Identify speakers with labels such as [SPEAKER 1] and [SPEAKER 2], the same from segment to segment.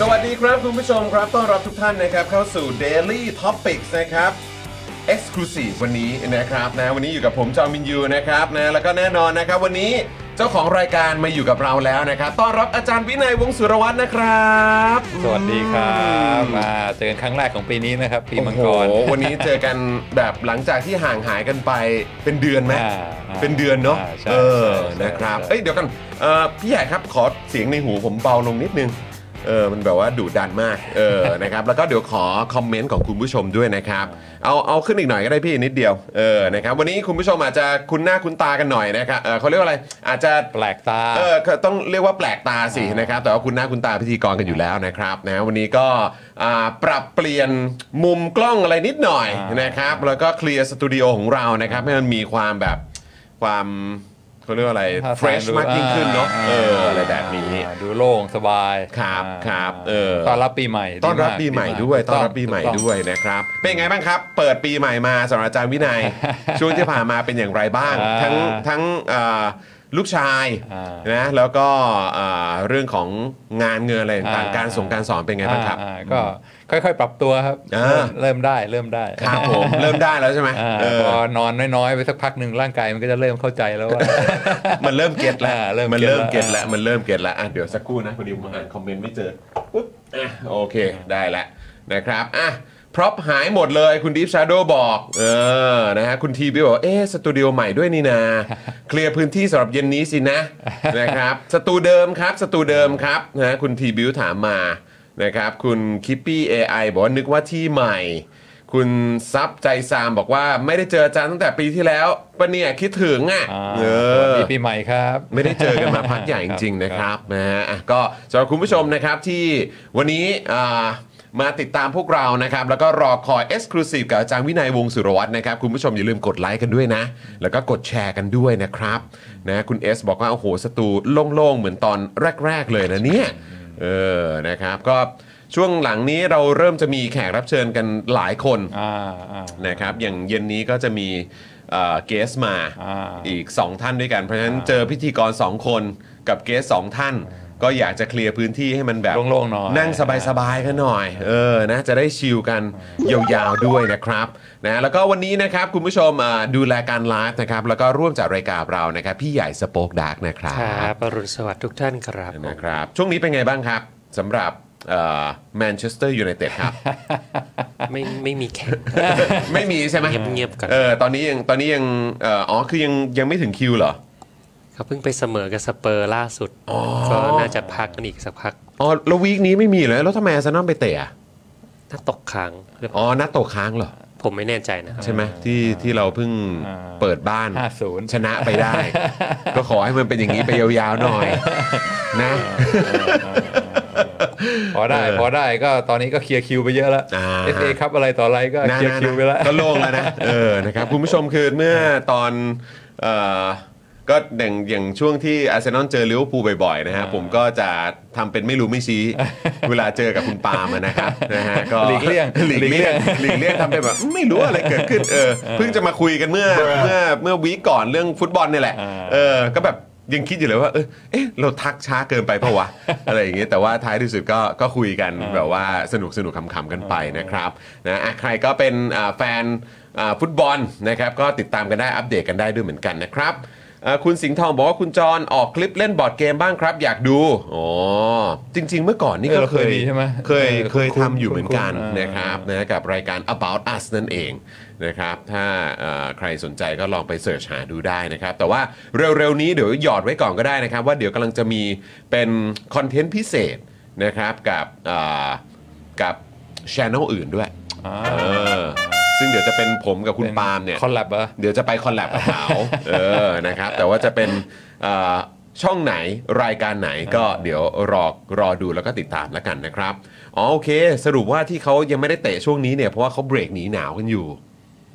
[SPEAKER 1] สวัสดีครับคุณผู้ชมครับต้อนรับทุกท่านนะครับเข้าสู่ Daily Topics นะครับ Exclusive วันนี้นะครับนะวันนี้อยู่กับผมจอมินยูนะครับนะแล้วก็แน่นอนนะครับวันนี้เจ้าของรายการมาอยู่กับเราแล้วนะครับต้อนรับอาจารย์วินัยวงศ์สุรวัตรนะครับ
[SPEAKER 2] สวัสดีครับมาเจอกันครั้งแรกของปีนี้นะครับปีมังกร
[SPEAKER 1] โอ้โหวันนี้เจอกันแบบหลังจากที่ห่างหายกันไปเป็นเดือนไหม
[SPEAKER 2] อ่าอ่า
[SPEAKER 1] เป็นเดือนเนาะ
[SPEAKER 2] อ่าใช่
[SPEAKER 1] เออ
[SPEAKER 2] ใช่ใช่
[SPEAKER 1] นะครับ
[SPEAKER 2] ใช่
[SPEAKER 1] เอ้ยเดี๋ยวกันเอ่อพี่ใหญ่ครับขอเสียงในหูผมเบาลงนิดนึง เออมันแบบว่าดุดันมากเออนะครับแล้วก็เดี๋ยวขอคอมเมนต์ของคุณผู้ชมด้วยนะครับเอาเอาขึ้นอีกหน่อยก็ได้พี่นิดเดียวเออนะครับวันนี้คุณผู้ชมอาจจะคุ้นหน้าคุ้นตากันหน่อยนะครับเออเขาเรียกว่าอะไรอาจจะ
[SPEAKER 2] แปลกตา
[SPEAKER 1] เออก็ต้องเรียกว่าแปลกตาสินะครับแต่ว่าคุ้นหน้าคุ้นตาพิธีกรกันอยู่แล้วนะครับนะวันนี้ก็อ่าปรับเปลี่ยนมุมกล้องอะไรนิดหน่อย
[SPEAKER 2] อ่านะ
[SPEAKER 1] ครับแล้วก็เคลียร์สตูดิโอของเรานะครับให้มันมีความแบบความ เขาเรียกว่าอะไร fresh มากยิ่งขึ้นเนาะเอออะไรแบบนี้
[SPEAKER 2] อ่าดูโล่งสบาย
[SPEAKER 1] ครับ
[SPEAKER 2] อ่า
[SPEAKER 1] ครับเออ
[SPEAKER 2] ต้อนรับปีใหม่
[SPEAKER 1] ต้อนรับ
[SPEAKER 2] ดีมาก
[SPEAKER 1] ปีใหม่
[SPEAKER 2] ดีมาก
[SPEAKER 1] ด้วย
[SPEAKER 2] ถูก
[SPEAKER 1] ต้อนรับปีใหม่
[SPEAKER 2] ถูกต้อง
[SPEAKER 1] ด้วยนะครับ เป็นไงบ้างครับ เปิดปีใหม่มาสำหรับอาจารย์วินัย ช่วงที่ผ่านมาเป็นอย่างไรบ้าง
[SPEAKER 2] อ่า
[SPEAKER 1] ทั้งทั้งอ่าลูกชาย
[SPEAKER 2] อ่า
[SPEAKER 1] นะแล้วก็อ่าเรื่องของงานเงินอะไรต่าง
[SPEAKER 2] อ่า
[SPEAKER 1] ๆการส่งการสอนเป็นไงบ้างครับ
[SPEAKER 2] อ่าก็ ค่อยๆ ปรับตัวครับ
[SPEAKER 1] อ่า
[SPEAKER 2] เริ่มเริ่มได้เริ่มได้
[SPEAKER 1] ครับผมเริ่มได้แล้วใช่ไหม
[SPEAKER 2] อ่า
[SPEAKER 1] เออ
[SPEAKER 2] พอนอนน้อยๆไปสักพักหนึ่งร่างกายมันก็จะเริ่มเข้าใจแล้วว่า
[SPEAKER 1] มันเริ่มเก็ตแล้ว
[SPEAKER 2] อ่าเริ่ม
[SPEAKER 1] มัน
[SPEAKER 2] เก็ต
[SPEAKER 1] เริ่มเก็ต
[SPEAKER 2] แล้
[SPEAKER 1] แล้ว
[SPEAKER 2] ว
[SPEAKER 1] มันเริ่มเก็ตแล้วอะเดี๋ยวสักครู่นะพอดีผมอ่านคอมเมนต์ไม่เจอปุ๊บอะโอเคได้แล้วนะครับอะพร็อพหายหมดเลยคุณ Deep Shadow บอก เออนะฮะคุณทีบีบอกว่าเอ๊ะสตูดิโอใหม่ด้วยนี่นา เคลียร์พื้นที่สำหรับเย็นนี้สินะ นะครับสตูเดิมครับสตูเดิมครับนะคุณทีบิวถามมา นะครับ คุณคิปปี้ AI บอกว่านึกว่าที่ใหม่ คุณซับใจซามบอกว่าไม่ได้เจออาจารย์ตั้งแต่ปีที่แล้วปะเนี่ยคิดถึงอะ
[SPEAKER 2] อ่า
[SPEAKER 1] เอ
[SPEAKER 2] สวัส
[SPEAKER 1] อ
[SPEAKER 2] ดีปีใหม่ครับ
[SPEAKER 1] ไม่ได้เจอกันมาพักใหญ่จริง ๆ นะครับนะฮะอะก็สำหรับคุณผู้ชมนะครับที่วันนี้อ่ามาติดตามพวกเรานะครับ แล้วก็รอคอย Exclusive กับอาจารย์วินัยวงศ์สุรวัตรนะครับ คุณผู้ชมอย่าลืมกดไลค์กันด้วยนะ แล้วก็กดแชร์กันด้วยนะครับนะคุณเอสบอกว่า โอ้โหสตูโล่งๆ เหมือนตอนแรก ๆ เลยนะเนี่ย เออนะครับก็ช่วงหลังนี้เราเริ่มจะมีแขกรับเชิญกันหลายคน
[SPEAKER 2] อ่าอ่า
[SPEAKER 1] นะครับอย่างเย็นนี้ก็จะมีเกสมา
[SPEAKER 2] อ่า
[SPEAKER 1] อีก 2 ท่านด้วยกัน เพราะฉะนั้นเจอพิธีกร 2 คนกับ guest สองท่าน ก็อยากจะเคลียร์พื้นที่ให้มันแบบ
[SPEAKER 2] โล่งๆหน่อย
[SPEAKER 1] นั่งสบายๆกันหน่อย เออนะจะได้ chill กันยาวๆด้วยนะครับนะแล้วก็วันนี้นะครับคุณผู้ชมอ่าดูแลการไลฟ์นะครับแล้วก็ร่วมจัดรายการเรานะครับ พี่ใหญ่ SpokeDark นะครับ
[SPEAKER 3] ครับอรุณสวัสดิ์ทุกท่านครับผม
[SPEAKER 1] นะครับ ช่วงนี้เป็นไงบ้างครับสำหรับแมนเชสเตอร์ยูไนเต็ดครับ
[SPEAKER 3] ไม่ไม่มีแข่ง
[SPEAKER 1] ไม่มีใช่ไหม
[SPEAKER 3] เงียบๆก่อน
[SPEAKER 1] เออตอนนี้ยังตอนนี้ยังเอ่ออ๋อคือยังยังไม่ถึงคิวเหรอ
[SPEAKER 3] เขาเพิ่งไปเสมอกับสเปอร์ล่าสุดก็น่าจะพักกันอีกสักพัก
[SPEAKER 1] อ๋อแล้ว week นี้ไม่มีเลยแล้วทำไมอาร์เซนอลไปเตะอะ
[SPEAKER 3] ถ้าตกค้างหรือเปล่า
[SPEAKER 1] อ๋อนัดตกค้างเหรอ
[SPEAKER 3] ผมไม่แน่ใจนะครับ
[SPEAKER 1] ใช่ไหมที่ที่เราเพิ่ง
[SPEAKER 2] อ่า
[SPEAKER 1] เปิดบ้าน
[SPEAKER 2] 50
[SPEAKER 1] ชนะไปได้ ก็ขอให้มันเป็นอย่างนี้ไปยาวๆหน่อย นะ
[SPEAKER 2] พอได้
[SPEAKER 1] เออ
[SPEAKER 2] พอได้ก็ตอนนี้ก็เคลียร์คิวไปเยอะแล้ว
[SPEAKER 1] อ่า
[SPEAKER 2] FA ครับอะไรต่ออะไรก็
[SPEAKER 1] นะ
[SPEAKER 2] เคลียร์
[SPEAKER 1] นะ
[SPEAKER 2] คิวไปแล้ว
[SPEAKER 1] ก็โล่งแล้วนะ เออนะครับคุณผู้ชมคือเมื่อตอนเอ่อ ก็อย่างอย่างช่วงที่อาร์เซนอลเจอลิเวอร์พูลบ่อยๆนะฮะ
[SPEAKER 2] อ่า
[SPEAKER 1] ผมก็จะทำเป็นไม่รู้ไม่ชี้ เวลาเจอกับคุณปาล์มอะนะครับนะฮะก็
[SPEAKER 2] หลีกเลี่ยง
[SPEAKER 1] หลีกเลี่ยงหลีกเลี่ยงทำเป็นแบบไม่รู้อะไรเกิดขึ้นเออเพิ่งจะมาคุยกันเมื่อเมื่อเมื่อ week ก่อนเรื่องฟุตบอลเนี่ยแหละ
[SPEAKER 2] อ่า
[SPEAKER 1] เออก็แบบยังคิดอยู่เลยว่าเออเอ๊ะเราทักช้าเกินไปปะวะ อะไรอย่างเงี้ยแต่ว่าท้ายที่สุดก็ก็คุยกันแบบว่าสนุกสนุกขำๆกันไปนะครับนะอะใครก็เป็นอ่าแฟนอ่าฟุตบอลนะครับก็ติดตามกันได้อัปเดตกันได้ด้วยเหมือนกันนะครับอ่า คุณสิงห์ทองบอกว่าคุณจรออกคลิปเล่นบอร์ดเกมบ้างครับ อยากดูอ๋อจริง ๆ เมื่อก่อนนี่
[SPEAKER 2] เออ
[SPEAKER 1] ก็
[SPEAKER 2] เรา
[SPEAKER 1] เค
[SPEAKER 2] เค
[SPEAKER 1] ย
[SPEAKER 2] ยมีใช่ไหม
[SPEAKER 1] เคย
[SPEAKER 2] เออ
[SPEAKER 1] เคย
[SPEAKER 2] คุ้นๆ
[SPEAKER 1] ทำอยู่เหมือนกัน
[SPEAKER 2] คุ้นๆ
[SPEAKER 1] นะครับ
[SPEAKER 2] อ่าน
[SPEAKER 1] นะกับรายการ about us นั่นเองนะครับถ้าเอ่อใครสนใจก็ลองไปเสิร์ชหาดูได้นะครับ แต่ว่าเร็ว ๆ นี้เดี๋ยวหยอดไว้ก่อนก็ได้นะครับ ว่าเดี๋ยวกำลังจะมีเป็นคอนเทนต์พิเศษนะครับกับเอ่อกับช anel อื่นด้วย
[SPEAKER 2] อ่า
[SPEAKER 1] เออ ซึ่งเดี๋ยวจะเป็นผมกับคุณปาล์มเนี่ย
[SPEAKER 2] คอลแลบเหรอ
[SPEAKER 1] เดี๋ยวจะไปคอลแลบกับเขาเออนะครับแต่ว่าจะเป็นเอ่อช่องไหนรายการไหนก็เดี๋ยวรอรอดูแล้วก็ติดตามแล้วกันนะครับอ๋อโอเค สรุปว่าที่เขายังไม่ได้เตะช่วงนี้เนี่ยเพราะว่าเขาเบรกหนีหนาวกันอยู่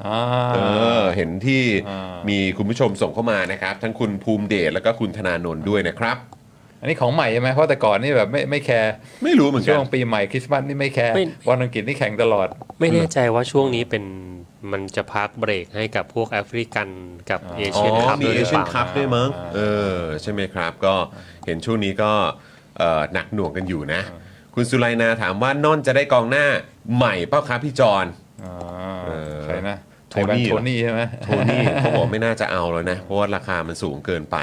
[SPEAKER 2] อ่า
[SPEAKER 1] เออเห็นที่
[SPEAKER 2] อ่า
[SPEAKER 1] มีคุณผู้ชมส่งเข้ามานะครับ ทั้งคุณภูมิเดชแล้วก็คุณธนาโนนด้วยนะครับ
[SPEAKER 2] อันนี้ของใหม่ใช่ไหมเพราะแต่ก่อนนี่แบบไม่ไม่แคร์
[SPEAKER 1] ไม่รู้เหมือนกั
[SPEAKER 2] ช่
[SPEAKER 1] น
[SPEAKER 2] วงปีใหม่คริสต์มาสนี่ไม่แคร์
[SPEAKER 3] ไม่
[SPEAKER 2] วันอังกฤษนี่แข่งตลอด
[SPEAKER 3] ไม่แน่ใจว่าช่วงนี้เป็นมันจะพักเบรกให้กับพวกแอฟริกันกับ
[SPEAKER 2] อ๋อ
[SPEAKER 3] เอ
[SPEAKER 1] อ๋
[SPEAKER 3] เชียน
[SPEAKER 1] อ
[SPEAKER 3] คัพ
[SPEAKER 1] มี
[SPEAKER 3] ด้วย
[SPEAKER 1] เอ
[SPEAKER 3] หรือ
[SPEAKER 1] เชี
[SPEAKER 3] เป
[SPEAKER 1] ยน
[SPEAKER 3] ล่า
[SPEAKER 1] คัพด้วยมั้ง
[SPEAKER 2] อ่า
[SPEAKER 1] เออใช่ไหมครับ ก็เห็นช่วงนี้ก็เอ่อหนักหน่วงกันอยู่นะ คุณสุไลนาถามว่านอนจะได้กองหน้าใหม่เปล่าครับพี่จอน
[SPEAKER 2] อ่า
[SPEAKER 1] เออ
[SPEAKER 2] ใครนะ
[SPEAKER 1] โทนี่
[SPEAKER 2] ไทยแบนโทนี่ใช่ไหม
[SPEAKER 1] โทนี่เขาบอกไม่น่าจะเอาแล้วนะ เพราะว่าราคามันสูงเกินไป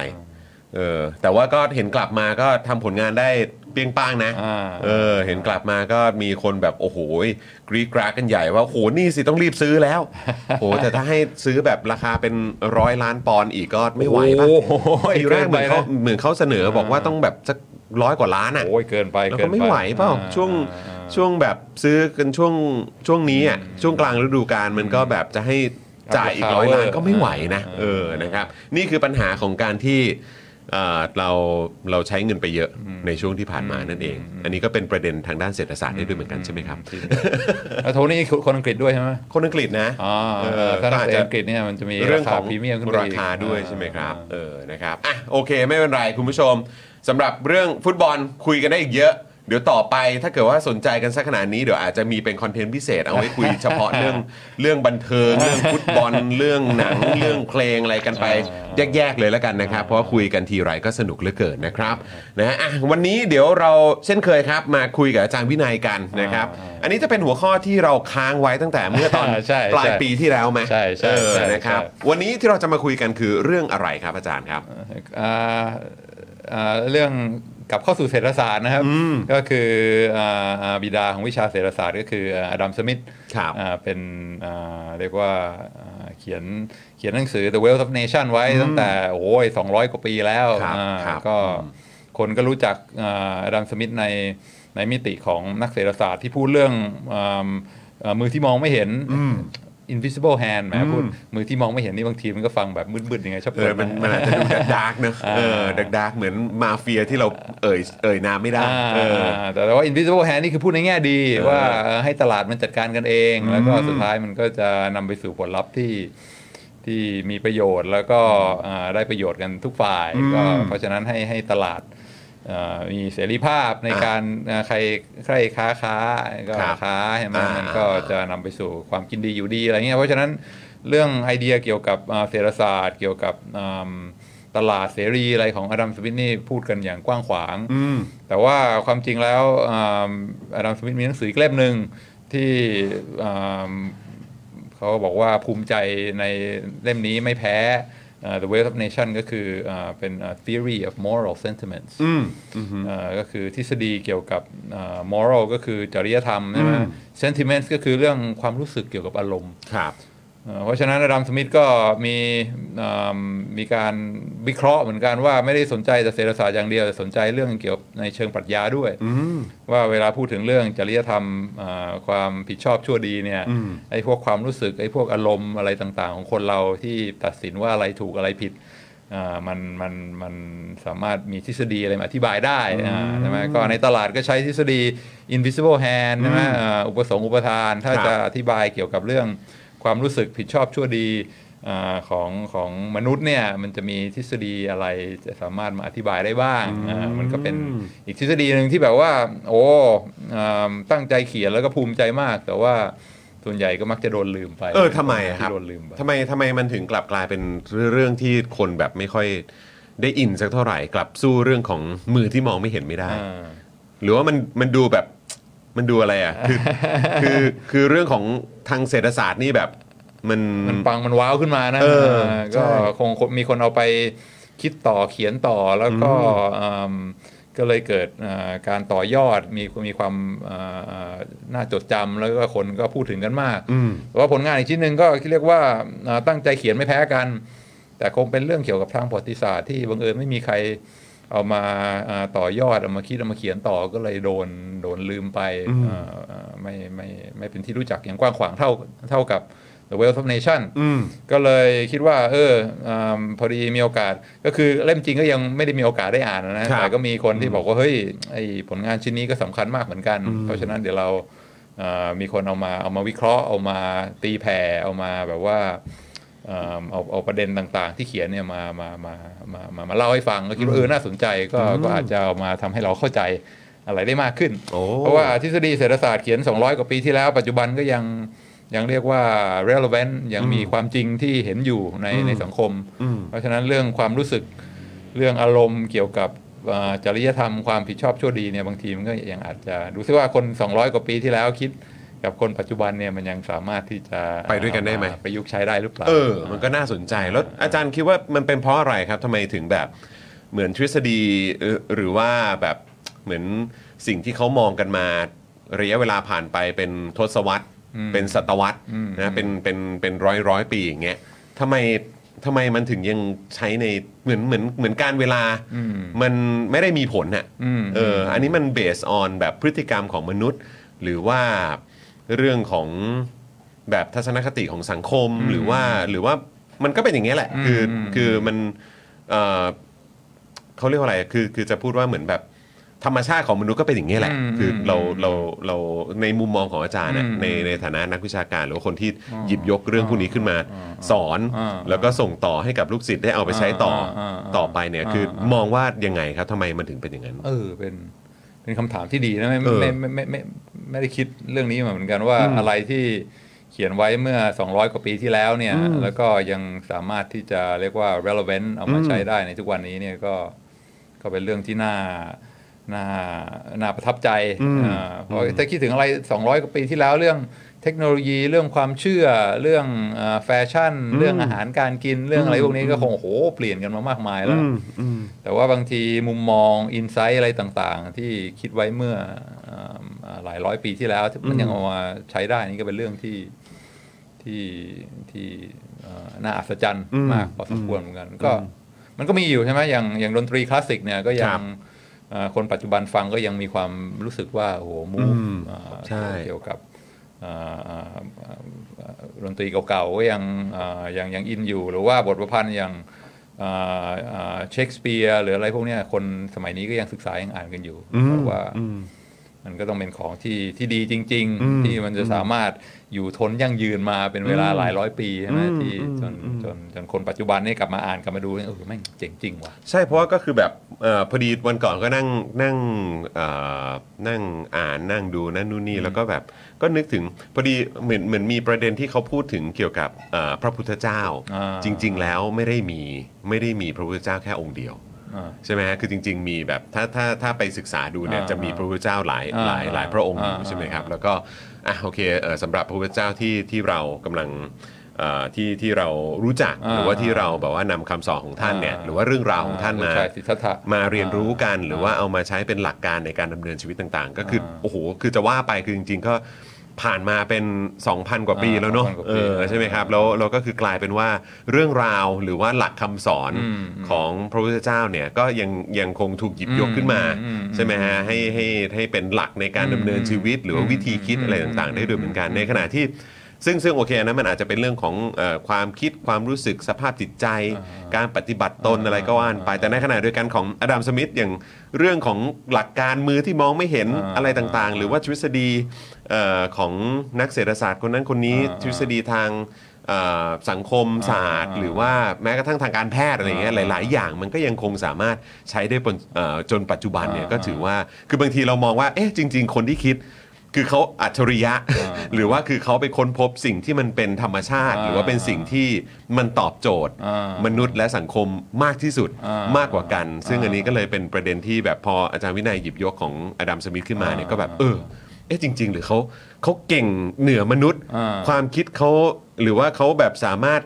[SPEAKER 1] เออแต่ว่าก็เห็นกลับมาก็ทำผลงานได้เปรี้ยงป้างนะ
[SPEAKER 2] อ่า
[SPEAKER 1] เออ เห็นกลับมาก็มีคนแบบโอ้โหกรีดกราดกันใหญ่ว่าโอ้โหนี่สิต้องรีบซื้อแล้ว โอ้แต่ถ้าให้ซื้อแบบราคาเป็นร้อยล้านปอนด์อีกก็ไม่ไหวปะ
[SPEAKER 2] โอ้โห
[SPEAKER 1] ทีแรกเหมือนเขา
[SPEAKER 2] เกินไปนะ
[SPEAKER 1] เหมือนเขาเสนอบอกว่าต้องแบบสักร้อยกว่าล้านอะ
[SPEAKER 2] โอ้ยเกินไป
[SPEAKER 1] แล้ว
[SPEAKER 2] เกิ
[SPEAKER 1] ก็
[SPEAKER 2] นป
[SPEAKER 1] ไม่ไหวเปล่า
[SPEAKER 2] อ่
[SPEAKER 1] ช่วง
[SPEAKER 2] อ่า
[SPEAKER 1] ช่วงแบบซื้อกันช่วงช่วงนี้อะช่วงกลางฤดูกาลมันก็แบบจะให้จ่ายอีกร้อยล้านก็ไม่ไหวนะ
[SPEAKER 2] อ่า
[SPEAKER 1] เออนะครับ นี่คือปัญหาของการที่ เอ่อเราเราใช้เงินไปเยอะในช่วงที่ผ่านมานั่นเอง อันนี้ก็เป็นประเด็นทางด้านเศรษฐศาสตร์ได้ด้วยเหมือนกันใช่ไหมครับ
[SPEAKER 2] แล้วโทนี่คนอังกฤษด้วยใช่ไหม
[SPEAKER 1] คนอังกฤษนะ
[SPEAKER 2] อ๋อ
[SPEAKER 1] เออ
[SPEAKER 2] ถ้านัก
[SPEAKER 1] ก็อาจ
[SPEAKER 2] เตะ
[SPEAKER 1] จะ
[SPEAKER 2] อังกฤษเนี่ยมันจะมี
[SPEAKER 1] เรื่อ
[SPEAKER 2] ราง
[SPEAKER 1] ข
[SPEAKER 2] คา
[SPEAKER 1] อง
[SPEAKER 2] พรีเมียมขึ้นไป
[SPEAKER 1] รา
[SPEAKER 2] อีก
[SPEAKER 1] คาด้วย
[SPEAKER 2] อ่
[SPEAKER 1] ใช่ไหมครับเออนะครับอะโอเคไม่เป็นไรคุณผู้ชมสำหรับเรื่องฟุตบอลคุยกันได้อีกเยอะ เดี๋ยวต่อไปถ้าเกิดว่าสนใจกันสักขนาดนี้เดี๋ยวอาจจะมีเป็นคอนเทนต์พิเศษเอาไว้คุยเฉพาะเรื่องเรื่องบันเทิง เรื่องฟุตบอลเรื่องหนังเรื่องเพลงอะไรกันไปแยกๆเลยแล้วกันนะครับ เพราะว่าคุยกันทีไรก็สนุกเหลือเกินนะครับนะอะวันนี้เดี๋ยวเราเช่นเคยครับ มาคุยกับอาจารย์วินัยกันนะครับ อันนี้จะเป็นหัวข้อที่เราค้างไว้ตั้งแต่เมื่อตอน
[SPEAKER 2] ใช่
[SPEAKER 1] ปลาย
[SPEAKER 2] ใช่
[SPEAKER 1] ปีที่แล้วไหม
[SPEAKER 2] ใช่ใช่
[SPEAKER 1] เออ
[SPEAKER 2] ใช่
[SPEAKER 1] นะครับ
[SPEAKER 2] ใช่
[SPEAKER 1] วันนี้ที่เราจะมาคุยกันคือเรื่องอะไรครับอาจารย์ครับ
[SPEAKER 2] อ่าอ่าเรื่อง กลับเข้าสู่เศรษฐศาสตร์นะครับ ก็คืออ่าอ่าบิดาของวิชาเศรษฐศาสตร์ก็คืออดัมสมิธ
[SPEAKER 1] ครับ
[SPEAKER 2] อ่าเป็นอ่าเรียกว่าอ่าเขียนเขียนหนังสือ The Wealth of Nation ไว้ตั้งแต่โอ้ย200 กว่าปีแล้ว
[SPEAKER 1] ครับ
[SPEAKER 2] อ่า
[SPEAKER 1] ครับ
[SPEAKER 2] ก็คนก็รู้จักอ่าอดัมสมิธในในมิติของนักเศรษฐศาสตร์ที่พูดเรื่องอ่าอ่ามือที่มองไม่เห็น invisible hand แหมพูดมือที่มองไม่เห็นนี่บางทีมันก็ฟังแบบมืดๆยังไงชอบ
[SPEAKER 1] เออมันมันอาจจะดูดักดักๆเนอะเออดักดักๆเหมือนมาเฟียที่เราเอ่ยเอ่ยนามไม่ได้
[SPEAKER 2] อ่า
[SPEAKER 1] เออ
[SPEAKER 2] แต่ว่า invisible hand นี่คือพูดในแง่ดีว่าเออให้ตลาดมันจัดการกันเอง แล้วก็สุดท้ายมันก็จะนำไปสู่ผลลัพธ์ที่ที่มีประโยชน์แล้วก็อ่าได้ประโยชน์กันทุกฝ่ายก็เพราะฉะนั้นให้ให้ตลาดเอ่อ มีเสรีภาพในการอ่าใครใครค้าค้าก็
[SPEAKER 1] ครับ
[SPEAKER 2] ค้าใช่ไหม
[SPEAKER 1] อ่ามั
[SPEAKER 2] มันก็จะนำไปสู่ความกินดีอยู่ดีอะไรเงี้ยเพราะฉะนั้นเรื่องไอเดียเกี่ยวกับอ่าเศรษฐศาสตร์ เกี่ยวกับอ่าตลาดเสรีอะไรของอดัมสมิธนี่พูดกันอย่างกว้างขวาง
[SPEAKER 1] อืม
[SPEAKER 2] แต่ว่าความจริงแล้วอาดัมสมิธมีหนังสืออีกเล่มหนึ่งที่อ่าเขาบอกว่าภูมิใจในเล่มนี้ไม่แพ้อ่า The Wealth of Nation ก็คืออาเป็นอ่า theory of moral sentiments
[SPEAKER 1] อืม
[SPEAKER 2] อ่าก็คือทฤษฎีเกี่ยวกับอ่า moral ก็คือจริยธรรมใช่ไหม sentiments ก็คือเรื่องความรู้สึกเกี่ยวกับอารมณ์
[SPEAKER 1] ครับ
[SPEAKER 2] เอ่อเพราะฉะนั้นอดัมสมิธก็มีอ่ามีการวิเคราะห์เหมือนกันว่าไม่ได้สนใจแต่เศรษฐศาสตร์อย่างเดียวแต่สนใจเรื่องเกี่ยวกับในเชิงปรัชญาด้วยว่าเวลาพูดถึงเรื่องจริยธรรมอ่าความผิดชอบชั่วดีเนี่ยไอ้พวกความรู้สึกไอ้พวกอารมณ์อะไรต่างๆ ของคนเราที่ตัดสินว่าอะไรถูกอะไรผิดอ่ามันมันมันสามารถมีทฤษฎีอะไรมาอธิบายได้อ่าใช่ไหมก็ในตลาดก็ใช้ทฤษฎี invisible hand ใช่ไหมอ่าอุปสงค์อุปทาน ถ้า
[SPEAKER 1] ครับ
[SPEAKER 2] จะอธิบายเกี่ยวกับเรื่อง ความรู้สึกผิดชอบชั่วดีอาของของมนุษย์เนี่ยมันจะมีทฤษฎีอะไรจะสามารถมาอธิบายได้บ้างอ่ามันก็เป็นอีกทฤษฎีหนึ่งที่แบบว่า โอ้อ่าตั้งใจเขียนแล้วก็ภูมิใจมาก แต่ว่าส่วนใหญ่ก็มักจะโดนลืมไป
[SPEAKER 1] เออทำไมอะครับ
[SPEAKER 2] ที่โดนลืมไป
[SPEAKER 1] ทำไมทำไมมันถึงกลับกลายเป็นเรื่องที่คนแบบไม่ค่อยได้อินสักเท่าไหร่ กลับสู้เรื่องของมือที่มองไม่เห็นไม่ได้
[SPEAKER 2] อ่า
[SPEAKER 1] หรือว่ามันมันดูแบบ มันดูอะไรอะ คือคือคือเรื่องของทางเศรษฐศาสตร์นี่แบบ มัน
[SPEAKER 2] มันปังมันว้าวขึ้นมานะ
[SPEAKER 1] เออ
[SPEAKER 2] เออ
[SPEAKER 1] ใช่
[SPEAKER 2] ก็คงมีคนเอาไปคิดต่อเขียนต่อแล้วก็อืมก็เลยเกิดอ่าการต่อยอดมีมีความอ่าอ่าน่าจดจำแล้วก็คนก็พูดถึงกันมาก
[SPEAKER 1] อืม
[SPEAKER 2] แต่ว่าผลงานอีกชิ้นหนึ่งก็เรียกว่าอ่าตั้งใจเขียนไม่แพ้กัน แต่คงเป็นเรื่องเกี่ยวกับทางประวัติศาสตร์ที่บังเอิญไม่มีใคร เอามาอ่าต่อยอดเอามาคิดเอามาเขียนต่อก็เลยโดนโดนลืมไปอ่าอ่าไม่ไม่ไม่เป็นที่รู้จักอย่างกว้างขวางเท่าเท่ากับ The Wealth of Nation
[SPEAKER 1] อืม
[SPEAKER 2] ก็เลยคิดว่า เอออาพอดีมีโอกาสก็คือเล่มจริงก็ยังไม่ได้มีโอกาสได้อ่านนะ
[SPEAKER 1] ครับ
[SPEAKER 2] แต่ก็มีคนที่บอกว่า เฮ้ยไอผลงานชิ้นนี้ก็สำคัญมากเหมือนกัน เพราะฉะนั้นเดี๋ยวเราอ่ามีคนเอามาเอามาวิเคราะห์เอามาตีแผ่เอามาแบบว่าอ่า เอาเอาประเด็นต่างๆ ที่เขียนเนี่ยมามามามามามาเล่าให้ฟังก็คิดว่าเออน่าสนใจก็ก็อาจจะเอามาทำให้เราเข้าใจอะไรได้มากขึ้น
[SPEAKER 1] โอ้
[SPEAKER 2] เพราะว่าทฤษฎีเศรษฐศาสตร์เขียน 200 กว่าปีที่แล้ว ปัจจุบันก็ยังยังเรียกว่า relevant ยังมีความจริงที่เห็นอยู่ในในสังคม
[SPEAKER 1] อืม
[SPEAKER 2] เพราะฉะนั้นเรื่องความรู้สึกเรื่องอารมณ์เกี่ยวกับอ่าจริยธรรมความผิดชอบชั่วดีเนี่ยบางทีมันก็ยังอาจจะดูซิว่าคน 200 กว่าปีที่แล้วคิด กับคนปัจจุบันเนี่ยมันยังสามารถที่จะ
[SPEAKER 1] ไปด้วยกันได้ไหม
[SPEAKER 2] ประยุกต์ใช้ได้หรือเปล่า
[SPEAKER 1] เออ มันก็น่าสนใจแล้วอาจารย์คิดว่ามันเป็นเพราะอะไรครับทำไมถึงแบบเหมือนทฤษฎีเอ่อหรือว่าแบบเหมือนสิ่งที่เขามองกันมาระยะเวลาผ่านไปเป็นทศวรรษ
[SPEAKER 2] อืม
[SPEAKER 1] เป็นศตวรรษ
[SPEAKER 2] อืม
[SPEAKER 1] นะเป็นเป็นเป็นร้อยร้อยปีอย่างเงี้ยทำไมทำไมมันถึงยังใช้ในเหมือนเหมือนเหมือนการเวลา
[SPEAKER 2] อืม
[SPEAKER 1] มันไม่ได้มีผลน่ะ
[SPEAKER 2] อืม
[SPEAKER 1] เอออันนี้มันเบสออนแบบพฤติกรรมของมนุษย์ หรือว่า เรื่องของแบบทัศนคติของสังคมหรือว่าหรือว่ามันก็เป็นอย่างนี้ยแหละ คืออ
[SPEAKER 2] ม
[SPEAKER 1] คือมันเอ่อเขาเรียกว่าอะไรคือคือจะพูดว่าเหมือนแบบธรรมชาติของมนุษย์ก็เป็นอย่างนี้ยแหละ
[SPEAKER 2] อืม
[SPEAKER 1] คือเรา
[SPEAKER 2] อืม
[SPEAKER 1] เราเราในมุมมองของอาจารย์น่ะ
[SPEAKER 2] อืม
[SPEAKER 1] ในในฐานะนักวิชาการ หรือว่าคนที่หยิบยกเรื่องพวกนี้ขึ้นมา
[SPEAKER 2] อ่า
[SPEAKER 1] สอน
[SPEAKER 2] อ่า
[SPEAKER 1] แล้วก็ส่งต่อให้กับลูกศิษย์ได้เอาไปใช้ต่ออา
[SPEAKER 2] อ่า
[SPEAKER 1] ต่อไปเนี่ยคืออามองว่ายังไงครับทำไมมันถึงเป็นอย่างนั้น
[SPEAKER 2] เออเป็น เป็นคำถามที่ดีนะไม่
[SPEAKER 1] เออ
[SPEAKER 2] ไม่ไม่ไม่ไม่ไม่ไม่ได้คิดเรื่องนี้มาเหมือนกันว่า
[SPEAKER 1] อืม
[SPEAKER 2] อะไรที่เขียนไว้เมื่อ 200 กว่าปีที่แล้วเนี่ย
[SPEAKER 1] อืม
[SPEAKER 2] แล้วก็ยังสามารถที่จะเรียกว่า relevant เอามา
[SPEAKER 1] อืม
[SPEAKER 2] ใช้ได้ในทุกวันนี้เนี่ยก็ก็เป็นเรื่องที่น่าน่าน่าประทับใจอ่าเพราะถ้าคิดถึงอะไร 200 กว่าปีที่แล้วเรื่อง เทคโนโลยีเรื่องความเชื่อเรื่องอ่าแฟชั่น เรื่องอาหารการกินเรื่องอะไรพวกนี้ก็คงโอ้โหเปลี่ยนกันมามากมายแล้ว
[SPEAKER 1] อืมอืม
[SPEAKER 2] แต่ว่าบางทีมุมมองอินไซต์อะไรต่างๆ ที่คิดไว้เมื่ออ่าอ่าหลายร้อยปีที่แล้วที่มันยังเอามาใช้ได้นี่ก็เป็นเรื่องที่ที่ที่เอ่อน่าอัศจรรย์
[SPEAKER 1] อืม
[SPEAKER 2] มากพอสมควรเหมือนกันก็มันก็มีอยู่ใช่ไหมอย่างอย่างดนตรีคลาสสิกเนี่ยก็ยั
[SPEAKER 1] ครั
[SPEAKER 2] ง
[SPEAKER 1] บ
[SPEAKER 2] เอ่อคนปัจจุบันฟังก็ยังมีความรู้สึกว่าโอ้โหมู
[SPEAKER 1] อืม
[SPEAKER 2] ฟอ่า
[SPEAKER 1] ใช่
[SPEAKER 2] เกี่ยวกับอ่าอ่าอ่าอ่า ดนตรีเก่าๆก็ยังยังยังอินอยู่ หรือว่าบทประพันธ์อย่างเชคสเปียร์หรืออะไรพวกนี้คนสมัยนี้ก็ยังศึกษายังอ่านกันอยู่เพราะว่า
[SPEAKER 1] มั
[SPEAKER 2] นก็ต้องเป็นของที่ที่ดีจริง ๆ ที่มันจะสามารถอยู่ทนยั่งยืนมาเป็นเวลาหลายร้อยปีใช่ไหมที่จนจนจนคนปัจจุบันนี่กลับมาอ่านกลับมาดูเนี่เออแม่งเจ๋งจริงว่ะ
[SPEAKER 1] ใช่เพราะว่าก็คือแบบอพอดีวันก่อนก็นั่งนั่งนั่งอ่านนั่งดูนั่นนู่นนี่แล้วก็แบบ ก็นึกถึงพอดีเหมือนเหมือนมีประเด็นที่เขาพูดถึงเกี่ยวกับเอ่อพระพุทธเจ้า
[SPEAKER 2] อ่า
[SPEAKER 1] จริง ๆ แล้วไม่ได้มีไม่ได้มีพระพุทธเจ้าแค่องค์เดียว
[SPEAKER 2] อ่า
[SPEAKER 1] ใช่ไหมฮะคือจริง ๆ มีแบบถ้าถ้าถ้าไปศึกษาดูเนี่ย
[SPEAKER 2] อ่า
[SPEAKER 1] จะมีพระพุทธเจ้าหลาย
[SPEAKER 2] อ่า
[SPEAKER 1] หลายหลายพระองค์อยู่
[SPEAKER 2] อ่า
[SPEAKER 1] ใช่ไหมครับ แล้วก็อะโอเคเออสำหรับพระพุทธเจ้าที่ที่เรากำลังเอ่อ ที่ที่เรารู้จัก
[SPEAKER 2] อ่า
[SPEAKER 1] หรือว่าที่เราแบบว่านำคำสอนของท่านเนี่ย
[SPEAKER 2] อ่า
[SPEAKER 1] หรือว่าเรื่องราวของท่านมา
[SPEAKER 2] ลูกชายสิทธัตถะ
[SPEAKER 1] มาเรียนรู้กันหรือว่าเอามาใช้เป็นหลักการในการดำเนินชีวิตต่างๆ ก็คือ
[SPEAKER 2] อ่า
[SPEAKER 1] โอ้โหคือจะว่าไปคือจริงๆก็ผ่านมาเป็น 2,000 กว่าปี
[SPEAKER 2] อ่า
[SPEAKER 1] แล้วเนาะ
[SPEAKER 2] 2,000กว่า
[SPEAKER 1] เอ
[SPEAKER 2] ปี
[SPEAKER 1] อใช่ไหมครับแล้วเราก็คือกลายเป็นว่าเรื่องราวหรือว่าหลักคำสอน
[SPEAKER 2] อืม
[SPEAKER 1] ของพระพุทธเจ้าเนี่ยก็ยังยังคงถูกหยิบยก
[SPEAKER 2] อืม
[SPEAKER 1] ขึ้นมา
[SPEAKER 2] อืม
[SPEAKER 1] ใช่ไหมฮะให้ให้ให้เป็นหลักในการดำเนินชีวิต หรือว่าวิธีคิด
[SPEAKER 2] อืม
[SPEAKER 1] อะไรต่างๆ ได้ด้วยเหมือนกัน
[SPEAKER 2] อืม
[SPEAKER 1] ในขณะที่ ซึ่งซึ่งโอเคนะมันอาจจะเป็นเรื่องของเออความคิดความรู้สึกสภาพจิตใจ การปฏิบัติตนอะไรก็ว่านไป แต่ในขณะเดียวกันของอดัมสมิธอย่างเรื่องของหลักการมือที่มองไม่เห็น
[SPEAKER 2] อ่า
[SPEAKER 1] อะไรต่างๆ หรือว่าทฤษฎีเอ่อของนักเศรษฐศาสตร์คนนั้นคนนี้
[SPEAKER 2] อ่า
[SPEAKER 1] ทฤษฎีทางเอ่อสังคมศาสตร์
[SPEAKER 2] อ่า
[SPEAKER 1] หรือว่าแม้กระทั่งทางการแพทย์อะไรเงี้ย
[SPEAKER 2] อ่า
[SPEAKER 1] หลาย ๆ อย่างมันก็ยังคงสามารถใช้ได้บนเอ่อจนปัจจุบันเนี่ย
[SPEAKER 2] อ่า
[SPEAKER 1] ก็ถือว่าคือบางทีเรามองว่าเอ๊ะจริง ๆ คนที่คิด คือเขาอัจฉริยะ
[SPEAKER 2] อ่า
[SPEAKER 1] หรือว่าคือเขาไปค้นพบสิ่งที่มันเป็นธรรมชาติ
[SPEAKER 2] อ่า
[SPEAKER 1] หรือว่าเป็นสิ่งที่มันตอบโจทย์
[SPEAKER 2] อ่าม
[SPEAKER 1] นุษย์และสังคมมากที่สุด
[SPEAKER 2] อ่าม
[SPEAKER 1] มากกว่ากัน ซึ่ง
[SPEAKER 2] อ่า
[SPEAKER 1] อันนี้ก็เลยเป็นประเด็นที่แบบพออาจารย์วินัยหยิบยกของอดัมสมิธขึ้นมาเนี่ย
[SPEAKER 2] อ่า
[SPEAKER 1] ก็แบบเออเอ๊ะจริง ๆ หรือเขาเขาเก่งเหนือมนุษย์
[SPEAKER 2] อ่า
[SPEAKER 1] ความคิดเขาหรือว่าเขาแบบสามารถ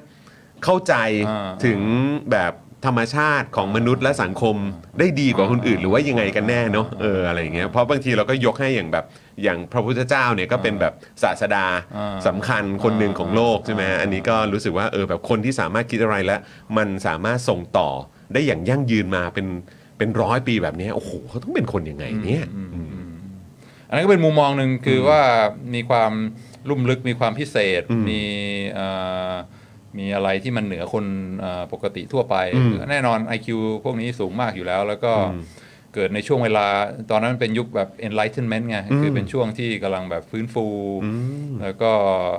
[SPEAKER 1] เข้าใจ
[SPEAKER 2] อ่า
[SPEAKER 1] ถึงแบบ ธรรมชาติของมนุษย์และสังคมได้ดีกว่าคนอื่น หรือว่ายังไงกันแน่เนาะเอออะไรอย่างเงี้ยเพราะบางทีเราก็ยกให้อย่างแบบอย่างพระพุทธเจ้าเนี่ยก็เป็นแบบศาสดา
[SPEAKER 2] อ่า
[SPEAKER 1] สำคัญคนหนึ่งของโลกใช่ไหมฮะอันนี้ก็รู้สึกว่าเออแบบคนที่สามารถคิดอะไรแล้วมันสามารถส่งต่อได้อย่างยั่งยืนมาเป็นเป็นร้อยปีแบบเนี้ยโอ้โหเขาต้องเป็นคนยังไงเนี่ย
[SPEAKER 2] อันนั้นก็เป็นมุมมองหนึ่งคือว่ามีความลุ่มลึกมีความพิเศษ
[SPEAKER 1] อืม
[SPEAKER 2] มีเอ่อมีอะไรที่มันเหนือคนเอ่อปกติทั่วไป
[SPEAKER 1] อืม
[SPEAKER 2] แน่นอน IQ พวกนี้สูงมากอยู่แล้ว แล้วก็
[SPEAKER 1] อืม
[SPEAKER 2] เกิดในช่วงเวลาตอนนั้นเป็นยุคแบบ enlightenment ไง
[SPEAKER 1] อืม
[SPEAKER 2] คือเป็นช่วงที่กำลังแบบฟื้นฟู
[SPEAKER 1] อืม
[SPEAKER 2] แล้วก็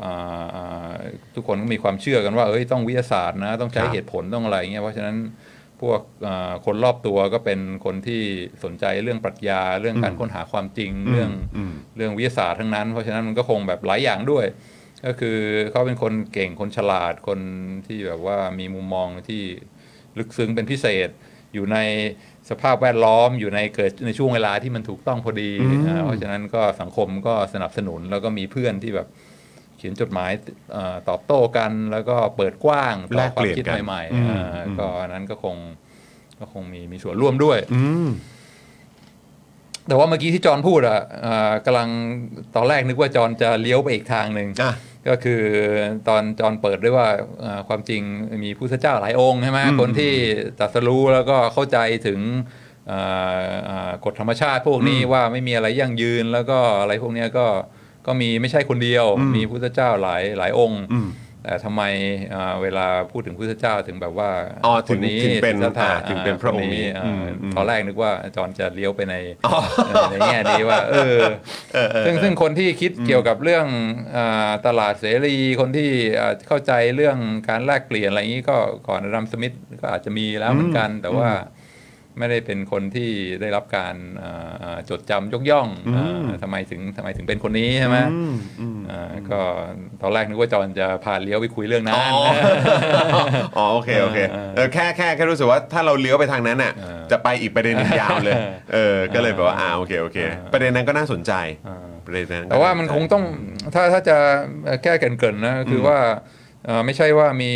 [SPEAKER 2] อ่าอ่าทุกคนก็มีความเชื่อกันว่าเอ้ยต้องวิทยาศาสตร์นะ ต้องใช้
[SPEAKER 1] ครับ
[SPEAKER 2] เหตุผลต้องอะไรเงี้ยเพราะฉะนั้นพวกอ่าคนรอบตัวก็เป็นคนที่สนใจเรื่องปรัชญา เรื่องการค้นหาความจริงเรื่อง
[SPEAKER 1] อืม
[SPEAKER 2] เรื่องวิทยาศาสตร์ทั้งนั้น เพราะฉะนั้นมันก็คงแบบหลายอย่างด้วย ก็คือเขาเป็นคนเก่งคนฉลาดคนที่แบบว่ามีมุมมองที่ลึกซึ้งเป็นพิเศษ อยู่ในสภาพแวดล้อมอยู่ในเกิดในช่วงเวลาที่มันถูกต้องพอดี
[SPEAKER 1] อืม
[SPEAKER 2] อ่าเพราะฉะนั้นก็สังคมก็สนับสนุนแล้วก็มีเพื่อนที่แบบเขียนจดหมายเออตอบโต้กัน แล้วก็เปิดกว้างต่
[SPEAKER 1] แล
[SPEAKER 2] อกค
[SPEAKER 1] เป
[SPEAKER 2] วาม
[SPEAKER 1] ลี่ยน
[SPEAKER 2] คิด
[SPEAKER 1] กัน
[SPEAKER 2] ใหม่
[SPEAKER 1] อืม
[SPEAKER 2] ๆอ่า
[SPEAKER 1] อืม
[SPEAKER 2] ก็อันนั้นก็คงก็คงมีมีส่วนร่วมด้วย
[SPEAKER 1] อืม
[SPEAKER 2] แต่ว่าเมื่อกี้ที่จอห์นพูดอะเอ่อกำลังตอนแรกนึกว่าจอห์นจะเลี้ยวไปอีกทางหนึ่ง
[SPEAKER 1] อะ
[SPEAKER 2] ก็คือตอนจอห์นเปิดด้วยว่าเอ่อความจริงมีพุทธเจ้าหลายองค์ใช่ไหม
[SPEAKER 1] อืม
[SPEAKER 2] คนที่ตรัสรู้แล้วก็เข้าใจถึงเอ่อเอ่อกฎธรรมชาติพวกนี้
[SPEAKER 1] อืม
[SPEAKER 2] ว่าไม่มีอะไรยั่งยืนแล้วก็อะไรพวกเนี้ยก็ก็มีไม่ใช่คนเดียว
[SPEAKER 1] อืม
[SPEAKER 2] มีพุทธเจ้าหลายหลายองค์
[SPEAKER 1] อืม
[SPEAKER 2] แต่ทำไมเอ่อเวลาพูดถึงพุทธเจ้าถึงแบบว่า
[SPEAKER 1] อ๋อถึง
[SPEAKER 2] คนนี้
[SPEAKER 1] ถึงเป็น
[SPEAKER 2] สิทธัตถะ
[SPEAKER 1] อ่าถึงเป็นพระองค์นี้
[SPEAKER 2] เอ่ออ
[SPEAKER 1] อืมอืม
[SPEAKER 2] ตอนแรกนึกว่าจอห์นจะเลี้ยวไปในเอ่อในแง่นี้ว่าเออ
[SPEAKER 1] เออเออ
[SPEAKER 2] ซึ่งซึ่งคนที่คิดเกี่ยวกับเรื่องอาตลาดเสรีคนที่อ่าเข้าใจเรื่องการแลกเปลี่ยนอะไรอย่างนี้ก็ก่อนอดัมสมิธก็อาจจะมีแล้วเหมือนกันแต่ว่า ไม่ได้เป็นคนที่ได้รับการอ่าอ่าจดจำยกย่อง
[SPEAKER 1] อืม
[SPEAKER 2] อ่าทำไมถึงทำไมถึงเป็นคนนี้ใช่ไหม
[SPEAKER 1] อืมอืม
[SPEAKER 2] อ่าก็ตอนแรกนึกว่าจอห์นจะพาเลี้ยวไปคุยเรื่องนั้
[SPEAKER 1] อ๋อนอ๋อโอเคโอเค
[SPEAKER 2] เออ
[SPEAKER 1] เออแค่แค่แค่รู้สึกว่าถ้าเราเลี้ยวไปทางนั้นน่ะ
[SPEAKER 2] เออ
[SPEAKER 1] จะไปอีกประเด็นหนึงยาวเลยเออก็เลยแบบว่าอ่าโอเคโอเค
[SPEAKER 2] เออ
[SPEAKER 1] ประเด็นนั้นก็น่าสนใจ
[SPEAKER 2] อ่า
[SPEAKER 1] ประเด็นนั้นก็
[SPEAKER 2] แต่ว่ามันคงต้องถ้าถ้าจะแก้เกรินๆนะคือว่าเอ่อ ไม่ใช่ว่ามี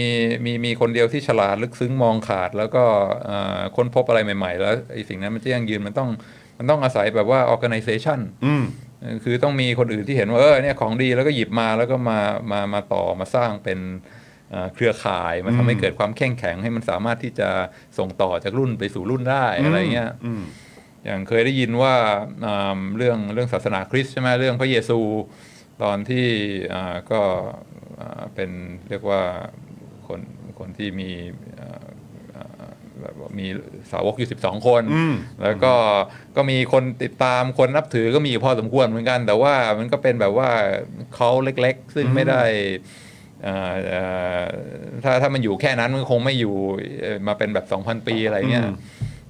[SPEAKER 2] มีมีคนเดียวที่ฉลาดลึกซึ้งมองขาด แล้วก็เอ่อค้นพบอะไรใหม่ ๆ แล้วไอ้สิ่งนั้นมันจะยั่งยืนมันต้องมันต้องอาศัยแบบว่า organization
[SPEAKER 1] อืม
[SPEAKER 2] เออคือต้องมีคนอื่นที่เห็นว่าเออเนี่ยของดีแล้วก็หยิบมาแล้วก็มามามาต่อมาสร้างเป็นเอ่อเครือข่ายมาทำให้เกิดความแข็งแข็งให้มันสามารถที่จะส่งต่อจากรุ่นไปสู่รุ่นได้อะไรเงี้ย
[SPEAKER 1] อืม
[SPEAKER 2] อย่างเคยได้ยินว่าอ่าเรื่องเรื่องศาสนาคริสต์ใช่ไหมเรื่องพระเยซู ตอนที่อ่าก็อ่า เป็นเรียกว่าคนคนที่มีอ่าอ่าแบบว่ามีสาวกอยู่ 12 คน
[SPEAKER 1] อืม
[SPEAKER 2] แล้วก็ก็มีคนติดตามคนนับถือก็มีอยู่พอสมควรเหมือนกัน แต่ว่ามันก็เป็นแบบว่าเขาเล็กๆ ซึ่งไม่ได้อ่าอ่าถ้าถ้ามันอยู่แค่นั้นมันคงไม่อยู่เอ่อมาเป็นแบบ 2,000 ปีอะไรเงี้ย
[SPEAKER 1] อืม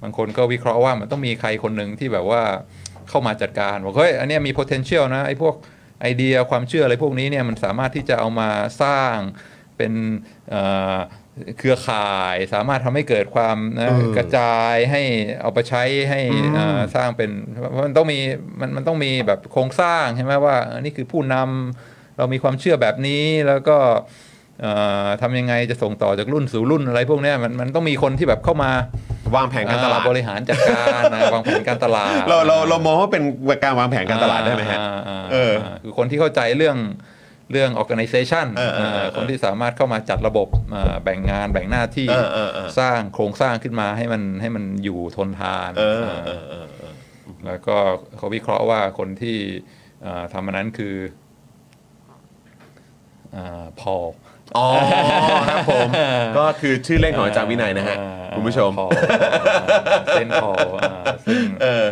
[SPEAKER 2] บางคนก็วิเคราะห์ว่ามันต้องมีใครคนหนึ่งที่แบบว่าเข้ามาจัดการบอกเฮ้ยอันเนี้ยมี potential นะไอ้พวก ไอเดียความเชื่ออะไรพวกนี้เนี่ยมันสามารถที่จะเอามาสร้างเป็นเอ่อเครือข่ายสามารถทำให้เกิดความนะ
[SPEAKER 1] เออก
[SPEAKER 2] ระจายให้เอาไปใช้ให้เอ่อสร้างเป็นเพราะมันต้องมีมันมันต้องมีแบบโครงสร้างใช่ไหมว่าอันนี้คือผู้นำเรามีความเชื่อแบบนี้แล้วก็เอ่อ ทำยังไงจะส่งต่อจากรุ่นสู่รุ่นอะไรพวกเนี้ยมันมันต้องมีคนที่แบบเข้ามา
[SPEAKER 1] วางแผนการตลาด
[SPEAKER 2] อ่บริหารจัดการนะวางแผนการตลาด
[SPEAKER 1] เราเราเรามองว่าเป็นการวางแผนการตลาดได้ไหมฮะ
[SPEAKER 2] อ่าอ่า
[SPEAKER 1] เออา
[SPEAKER 2] คือคนที่เข้าใจเรื่องเรื่อง organization
[SPEAKER 1] เออเออเออา
[SPEAKER 2] คนที่สามารถเข้ามาจัดระบบอ่าแบ่งงานแบ่งหน้าที่
[SPEAKER 1] เออเออเออ
[SPEAKER 2] สร้างโครงสร้างขึ้นมาให้มันให้มันอยู่ทนทาน
[SPEAKER 1] เออเออเออเออ
[SPEAKER 2] แล้วก็เขาวิเคราะห์ว่าคนที่อ่าทำอันนั้นคือพอ
[SPEAKER 1] อ๋อครับผม ก็คือชื่อเล่นของอาจารย์วินัยนะฮะคุณผู้ชม
[SPEAKER 2] พอเส้นพออ่าซึ่ง
[SPEAKER 1] เออ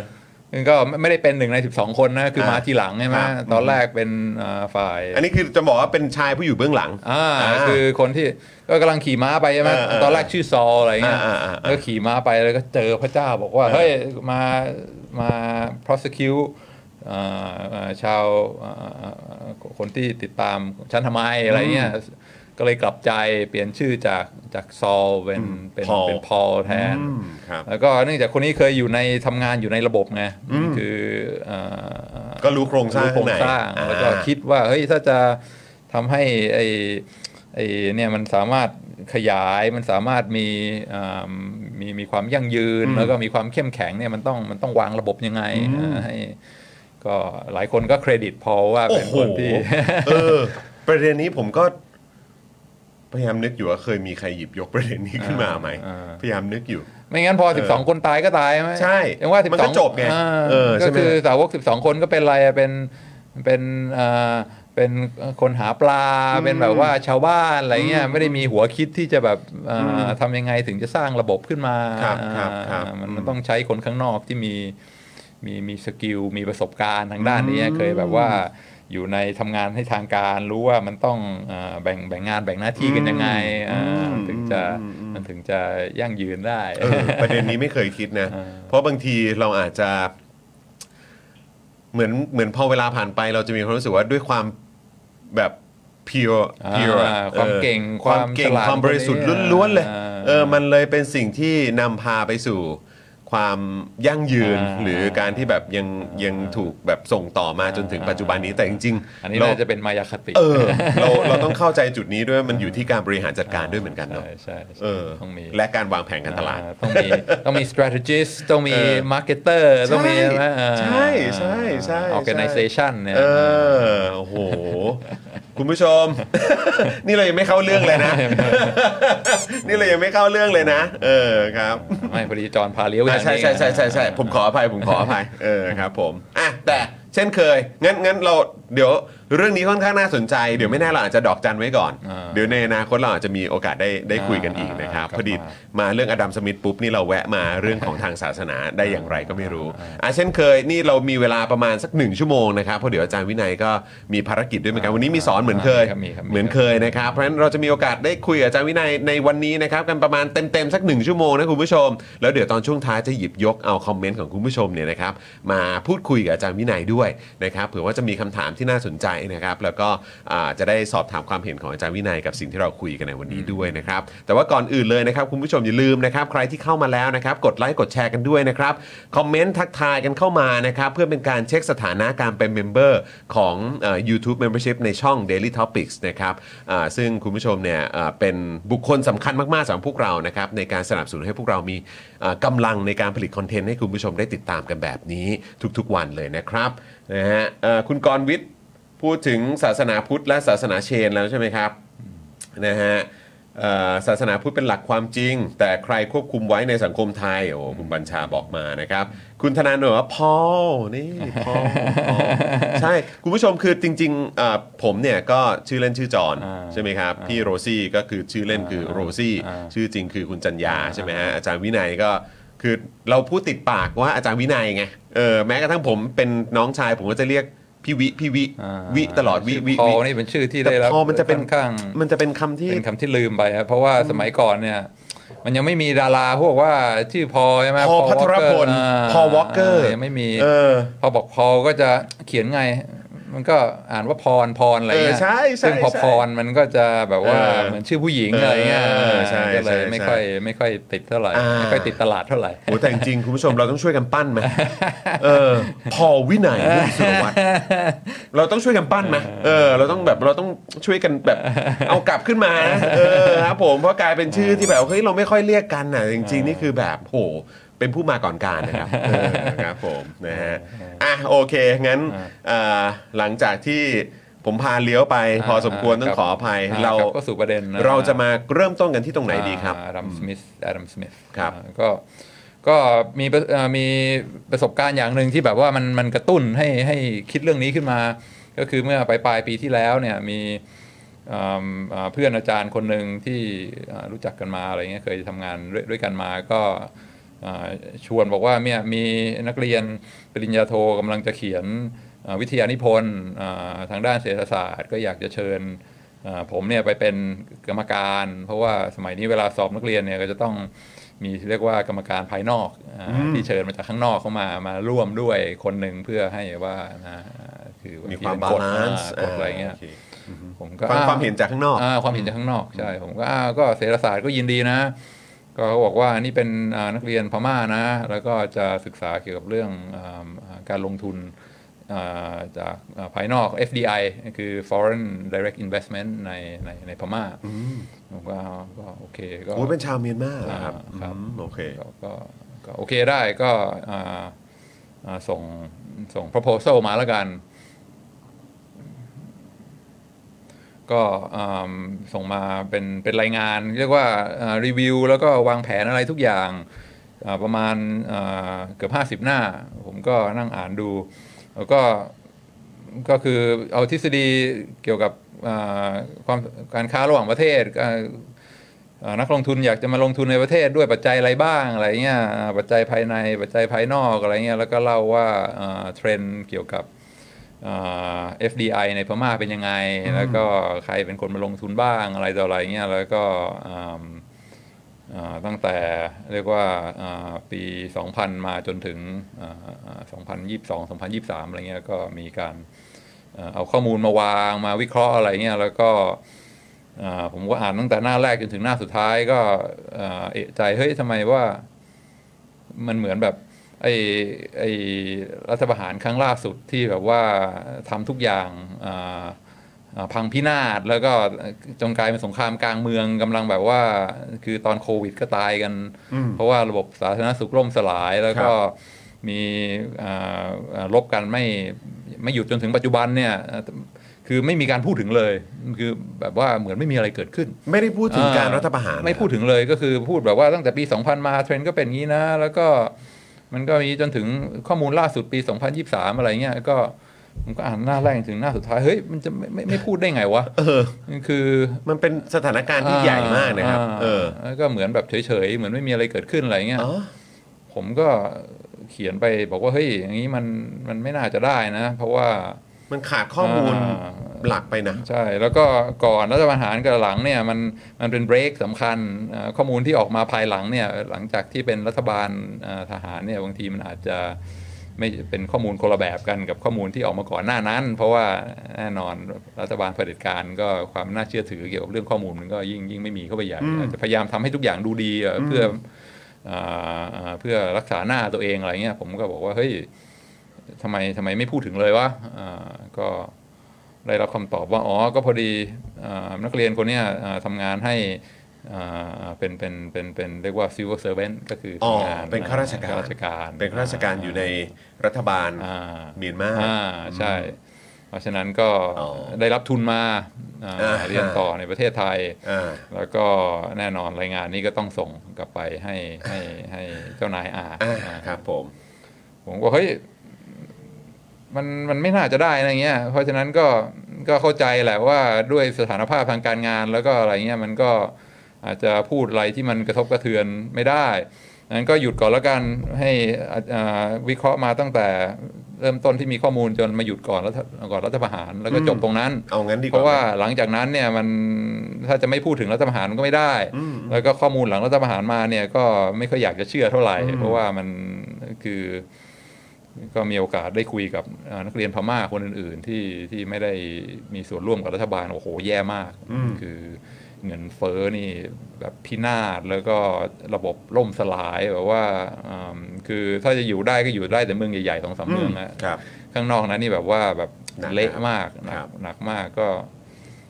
[SPEAKER 2] ก็ไม่ได้เป็นหนึ่งใน 12 คนนะคือมา
[SPEAKER 1] อ่า
[SPEAKER 2] ทีหลังใช่ไหม
[SPEAKER 1] ครับ
[SPEAKER 2] ตอนแรกเป็นอ่าฝ่าย
[SPEAKER 1] อันนี้คือจะบอกว่าเป็นชายผู้อยู่เบื้องหลัง
[SPEAKER 2] อ่า
[SPEAKER 1] อ่า
[SPEAKER 2] คือคนที่ก็กำลังขี่ม้าไปใช่ไหม
[SPEAKER 1] เออเออ
[SPEAKER 2] ตอนแรกชื่อซอลอะไรเงี้ย
[SPEAKER 1] อ่าอ่าอ่า
[SPEAKER 2] แล้วขี่ม้าไปแล้วก็เจอพระเจ้าบอกว่าเฮ้ยมามา prosecute อ่าอ่าชาวอ่าคนที่ติดตามฉันทำไมอะไรเงี้ย ก็เลยกลับใจเปลี่ยนชื่อจากจากซอลเป็นเป็น
[SPEAKER 1] Paul
[SPEAKER 2] เป็นพอลแทน
[SPEAKER 1] อืมครับ
[SPEAKER 2] แล้วก็เนื่องจากคนนี้เคยอยู่ในทำงานอยู่ในระบบไง
[SPEAKER 1] อืม
[SPEAKER 2] คืออ่า
[SPEAKER 1] ก็รู้โครงสร้าง
[SPEAKER 2] รู้โครงสร้าง
[SPEAKER 1] ข้างใน
[SPEAKER 2] แล้วก็
[SPEAKER 1] อ่า
[SPEAKER 2] คิดว่าเฮ้ยถ้าจะทำให้ไอ้ไอ้เนี่ยมันสามารถขยายมันสามารถมีอ่ามีมีความยั่งยืน แล้วก็มีความเข้มแข็งเนี่ยมันต้องมันต้องวางระบบยังไงอ่าให้ก็หลายคนก็เครดิตพอว่า
[SPEAKER 1] โอ้
[SPEAKER 2] เป็น
[SPEAKER 1] โห
[SPEAKER 2] คนที่
[SPEAKER 1] เออประเด็นนี้ผมก็ พยายามนึกอยู่ว่าเคยมีใครหยิบยกประเด็นนี้ขึ้นมาไหม
[SPEAKER 2] อ่า
[SPEAKER 1] พยายามนึกอยู่
[SPEAKER 2] ไม่งั้นพอ 12 คนตายก็ตายไหม
[SPEAKER 1] ใช่
[SPEAKER 2] ยังว่า 12
[SPEAKER 1] มันก็จบไง
[SPEAKER 2] อ่า
[SPEAKER 1] เออใช่
[SPEAKER 2] ก็
[SPEAKER 1] ไหม
[SPEAKER 2] คือสาวก 12 คนก็เป็นอะไรอะเป็นเป็นอ่าเป็นคนหาปลาเป็นแบบว่าชาวบ้านอะไรเงี้ยไม่ได้มีหัวคิดที่จะแบบอ่าทำยังไงถึงจะสร้างระบบขึ้นมา
[SPEAKER 1] ครับครับครับ
[SPEAKER 2] อ่ามัน
[SPEAKER 1] อืม
[SPEAKER 2] มันต้องใช้คนข้างนอกที่มีมีมีสกิลมีประสบการณ์ทางด้านนี้เคยแบบว่า อยู่ในทำงานให้ทางการรู้ว่ามันต้องอาแบ่งแบ่งงานแบ่งหน้าที่กันยังไงอ่า
[SPEAKER 1] อืม
[SPEAKER 2] ถึงจะ
[SPEAKER 1] อืมอืม
[SPEAKER 2] มันถึงจะยั่งยืนได้
[SPEAKER 1] เออประเด็นนี้ไม่เคยคิดนะ
[SPEAKER 2] อ่า
[SPEAKER 1] เพราะบางทีเราอาจจะ เหมือนเหมือนพอเวลาผ่านไปเราจะมีความรู้สึกว่าด้วยความแบบ pure
[SPEAKER 2] อ่า
[SPEAKER 1] pure อะ
[SPEAKER 2] ความเก่ง
[SPEAKER 1] ออความเก่ง
[SPEAKER 2] ความฉลาด
[SPEAKER 1] ความบริสุทธิ์
[SPEAKER 2] พวกนี้
[SPEAKER 1] ล้วนๆเลย
[SPEAKER 2] อ่า
[SPEAKER 1] เออมันเลยเป็นสิ่งที่นำพาไปสู่ ความยั่งยืน
[SPEAKER 2] อ่า
[SPEAKER 1] หรือการที่แบบยังยังถูกแบบส่งต่อมาจนถึงปัจจุบันนี้แต่จริงๆ
[SPEAKER 2] อันนี้
[SPEAKER 1] เรา
[SPEAKER 2] น่าจะเป็นมายาคติ
[SPEAKER 1] เออเราเราต้องเข้าใจจุดนี้ด้วยมันอยู่ที่การบริหารจัดการด้วยเหมือนกันเนาะ
[SPEAKER 2] ใช่ใช่ใช่
[SPEAKER 1] เออ
[SPEAKER 2] ต้องมี
[SPEAKER 1] และการวางแผนการตลาด
[SPEAKER 2] อ่ต้องมีต้องมี strategist ต้องมี
[SPEAKER 1] เออ
[SPEAKER 2] marketer ต้องมี
[SPEAKER 1] ใช่
[SPEAKER 2] ไหมอ่า
[SPEAKER 1] ใช่ใช่ใช่
[SPEAKER 2] organization เนี่ย
[SPEAKER 1] เออโอ้โห คุณผู้ชม นี่เรายังไม่เข้าเรื่องเลยนะ นี่เรายังไม่เข้าเรื่องเลยนะ เออครับ
[SPEAKER 2] ไม่พอดีจอห์นพาเลี้ยวไป
[SPEAKER 1] อะ
[SPEAKER 2] ทาง
[SPEAKER 1] ใช่
[SPEAKER 2] นี้
[SPEAKER 1] ใช่ใช่ใช่ใช่ผมขออภัยผมขออภัยเออครับ ผมอะแต่เช่นเคยงั้นงั้นเราเดี๋ยว เรื่องนี้ค่อนข้างน่าสนใจ เดี๋ยวไม่แน่เราอาจจะดอกจันไว้ก่อน
[SPEAKER 2] อ่า
[SPEAKER 1] เดี๋ยวในอนาคตเราอาจจะมีโอกาสได้ได้คุยกันอีกนะครับ
[SPEAKER 2] อ่า
[SPEAKER 1] พอดี
[SPEAKER 2] ครับ
[SPEAKER 1] มาเรื่องอดัมสมิธปุ๊บนี่เราแวะมาเรื่องของทางศาสนาได้อย่างไรก็ไม่รู้อะเช่นเคยนี่เรามีเวลาประมาณสักหนึ่งชั่วโมงนะครับเพราะเดี๋ยวอาจารย์วินัยก็มีภารกิจด้วยเหมือนกันวันนี้มีสอนเหมือนเคย
[SPEAKER 2] ครับมีครับมี
[SPEAKER 1] เหมือนเคยนะครับเพราะฉะนั้นเราจะมีโอกาสได้คุยกับอาจารย์วินัยในวันนี้นะครับกันประมาณเต็มๆสักหนึ่งชั่วโมงนะคุณผู้ชม แล้วเดี๋ยวตอนช่วงท้ายจะหยิบยกเอาคอมเมนต์ของคุณผู้ชมเนี่ยนะครับมาพูดคุยกับอาจารย์วินัยด้วยนะครับเผื่อว่าจะมีคำถามที่น่าสนใจนะครับแล้วก็จะได้สอบถามความเห็นของอาจารย์วินัยกับสิ่งที่เราคุยกันในวันนี้ด้วยนะครับแต่ว่าก่อนอื่นเลยนะครับคุณผู้ชมอย่าลืมนะครับใครที่เข้ามาแล้วนะครับกดไลค์กดแชร์กันด้วยนะครับคอมเมนต์ทักทายกันเข้ามานะครับเพื่อเป็นการเช็คสถานะการเป็น member ของอ YouTube Membership ในช่อง Daily Topics นะครับซึ่งคุณผู้ชมเนี่ยเป็นบุคคลสำคัญมากๆสำหรับพวกเรานะครับในการสนับสนุนให้พวกเรามีอ่ากำลังในการผลิตคอนเทนต์ให้คุณผู้ชมได้ติดตามกันแบบนี้ทุกๆวันเลยนะครับนะฮะคุณกรณ์วิทย์ พูดถึงศาสนาพุทธและศาสนาเชนแล้วใช่ไหมครับนะฮะเอ่อศาสนาพุทธเป็นหลักความจริง แต่ใครควบคุมไว้ในสังคมไทยโอ้คุณบัญชาบอกมานะครับ คุณธนาโนว่าพอลนี่พอลพอลใช่ คุณผู้ชมคือจริงๆอ่าผมเนี่ยก็ชื่อเล่นชื่อจอห์น
[SPEAKER 2] อ่า
[SPEAKER 1] ใช่ไหมครับ พี่โรซี่ก็คือชื่อเล่นคือโรซี่
[SPEAKER 2] อ่า
[SPEAKER 1] ชื่อจริงคือคุณจัญญาใช่ไหมฮะอาจารย์วินัยก็คือเราพูดติดปากว่าอาจารย์วินัยไงเออแม้กระทั่งผมเป็นน้องชายผมก็จะเรียก พี่วิพี่วิ
[SPEAKER 2] อ่า
[SPEAKER 1] วิตลอดวิวิ
[SPEAKER 2] พอ
[SPEAKER 1] วิ
[SPEAKER 2] นี่เป็นชื่อที่
[SPEAKER 1] แต่
[SPEAKER 2] ได้รับ
[SPEAKER 1] พอมันจะเป็น
[SPEAKER 2] ค่อข้าง
[SPEAKER 1] มันจะเป็นคำที่
[SPEAKER 2] เป็นคำที่ลืมไปครับเพราะว่าสมัยก่อนเนี่ย มันยังไม่มีดาราพวกว่าชื่อพอใช่ไหม
[SPEAKER 1] พอ
[SPEAKER 2] Paul
[SPEAKER 1] พัทรพล
[SPEAKER 2] Walker า
[SPEAKER 1] พอวอลเกอร์
[SPEAKER 2] ยังไม่มี
[SPEAKER 1] เออ
[SPEAKER 2] พอบอกพอก็จะเขียนไง มันก็อ่านว่าพรพรอะไรเงี้ย
[SPEAKER 1] เออใช่ใช่
[SPEAKER 2] ซึ่งพอ
[SPEAKER 1] ใช่
[SPEAKER 2] พรมันก็จะแบบว่า
[SPEAKER 1] เออ
[SPEAKER 2] เหมือนชื่อผู้หญิงอะไรเงี้ย
[SPEAKER 1] เออใช่
[SPEAKER 2] ก็เลย
[SPEAKER 1] ใช่
[SPEAKER 2] ไม่
[SPEAKER 1] ใช่
[SPEAKER 2] ค่อยไม่ค่อยติดเท่าไหร่
[SPEAKER 1] อ่า
[SPEAKER 2] ไม่ค่อยติดตลาดเท่าไหร่
[SPEAKER 1] โอ้แต่จริงๆคุณผู้ชมเราต้องช่วยกันปั้นไหมเออพอวินัยมุ่งสุรวัตรเราต้องช่วยกันปั้นไหมเออ เราต้องแบบเราต้องช่วยกันแบบเอากลับขึ้นมานะเออครับผมเพราะกลายเป็นชื่อที่แบบเฮ้ยเราไม่ค่อยเรียกกันอะจริง ๆ นี่คือแบบโห เป็นผู้มาก่อนการนะครับเออครับผมนะฮะอะโอเค งั้นอ่าหลังจากที่ผมพาเลี้ยวไป พอสมควรต้องขออภัย
[SPEAKER 2] อ่า
[SPEAKER 1] เรา
[SPEAKER 2] ครับก็สู่ประเด็นน
[SPEAKER 1] เราจะมาเริ่มต้นกันที่ตรงไหนดีครับ
[SPEAKER 2] อดัมสมิธอดัมสมิธ
[SPEAKER 1] ครับ
[SPEAKER 2] ก็ก็มีประเอ่อมีประสบการณ์อย่างหนึ่งที่แบบว่ามันมันกระตุ้นให้ให้คิดเรื่องนี้ขึ้นมา ก็คือเมื่อปลายปลายปีที่แล้วเนี่ยมีอืมอ่าเพื่อนอาจารย์คนหนึ่งที่อ่ารู้จักกันมาอะไรเงี้ยเคยทำงานด้วยด้วยกันมาก็อ่า ชวนบอกว่าเนี่ยมีนักเรียนปริญญาโทกำลังจะเขียนอ่าวิทยานิพนธ์อ่าทางด้านเศรษฐศาสตร์ ก็อยากจะเชิญอ่าผมเนี่ยไปเป็นกรรมการ เพราะว่าสมัยนี้เวลาสอบนักเรียนเนี่ยก็จะต้องมีเรียกว่ากรรมการภายนอกอาที่เชิญมาจากข้างนอกเข้ามามาร่วมด้วยคนหนึ่งเพื่อให้ว่านะคือบง
[SPEAKER 1] มี
[SPEAKER 2] ที
[SPEAKER 1] ความ
[SPEAKER 2] เป็น
[SPEAKER 1] บาก
[SPEAKER 2] ฎ
[SPEAKER 1] ลานซ์
[SPEAKER 2] อ่ากฎอะไรเงี้ย
[SPEAKER 1] โค
[SPEAKER 2] ผมก็
[SPEAKER 1] ฟัง
[SPEAKER 2] อ่
[SPEAKER 1] ความเห็นจากข้างนอก
[SPEAKER 2] อ่าความเห็นจากข้างนอกใช่ผมก็อ่าก็เศรษฐศาสตร์ก็ยินดีนะ ก็เขาบอกว่านี่เป็นอ่านักเรียนพม่านะ แล้วก็จะศึกษาเกี่ยวกับเรื่องอ่าอ่าการลงทุนอ่าจากอ่าภายนอก FDI คือ foreign direct investment ในในในพม่าผมก็อ่าก็โอเคก็
[SPEAKER 1] โอ้เป็นชาวเมียนมาเหรอครับ
[SPEAKER 2] อ่าครับ
[SPEAKER 1] อืมโอเค
[SPEAKER 2] ก็ก็ก็โอเคได้ก็อ่าอ่าส่งส่ง proposal มาแล้วกัน ก็ส่งมาเป็นเป็นรายงาน เรียกว่ารีวิวแล้วก็วางแผนอะไรทุกอย่างประมาณเกือบ 50 หน้า ผมก็นั่งอ่านดู แล้วก็ก็คือเอาทฤษฎีเกี่ยวกับความการค้าระหว่างประเทศนักลงทุนอยากจะมาลงทุนในประเทศด้วยปัจจัยอะไรบ้างอะไรเงี้ยปัจจัยภายในปัจจัยภายนอกอะไรเงี้ยแล้วก็เล่าว่าเทรนด์เกี่ยวกับ FDI ในพม่าเป็นยังไง แล้วก็ใครเป็นคนมาลงทุนบ้างอะไรต่ออะไรเงี้ยแล้วก็อ่าอ่าตั้งแต่เรียกว่าอ่าปี 2000 มาจนถึงอ่าอ่า2022 2023 อะไรเงี้ยก็มีการอ่าเอาข้อมูลมาวางมาวิเคราะห์อะไรเงี้ยแล้วก็อ่าผมก็อ่านตั้งแต่หน้าแรกจนถึงหน้าสุดท้ายก็อ่าเอะใจเฮ้ยทำไมว่ามันเหมือนแบบ ไอ้ไอ้รัฐประหารครั้งล่าสุดที่แบบว่าทำทุกอย่างอ่าอ่าพังพินาศแล้วก็จนกลายเป็นสงครามกลางเมืองกำลังแบบว่า คือตอนโควิดก็ตายกัน เพราะว่าระบบสาธารณสุขล่มสลายแล้วก็มีอ่าอ่ารบกันไม่ไม่หยุดจนถึงปัจจุบันเนี่ยคือไม่มีการพูดถึงเลย คือแบบว่าเหมือนไม่มีอะไรเกิดขึ้น
[SPEAKER 1] ไม่ได้พูดถึงการ
[SPEAKER 2] อ่
[SPEAKER 1] รัฐประหาร
[SPEAKER 2] ไม่พูดถึงเลยก็คือพูดแบบว่าตั้งแต่ปี 2000 มาเทรนด์ก็เป็นงี้นะ แล้วก็ มันก็มีจนถึงข้อมูลล่าสุดปี 2023 อะไรเงี้ยก็ผมก็อ่านหน้าแรกถึงหน้าสุดท้าย เฮ้ย มันจะไม่ไม่ไม่พูดได้ไงวะ
[SPEAKER 1] เออ
[SPEAKER 2] คือ
[SPEAKER 1] มันเป็นสถานการณ์ที่ใหญ่มากนะครับาเออ
[SPEAKER 2] แล้วก็เหมือนแบบเฉยๆ เหมือนไม่มีอะไรเกิดขึ้นอะไรเงี้ย
[SPEAKER 1] อ๋อ
[SPEAKER 2] ผมก็เขียนไปบอกว่าเฮ้ยอย่างนี้มันมันไม่น่าจะได้นะ เพราะว่า
[SPEAKER 1] มันขาดข้อมูล
[SPEAKER 2] อ่า
[SPEAKER 1] หลักไปนะ
[SPEAKER 2] ใช่ แล้วก็ก่อนรัฐประหารกับหลังเนี่ยมันมันเป็นเบรกสำคัญอ่าข้อมูลที่ออกมาภายหลังเนี่ยหลังจากที่เป็นรัฐบาลอ่าทหารเนี่ยบางทีมันอาจจะไม่เป็นข้อมูลคนละแบบกันกับข้อมูลที่ออกมาก่อนหน้านั้น เพราะว่าแน่นอนรัฐบาลเผด็จการก็ความน่าเชื่อถือเกี่ยวกับเรื่องข้อมูลมันก็ยิ่งยิ่งไม่มีเข้าไปใหญ่อาจจะพยายามทำให้ทุกอย่างดูดีอะเพื่ออ่าอ่าเพื่อรักษาหน้าตัวเองอะไรเงี้ยผมก็บอกว่าเฮ้ย ทำไมทำไมไม่พูดถึงเลยวะอ่าก็ได้รับคำตอบว่า อ๋อ ก็พอดีอ่านักเรียนคนเนี้ยอ่าทำงานให้อ่าเป็นเป็นเป็นเป็นเรียกว่า civil servant ก็คือ
[SPEAKER 1] อ๋อ
[SPEAKER 2] ทำงาน
[SPEAKER 1] เป็นข้าราชการ
[SPEAKER 2] ข้าราชการ
[SPEAKER 1] เป็นข้าราชการอยู่ในรัฐบาล
[SPEAKER 2] อ่า
[SPEAKER 1] เมียนมา
[SPEAKER 2] อ่าใช่ เพราะฉะนั้นก็
[SPEAKER 1] อ๋อ
[SPEAKER 2] ได้รับทุนมาอ่า
[SPEAKER 1] อ่า
[SPEAKER 2] เรียนต่อในประเทศไทย
[SPEAKER 1] อ่า
[SPEAKER 2] แล้วก็แน่นอนรายงานนี้ก็ต้องส่งกลับไปให้ให้ให้เจ้านายอ่าน
[SPEAKER 1] อ่า
[SPEAKER 2] อ่า
[SPEAKER 1] ครับผม
[SPEAKER 2] ผมก็เฮ้ย มันมันไม่น่าจะได้อะไรเงี้ย เพราะฉะนั้นก็ก็เข้าใจแหละว่าด้วยสถานภาพทางการงานแล้วก็อะไรเงี้ยมันก็อาจจะพูดอะไรที่มันกระทบกระเทือนไม่ได้นั้นก็หยุดก่อนแล้วกันให้อ่าอ่าวิเคราะห์มาตั้งแต่เริ่มต้นที่มีข้อมูลจนมาหยุดก่อนรัฐก่อนรัฐประหารแล้วก็จบตรงนั้น
[SPEAKER 1] เอางั้นดีกว่า
[SPEAKER 2] เพราะว่าหลังจากนั้นเนี่ยมันถ้าจะไม่พูดถึงรัฐประหารมันก็ไม่ได้ แล้วก็ข้อมูลหลังรัฐประหารมาเนี่ยก็ไม่ค่อยอยากจะเชื่อเท่าไหร่ เพราะว่ามันคือ ก็มีโอกาสได้คุยกับเอ่อนักเรียนพม่าคนอื่น ๆ ที่ที่ไม่ได้มีส่วนร่วมกับรัฐบาลโอ้โหแย่มากคือเงินเฟ้อนี่แบบพินาศแล้วก็ระบบล่มสลายแบบว่าอืมคือถ้าจะอยู่ได้ก็อยู่ได้แต่เมืองใหญ่ๆสองสามเมืองนะ
[SPEAKER 1] ครับ
[SPEAKER 2] ข้างนอกนั้นนี่แบบว่าแบบ
[SPEAKER 1] หนัก
[SPEAKER 2] เละ
[SPEAKER 1] ครับ
[SPEAKER 2] มากหนั
[SPEAKER 1] ครั
[SPEAKER 2] ก
[SPEAKER 1] บ
[SPEAKER 2] หนักมากก็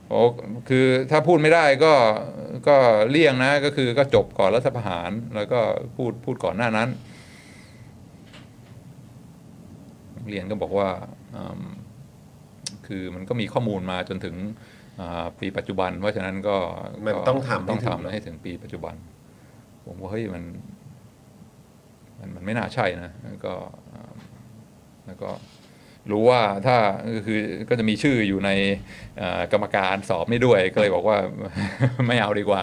[SPEAKER 2] โอ้คือถ้าพูดไม่ได้ก็ก็เลี่ยงนะก็คือก็จบก่อนรัฐประหารแล้วก็พูดพูดก่อนหน้านั้น เรียนก็บอกว่าอืมคือมันก็มีข้อมูลมาจนถึงอ่าปีปัจจุบัน เพราะฉะนั้นก็
[SPEAKER 1] มัน
[SPEAKER 2] ก็
[SPEAKER 1] ต้องทำให้
[SPEAKER 2] ต้อง
[SPEAKER 1] ถึง
[SPEAKER 2] ทำให้ถึงปีปัจจุบัน ผมว่าเฮ้ยมัน มันมันไม่น่าใช่นะแล้วก็อ่าแล้วก็รู้ว่าถ้าคือก็จะมีชื่ออยู่ในเอ่อกรรมการสอบไม่ด้วย ก็เลยบอกว่าไม่เอาดีกว่า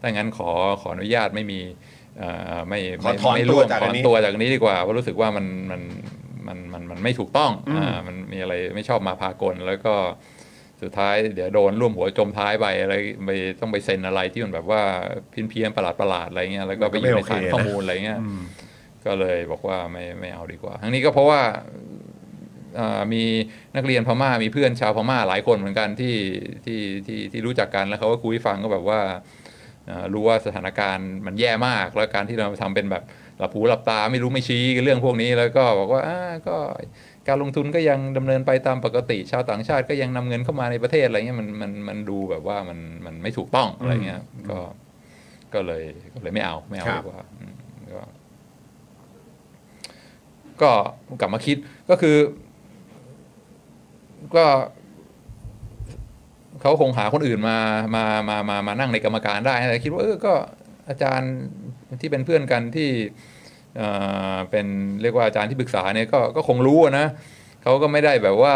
[SPEAKER 2] ถ้างั้นขอขออนุญาตไม่มีเอ่อไม่
[SPEAKER 1] ขอ
[SPEAKER 2] ไม่
[SPEAKER 1] ถอน
[SPEAKER 2] ไม่
[SPEAKER 1] ตัว
[SPEAKER 2] ร่วม
[SPEAKER 1] จาก
[SPEAKER 2] ถ
[SPEAKER 1] อั
[SPEAKER 2] อนน
[SPEAKER 1] นี้
[SPEAKER 2] ตัวจากนี้ดีกว่าเพราะรู้สึกว่ามันมัน มันมันมันไม่ถูกต้องอ่ามันมีอะไรไม่ชอบมาพากลแล้วก็สุดท้ายเดี๋ยวโดนร่วมหัวจมท้ายไปอะไรไปต้องไปเซ็นอะไรที่มันแบบว่าเพี้ยนเพี้ยนประหลาดประหลาดๆอะไรเงี้ยแล้วก็ไปอยู่ในฐานข้อมูลอะไรเงี้ยก็เลยบอกว่าไม่ไม่เอาดีกว่า ทั้งนี้ก็เพราะว่าอ่ามีนักเรียนพม่ามีเพื่อนชาวพม่าหลายคนเหมือนกันที่ที่ที่ที่รู้จักกันแล้วเขาก็คุยให้ฟังก็แบบว่าอ่ารู้ว่าสถานการณ์มันแย่มาก แล้วการที่เราทำเป็นแบบ หลับหูหลับตาไม่รู้ไม่ชี้เรื่องพวกนี้แล้วก็บอกว่าอ่าก็การลงทุนก็ยังดำเนินไปตามปกติ ชาวต่างชาติก็ยังนำเงินเข้ามาในประเทศอะไรเงี้ยมันมันมันดูแบบว่ามันมันไม่ถูกต้องอะไรเงี้ยก็ก็เลยก็เลยไม่เอาไม่เอา
[SPEAKER 1] ครับ
[SPEAKER 2] ดีกว่าอืมก็ก็กลับมาคิดก็คือ ก็เขาคงหาคนอื่นมามามามามานั่งในกรรมการได้แต่คิดว่าเออก็อาจารย์ ที่เป็นเพื่อนกันที่เอ่อเป็นเรียกว่าอาจารย์ที่ปรึกษาเนี่ยก็ก็คงรู้อะนะเขาก็ไม่ได้แบบว่า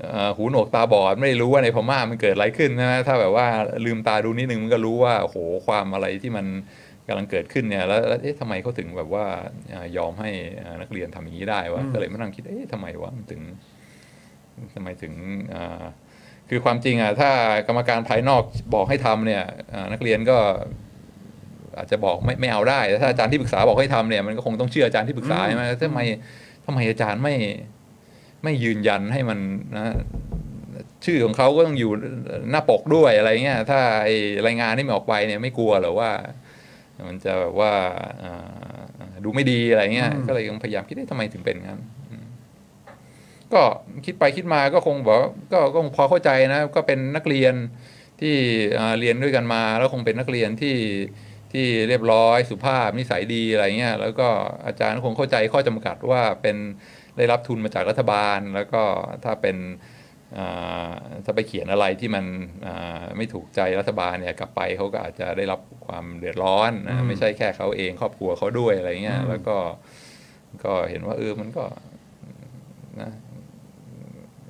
[SPEAKER 2] เอ่อหูหนวกตาบอดไม่ได้รู้ว่าในพม่ามันเกิดอะไรขึ้นนะถ้าแบบว่าลืมตาดูนิดนึงมันก็รู้ว่าโอ้โหความอะไรที่มันกำลังเกิดขึ้นเนี่ยแล้วแล้วเอ๊ะทำไมเขาถึงแบบว่าเอ่อยอมให้เอ่อนักเรียนทำอย่างนี้ได้วะก็เลยมานั่งคิดเอ๊ะทำไมวะมันถึงทำไมถึงอ่าคือความจริงอะถ้ากรรมการภายนอกบอกให้ทำเนี่ยอ่านักเรียนก็ อาจจะบอกไม่ไม่เอาได้แต่ถ้าอาจารย์ที่ปรึกษาบอกให้ทำเนี่ยมันก็คงต้องเชื่ออาจารย์ที่ปรึกษาใช่ไหมทำไมทำไมอาจารย์ไม่ไม่ยืนยันให้มันนะชื่อของเขาก็ต้องอยู่หน้าปกด้วยอะไรเงี้ยถ้าไอรายงานที่มันออกไปเนี่ยไม่กลัวเหรอว่า มันจะแบบว่าอ่าดูไม่ดีอะไรเงี้ยก็เลยยังพยายามคิดได้ทำไมถึงเป็นงั้นอืมก็คิดไปคิดมาก็คงบอกว่าก็ก็คงพอเข้าใจนะ ก็เป็นนักเรียนที่อ่าเรียนด้วยกันมา แล้วคงเป็นนักเรียนที่ ที่เรียบร้อยสุภาพนิสัยดีอะไรเงี้ยแล้วก็อาจารย์คงเข้าใจข้อจำกัดว่าเป็นได้รับทุนมาจากรัฐบาล แล้วก็ถ้าเป็นอ่าถ้าไปเขียนอะไรที่มันอ่าไม่ถูกใจรัฐบาลเนี่ยกลับไปเขาก็อาจจะได้รับความเดือดร้อนนะไม่ใช่แค่เขาเองครอบครัวเขาด้วยอะไรเงี้ยแล้วก็ก็เห็นว่าเออมันก็นะ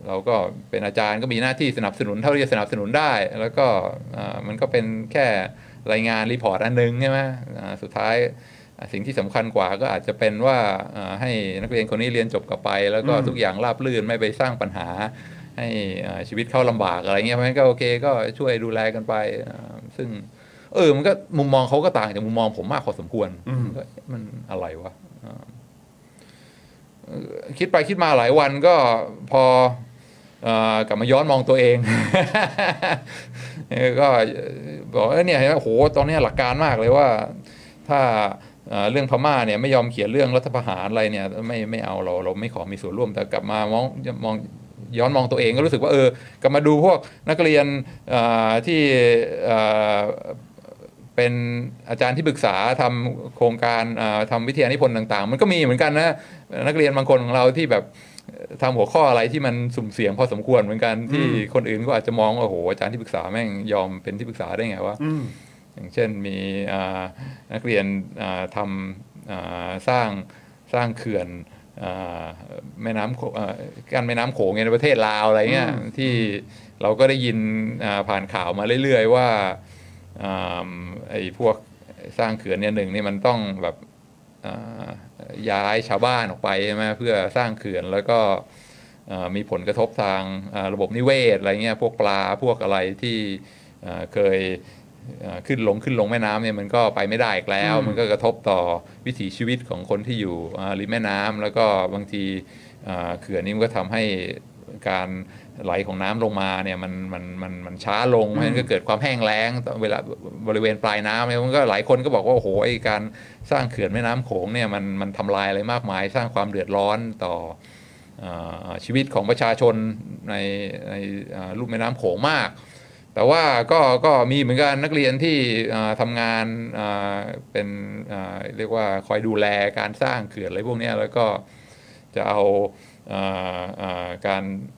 [SPEAKER 2] เราก็เป็นอาจารย์ก็มีหน้าที่สนับสนุนเท่าที่จะสนับสนุนได้ แล้วก็อ่ามันก็เป็นแค่ รายงานรีพอร์ตอันหนึงใช่ไหมอ่าสุดท้ายอ่าสิ่งที่สำคัญกว่าก็อาจจะเป็นว่าอ่าให้นักเรียนคนนี้เรียนจบกลับไป แล้วก็ทุกอย่างราบรื่นไม่ไปสร้างปัญหา ให้อ่าชีวิตเข้าลำบากอะไรเงี้ยเพราะฉะนั้นก็โอเคก็ช่วยดูแลกันไปอ่าซึ่ง เออมันก็มุมมองเขาก็ต่างจากมุมมองผมมากพอสมควรก็เอ๊ะมันอะไรวะอ่าเอ่อคิดไปคิดมาหลายวันก็พอเอ่อ กลับมาย้อนมองตัวเอง ก็บอกเนี่ยโอ้โหตอนนี้หลักการมากเลยว่า ถ้าเรื่องพม่าเนี่ยไม่ยอมเขียนเรื่องรัฐประหารอะไรเนี่ยไม่ไม่เอาเราเราไม่ขอมีส่วนร่วมแต่กลับมามองมองย้อนมองตัวเองก็รู้สึกว่าเออกลับมาดูพวกนักเรียนที่เป็นอาจารย์ที่ปรึกษาทำโครงการเอ่อทำวิทยานิพนธ์ต่าง ๆ มันก็มีเหมือนกันนะนักเรียนบางคนของเราที่แบบ ทำหัวข้ออะไรที่มันสุ่มเสี่ยงพอสมควรเหมือนกันที่คนอื่นก็อาจจะมองว่าโอ้โหอาจารย์ที่ปรึกษาแม่งยอมเป็นที่ปรึกษาได้ไงวะอย่างเช่นมีอ่านักเรียนอ่าทำอ่าสร้างสร้างเขื่อนอ่าแม่น้ำโขอ่ากั้นแม่น้ำโขงในประเทศลาวอะไรเงี้ยที่เราก็ได้ยินอ่าผ่านข่าวมาเรื่อยๆว่าอ่าไอ้พวกสร้างเขื่อนเนี่ยหนึ่งนี่มันต้องแบบอ่า ย้ายชาวบ้านออกไปใช่ไหมเพื่อสร้างเขื่อนแล้วก็อ่ามีผลกระทบทางอ่าระบบนิเวศอะไรเงี้ยพวกปลาพวกอะไรที่อ่าเคยเอ่อขึ้นลงขึ้นลงแม่น้ำเนี่ยมันก็ไปไม่ได้อีกแล้ว มันก็กระทบต่อวิถีชีวิตของคนที่อยู่อ่าริมแม่น้ำแล้วก็บางทีอ่าเขื่อนนี้มันก็ทำให้การ ไหลของน้ำลงมาเนี่ยมันมันมันมันช้าลงเพราะฉะนั้นก็เกิดความแห้งแล้งต่อเวลาบริเวณปลายน้ำเนี่ยมันก็หลายคนก็บอกว่าโอ้โหไอการสร้างเขื่อนแม่น้ำโขงเนี่ยมันมันทำลายอะไรมากมาย สร้างความเดือดร้อนต่ออ่าชีวิตของประชาชนในในอ่าลุ่มแม่น้ำโขงมาก แต่ว่าก็ก็มีเหมือนกันนักเรียนที่อ่าทำงานอ่าเป็นอ่าเรียกว่าคอยดูแลการสร้างเขื่อนอะไรพวกเนี้ยแล้วก็จะเอาอ่าอ่าการอ่าอ่าอ่า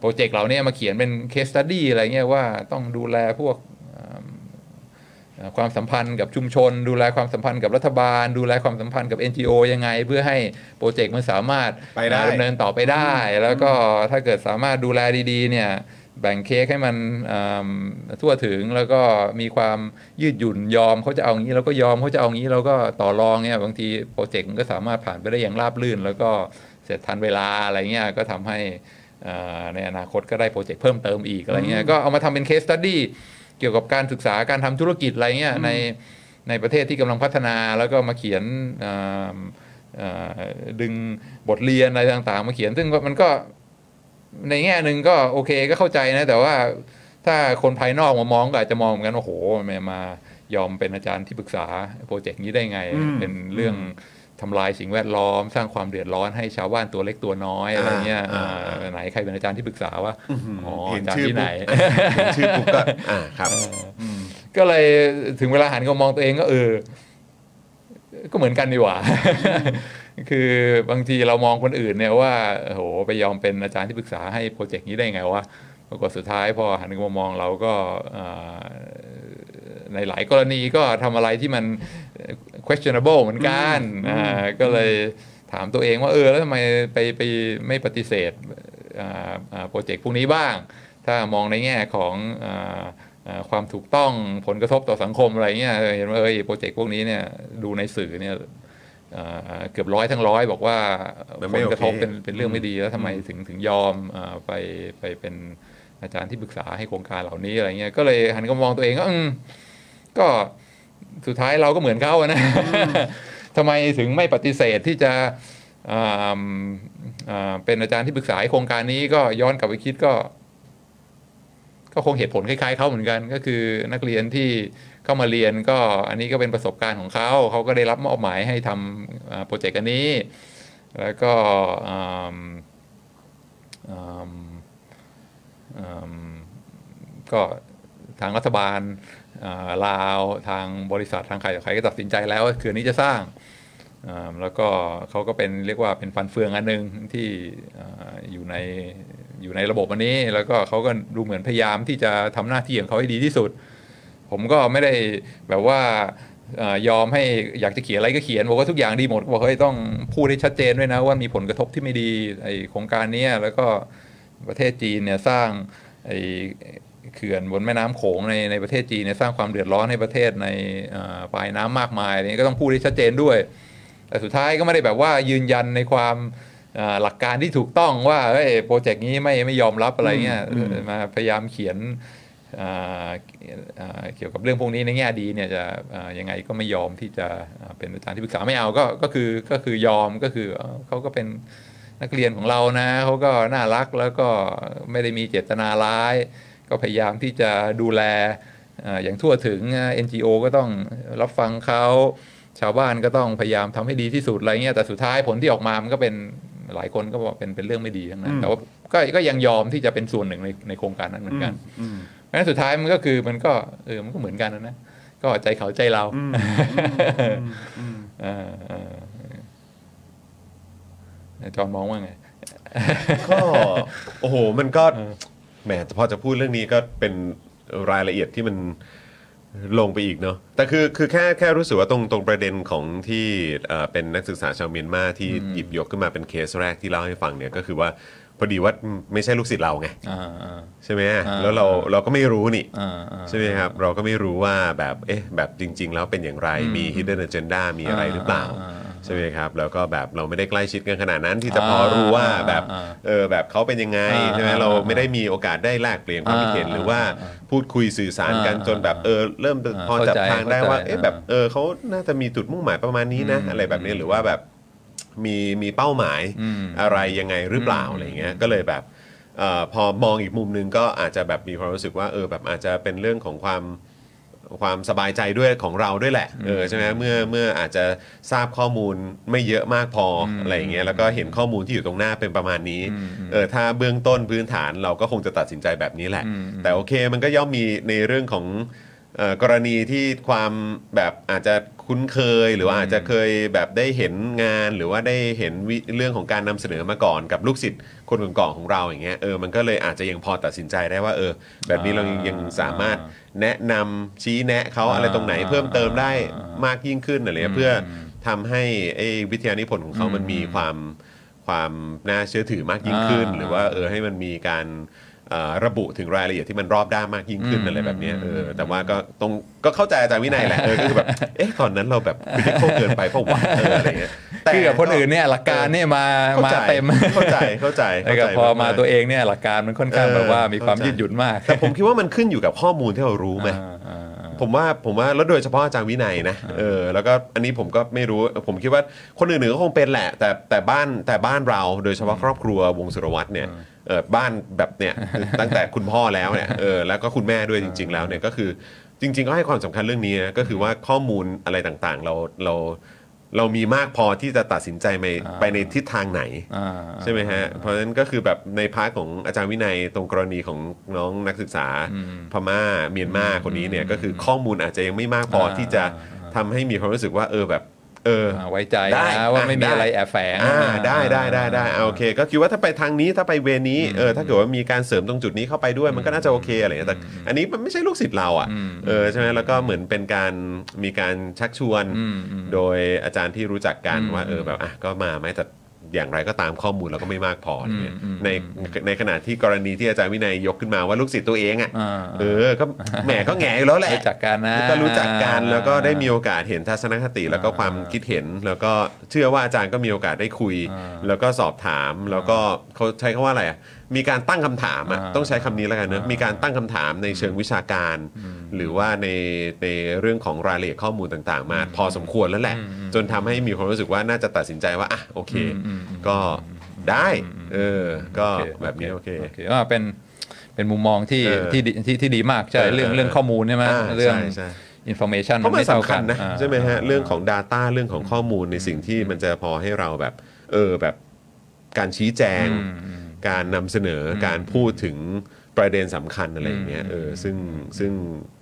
[SPEAKER 2] โปรเจกต์เหล่านี้มาเขียนเป็น case study อะไรเงี้ยว่าต้องดูแลพวกอ่าเอ่อความสัมพันธ์กับชุมชน ดูแลความสัมพันธ์กับรัฐบาล ดูแลความสัมพันธ์กับ NGO ยังไง เพื่อให้โปรเจกต์มันสามารถ
[SPEAKER 1] ไปได้
[SPEAKER 2] ดำเนินต่อไปได้ แล้วก็ถ้าเกิดสามารถดูแลดีๆเนี่ยแบ่งเค้กให้มันอ่าทั่วถึงแล้วก็มีความยืดหยุ่นยอมเขาจะเอางี้เราก็ยอมเขาจะเอางี้เราก็ต่อรองเนี่ยบางทีโปรเจกต์มันก็สามารถผ่านไปได้อย่างราบรื่น แล้วก็เสร็จทันเวลาอะไรเงี้ยก็ทำให้อ่า ในอนาคตก็ได้โปรเจกต์เพิ่มเติมอีกอะไรเงี้ยก็เอามาทำเป็นเคสตัดดี้เกี่ยวกับการศึกษาการทำธุรกิจอะไรเงี้ยในในประเทศที่กำลังพัฒนาแล้วก็มาเขียนอ่าอ่าดึงบทเรียนอะไรต่างๆ มาเขียน ซึ่งมันก็ในแง่หนึ่งก็โอเคก็เข้าใจนะ แต่ว่าถ้าคนภายนอกมามองก็อาจจะมองเหมือนกันว่าโอ้โหมามายอมเป็นอาจารย์ที่ปรึกษาโปรเจกต์นี้ได้ไง
[SPEAKER 1] อืม
[SPEAKER 2] เป็นเรื่อง ทำลายสิ่งแวดล้อม สร้างความเดือดร้อนให้ชาวบ้านตัวเล็กตัวน้อยอะไรเงี้ย
[SPEAKER 1] อ่า
[SPEAKER 2] อ่าไหนใครเป็นอาจารย์ที่ปรึกษาวะอ๋อ
[SPEAKER 1] เห็น
[SPEAKER 2] อาจาร
[SPEAKER 1] ชื่
[SPEAKER 2] ย์
[SPEAKER 1] อ
[SPEAKER 2] ที่ไหน
[SPEAKER 1] ปุ๊บเห็นชื่อปุ๊บก็อ่าครับ
[SPEAKER 2] ก็เลยถึงเวลาหันก็มองตัวเองก็เออ ก็เหมือนกันดีกว่า คือบางทีเรามองคนอื่นเนี่ยว่าโอ้โหไปยอมเป็นอาจารย์ที่ปรึกษาให้โปรเจกต์นี้ได้ไงวะปรากฏสุดท้ายพอหันมามองเราก็อ่าในหลายกรณีก็ทำอะไรที่มัน questionable เหมือนกันอ่าก็เลยถามตัวเองว่าเออแล้วทำไมไปไปไม่ปฏิเสธอ่าอ่าโปรเจกต์พวกนี้บ้าง ถ้ามองในแง่ของอ่าอ่าความถูกต้องผลกระทบต่อสังคมอะไรเงี้ยเออเห็นว่าเออโปรเจกต์พวกนี้เนี่ยดูในสื่อเนี่ยอ่าเกือบร้อยทั้งร้อยบอกว่า
[SPEAKER 1] มัน
[SPEAKER 2] ผ
[SPEAKER 1] ไม่
[SPEAKER 2] ล
[SPEAKER 1] โอเค
[SPEAKER 2] กระทบเป็นเป็นเรื่องไม่ดีแล้วทำไมถึงถึงยอมอาไปไปเป็นอาจารย์ที่ปรึกษาให้โครงการเหล่านี้อะไรเงี้ยก็เลยหันก็มองตัวเองก็อืมก็ สุดท้ายเราก็เหมือนเขาอะนะทำไมถึงไม่ปฏิเสธที่จะอ่าอ่าเป็นอาจารย์ที่ปรึกษาให้โครงการนี้ก็ย้อนกลับไปคิดก็ ก็คงเหตุผลคล้ายๆเขาเหมือนกัน ก็คือนักเรียนที่เข้ามาเรียนก็อันนี้ก็เป็นประสบการณ์ของเขา เขาก็ได้รับมอบหมายให้ทำอ่าโปรเจกต์อันนี้ แล้วก็อืมอืมอืมก็ทางรัฐบาลอ่า ลาวทางบริษัททางใครต่อใครก็ตัดสินใจแล้วว่าเขื่อนนี้จะสร้างแล้วก็เขาก็เป็นเรียกว่าเป็นฟันเฟืองอันหนึ่งที่อยู่ในอยู่ในระบบอันนี้ แล้วก็เขาก็ดูเหมือนพยายามที่จะทำหน้าที่ของเขาให้ดีที่สุด ผมก็ไม่ได้แบบว่ายอมให้อยากจะเขียนอะไรก็เขียนบอกว่าทุกอย่างดีหมดบอกเฮ้ยต้องพูดให้ชัดเจนด้วยนะว่ามีผลกระทบที่ไม่ดีไอโครงการนี้แล้วก็ประเทศจีนเนี่ยสร้างไอ เขื่อนบนแม่น้ำโขงในในประเทศจีนเนี่ยสร้างความเดือดร้อนให้ประเทศในเอ่อปลายน้ำมากมายอะไรเงี้ยก็ต้องพูดให้ชัดเจนด้วย แต่สุดท้ายก็ไม่ได้แบบว่ายืนยันในความเอ่อหลักการที่ถูกต้องว่าเอ้ยโปรเจกต์นี้ไม่ไม่ยอมรับอะไรเงี้ยมาพยายามเขียนอ่าอ่าเกี่ยวกับเรื่องพวกนี้ในแง่ดีเนี่ยจะอ่ายังไงก็ไม่ยอมที่จะอ่าเป็นอาจารย์ที่ปรึกษาไม่เอาก็ก็คือก็คือยอมก็คือเอ่อเขาก็เป็นนักเรียนของเรานะเขาก็น่ารักแล้วก็ไม่ได้มีเจตนาร้าย ก็พยายามที่จะดูแลอ่าอย่างทั่วถึงอ่า NGO ก็ต้องรับฟังเขาชาวบ้านก็ต้องพยายามทำให้ดีที่สุดอะไรเงี้ยแต่สุดท้ายผลที่ออกมามันก็เป็นหลายคนก็บอกเป็นเป็นเรื่องไม่ดีทั้งนั้นแต่ว่าก็ก็ยังยอมที่จะเป็นส่วนหนึ่งในในโครงการนั้นเหมือนกันเพราะฉะนั้นสุดท้ายมันก็คือมันก็เออมันก็เหมือนกันนะนะก็ใจเขาใจเราเออเออเออจอห์นมองว่าไง
[SPEAKER 1] ก็โอ้โหมันก็ แหมพอจะพูดเรื่องนี้ก็เป็นรายละเอียดที่มันลงไปอีกเนาะแต่คือคือแค่แค่รู้สึกว่าตรงตรงประเด็นของที่เอ่อเป็นนักศึกษาชาวเมียนมาที่หยิบยกขึ้นมาเป็นเคสแรกที่เล่าให้ฟังเนี่ยก็คือว่าพอดีว่าไม่ใช่ลูกศิษย์เราไง
[SPEAKER 2] อ่าอ่า
[SPEAKER 1] ใช่ไหม
[SPEAKER 2] อ่า
[SPEAKER 1] แล้วเราเราก็ไม่รู้นี่
[SPEAKER 2] อ่าอ่า
[SPEAKER 1] ใช่ไหมครับเราก็ไม่รู้ว่าแบบเอ๊ะแบบจริง ๆ แล้วเป็นอย่างไรมี hidden agenda มีอะไรหรือเปล่า
[SPEAKER 2] อ่าอ่า
[SPEAKER 1] ใช่ไหมครับแล้วก็แบบเราไม่ได้ใกล้ชิดกันขนาดนั้นที่จะ
[SPEAKER 2] อ่า
[SPEAKER 1] พอรู้ว่าแบบ
[SPEAKER 2] อ่า
[SPEAKER 1] เออแบบเขาเป็นยังไง
[SPEAKER 2] อ่า
[SPEAKER 1] ใช่ไหม
[SPEAKER 2] อ่า
[SPEAKER 1] เราไม่ได้มีโอกาสได้แลกเปลี่ยนความคิดเห็น
[SPEAKER 2] อ่า
[SPEAKER 1] หรือว่า
[SPEAKER 2] อ่า
[SPEAKER 1] พูดคุยสื่อสารกัน
[SPEAKER 2] อ่า
[SPEAKER 1] จนแบบเออเริ่ม
[SPEAKER 2] อ่า
[SPEAKER 1] พอจับ
[SPEAKER 2] เข้าใจ
[SPEAKER 1] ทางได้ว่า
[SPEAKER 2] เข้าใจ
[SPEAKER 1] เอ๊ะแบบ
[SPEAKER 2] อ่า
[SPEAKER 1] เออเขาน่าจะมีจุดมุ่งหมายประมาณนี้นะ
[SPEAKER 2] อืม
[SPEAKER 1] อะไรแบบนี้หรือว่าแบบมีมีเป้าหมาย
[SPEAKER 2] อืม
[SPEAKER 1] อะไรยังไงหรือเปล่า
[SPEAKER 2] อืม
[SPEAKER 1] อะไรเงี้ยก็เลยแบบเอ่อพอมองอีกมุมหนึงก็อาจจะแบบมีความรู้สึกว่าเออแบบอาจจะเป็นเรื่องของความ ความสบายใจด้วยของเราด้วยแหละเออใช่ไหมเมื่อเมื่ออาจจะทราบข้อมูลไม่เยอะมากพออ
[SPEAKER 2] ม
[SPEAKER 1] อะไรอย่างเงี้ยแล้วก็เห็นข้อมูลที่อยู่ตรงหน้าเป็นประมาณนี้
[SPEAKER 2] อืมอืม
[SPEAKER 1] เออถ้าเบื้องต้นพื้นฐานเราก็คงจะตัดสินใจแบบนี้แหละ
[SPEAKER 2] อืม
[SPEAKER 1] แต่โอเคมันก็ย่อมมีในเรื่องของเอ่อกรณีที่ความแบบอาจจะ คุ้นเคยหรือว่าอาจจะเคยแบบได้เห็นงานหรือว่าได้เห็นวิเรื่องของการนำเสนอมาก่อนกับลูกศิษย์คนก่อนๆของเราอย่างเงี้ยเออมันก็เลยอาจจะยังพอตัดสินใจได้ว่าเออ แบบนี้เรายังยังสามารถแนะนำชี้แนะเขาอะไรตรงไหนเพิ่มเติมได้มากยิ่งขึ้นอะไรเงี้ยเพื่อทำให้ไอ้วิทยานิพนธ์ของเขามันมีความความน่าเชื่อถือมากยิ่งขึ้น
[SPEAKER 2] อ่า
[SPEAKER 1] หรือว่าเออให้มันมีการเอ่อ ระบุถึงรายละเอียดที่มันรอบด้านมากยิ่งขึ้น
[SPEAKER 2] อืม
[SPEAKER 1] อะไรแบบเนี้ยเออ
[SPEAKER 2] อืม
[SPEAKER 1] แต่ว่าก็ตรงก็เข้าใจอาจารย์วินัยแหละเออก็คือแบบเอ๊ะตอนนั้นเราแบบคริติคเกินไปเพราะว่าเอออะไรเงี้ยแต่
[SPEAKER 2] คือกับคนอื่นเนี่ยหลักการเนี่ยมา
[SPEAKER 1] เข้า
[SPEAKER 2] มา
[SPEAKER 1] ใจ
[SPEAKER 2] เต็ม
[SPEAKER 1] เข้าใจเข้าใจ
[SPEAKER 2] แล้วก็
[SPEAKER 1] เข้าใจ
[SPEAKER 2] พอมาา
[SPEAKER 1] กๆ
[SPEAKER 2] ตัวเองเนี่ยหลักการมันค่อนข้าง
[SPEAKER 1] เออ
[SPEAKER 2] แบบว่ามีความ
[SPEAKER 1] เข้าใจ
[SPEAKER 2] ยืดหยุ่นมาก
[SPEAKER 1] แต่ผมคิดว่ามันขึ้นอยู่กับข้อมูลที่เรารู้ไหม
[SPEAKER 2] อ่าอ่าอ่า
[SPEAKER 1] ผมว่าผมว่าแล้วโดยเฉพาะอาจารย์วินัยนะเออแล้วก็อันนี้ผมก็ไม่รู้ผมคิดว่าคนอื่นๆก็คงเป็นแหละ แต่แต่บ้านแต่บ้านเราโดยเฉพาะครอบครัววงสุรวัตรเนี่ย เออบ้านแบบเนี่ยตั้งแต่คุณพ่อแล้วเนี่ยเออแล้วก็คุณแม่ด้วยจริง ๆ แล้วเนี่ยก็คือจริง ๆ ก็ให้ความสำคัญเรื่องนี้นะก็คือว่าข้อมูลอะไรต่างๆ เราเราเรามีมากพอที่จะตัดสินใจไป
[SPEAKER 2] อ่า
[SPEAKER 1] ไปในทิศทางไหน
[SPEAKER 2] อ่า
[SPEAKER 1] ใช่ไหมฮะ เพราะฉะนั้นก็คือแบบใน part ของอาจารย์วินัยตรงกรณีของน้องนักศึกษา
[SPEAKER 2] อืม
[SPEAKER 1] พม่าเมียนมาคนนี้เนี่ยก็คือข้อมูลอาจจะยังไม่มากพออาที่จะทำให้มีความรู้สึกว่าเออแบบ เออ
[SPEAKER 2] อ่าไว้ใจ
[SPEAKER 1] ได้
[SPEAKER 2] นะว่าไม่มี
[SPEAKER 1] ได้
[SPEAKER 2] อะไรแอบแฝง
[SPEAKER 1] อ่าได้ได้ได้ได้อ่าโอเค ก็คิดว่าถ้าไปทางนี้ถ้าไป way นี้เออถ้าเกิดว่ามีการเสริมตรงจุดนี้เข้าไปด้วยมันก็น่าจะโอเคอะไรอย่างเงี้ยแต่อันนี้มันไม่ใช่ลูกศิษย์เราอะ
[SPEAKER 2] อืม
[SPEAKER 1] เออใช่ไหมแล้วก็เหมือนเป็นการมีการชักชวน
[SPEAKER 2] อืมอืม
[SPEAKER 1] โดยอาจารย์ที่รู้จักกัน
[SPEAKER 2] อืม
[SPEAKER 1] ว่าเออแบบอะก็มาไหมแต่ อย่างไรก็ตามข้อมูลเราก็ไม่มากพออะไรเงี้ย
[SPEAKER 2] อืมอืม
[SPEAKER 1] ในในขณะที่กรณีที่อาจารย์วินัยยกขึ้นมาว่าลูกศิษย์ตัวเองอะ
[SPEAKER 2] อ่า
[SPEAKER 1] เออก็แหมก็แหงอยู่แล้วแหละ
[SPEAKER 2] รู้จักกันนะ
[SPEAKER 1] ก็รู้จักกันแล้วก็ได้มีโอกาสเห็นทัศนคติ แล้วก็ความคิดเห็นแล้วก็เชื่อว่าอาจารย์ก็มีโอกาสได้คุย
[SPEAKER 2] อ่า
[SPEAKER 1] แล้วก็สอบถามแล้วก็เขาใช้คำว่าอะไรอะ มีการตั้งคำถามอะ
[SPEAKER 2] อ่า
[SPEAKER 1] ต้องใช้คำนี้แล้วกันเนอะ
[SPEAKER 2] อ่ามี
[SPEAKER 1] มีการตั้งคำถามในเชิงวิชาการ หรือว่าในในเรื่องของรายละเอียดข้อมูลต่างๆ มา พอสมควรแล้วแหละ
[SPEAKER 2] อืมอืม
[SPEAKER 1] จนทำให้มีความรู้สึกว่าน่าจะตัดสินใจว่าอะโอเค
[SPEAKER 2] อืมอืมอืม
[SPEAKER 1] ก็ได้เออก็
[SPEAKER 2] โอเค
[SPEAKER 1] แบบนี้โอเค
[SPEAKER 2] โอเคว่าเป็นเป็นมุมมองที่
[SPEAKER 1] เออ
[SPEAKER 2] ที่ดีที่ที่ดีมากใช่
[SPEAKER 1] เออ
[SPEAKER 2] เรื่อง
[SPEAKER 1] เออ
[SPEAKER 2] เรื่องข้อมูลใช่ไหม
[SPEAKER 1] อ่า
[SPEAKER 2] เรื่อง
[SPEAKER 1] ใช่ใช่
[SPEAKER 2] information
[SPEAKER 1] เพราะมัน
[SPEAKER 2] ไท่
[SPEAKER 1] สำคัญนะ
[SPEAKER 2] อ่า
[SPEAKER 1] ใช่ไหมฮะเรื่องของ Data เรื่องของข้อมูลในสิ่งที่มันจะพอให้เราแบบ เออแบบการชี้แจง
[SPEAKER 2] อืมอืม
[SPEAKER 1] การนำเสนออการพูดถึงประเด็นสำคัญอะไรอย่างเงี้ยเออซึ่งซึ่ง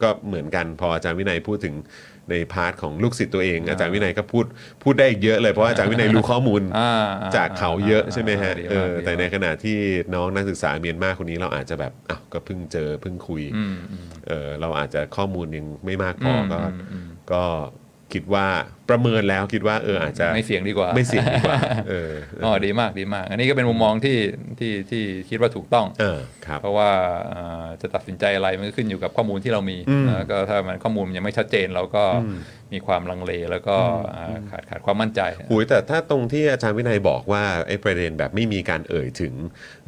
[SPEAKER 1] ก็เหมือนกันพออาจารย์วินัยพูดถึงใน part ของลูกศิษย์ตัวเอง อาจารย์วินัยก็พูดพูดได้อีกเยอะเลยเพราะว่าอาจารย์วินัยรู้ข้อมูล
[SPEAKER 2] อ่า
[SPEAKER 1] จากเขาเยอะใช่ไหมฮะ
[SPEAKER 2] ดีมาก
[SPEAKER 1] เออ
[SPEAKER 2] ดีมาก
[SPEAKER 1] แต่ในขณะที่น้องนักศึกษาเมียนมาคนนี้เราอาจจะแบบอ้าวก็เพิ่งเจอเพิ่งคุย
[SPEAKER 2] อืมอืม
[SPEAKER 1] เออเราอาจจะข้อมูลยังไม่มากพออ
[SPEAKER 2] ม
[SPEAKER 1] ก็
[SPEAKER 2] อืมอืม
[SPEAKER 1] ก็คิดว่า ประเมินแล้วคิดว่าเอออาจจะ
[SPEAKER 2] ไม่เสี่ยงดีกว่า
[SPEAKER 1] ไม่เสี่ยงดีกว่าเออ
[SPEAKER 2] อ๋อดีมากดีมาก อันนี้ก็เป็นมุมมองที่ที่ที่คิดว่าถูกต้อง
[SPEAKER 1] เออครับ
[SPEAKER 2] เพราะว่าเอ่อจะตัดสินใจอะไรมันก็ขึ้นอยู่กับข้อมูลที่เรามี
[SPEAKER 1] อืม
[SPEAKER 2] แล้วก็ถ้ามันข้อมูลมันยังไม่ชัดเจนเราก็มีความลังเลแล้วก็อ่าขาดขาดความมั่นใจ
[SPEAKER 1] หุยแต่ถ้าตรงที่อาจารย์วินัยบอกว่าไอ้ประเด็นแบบไม่มีการเอ่ยถึง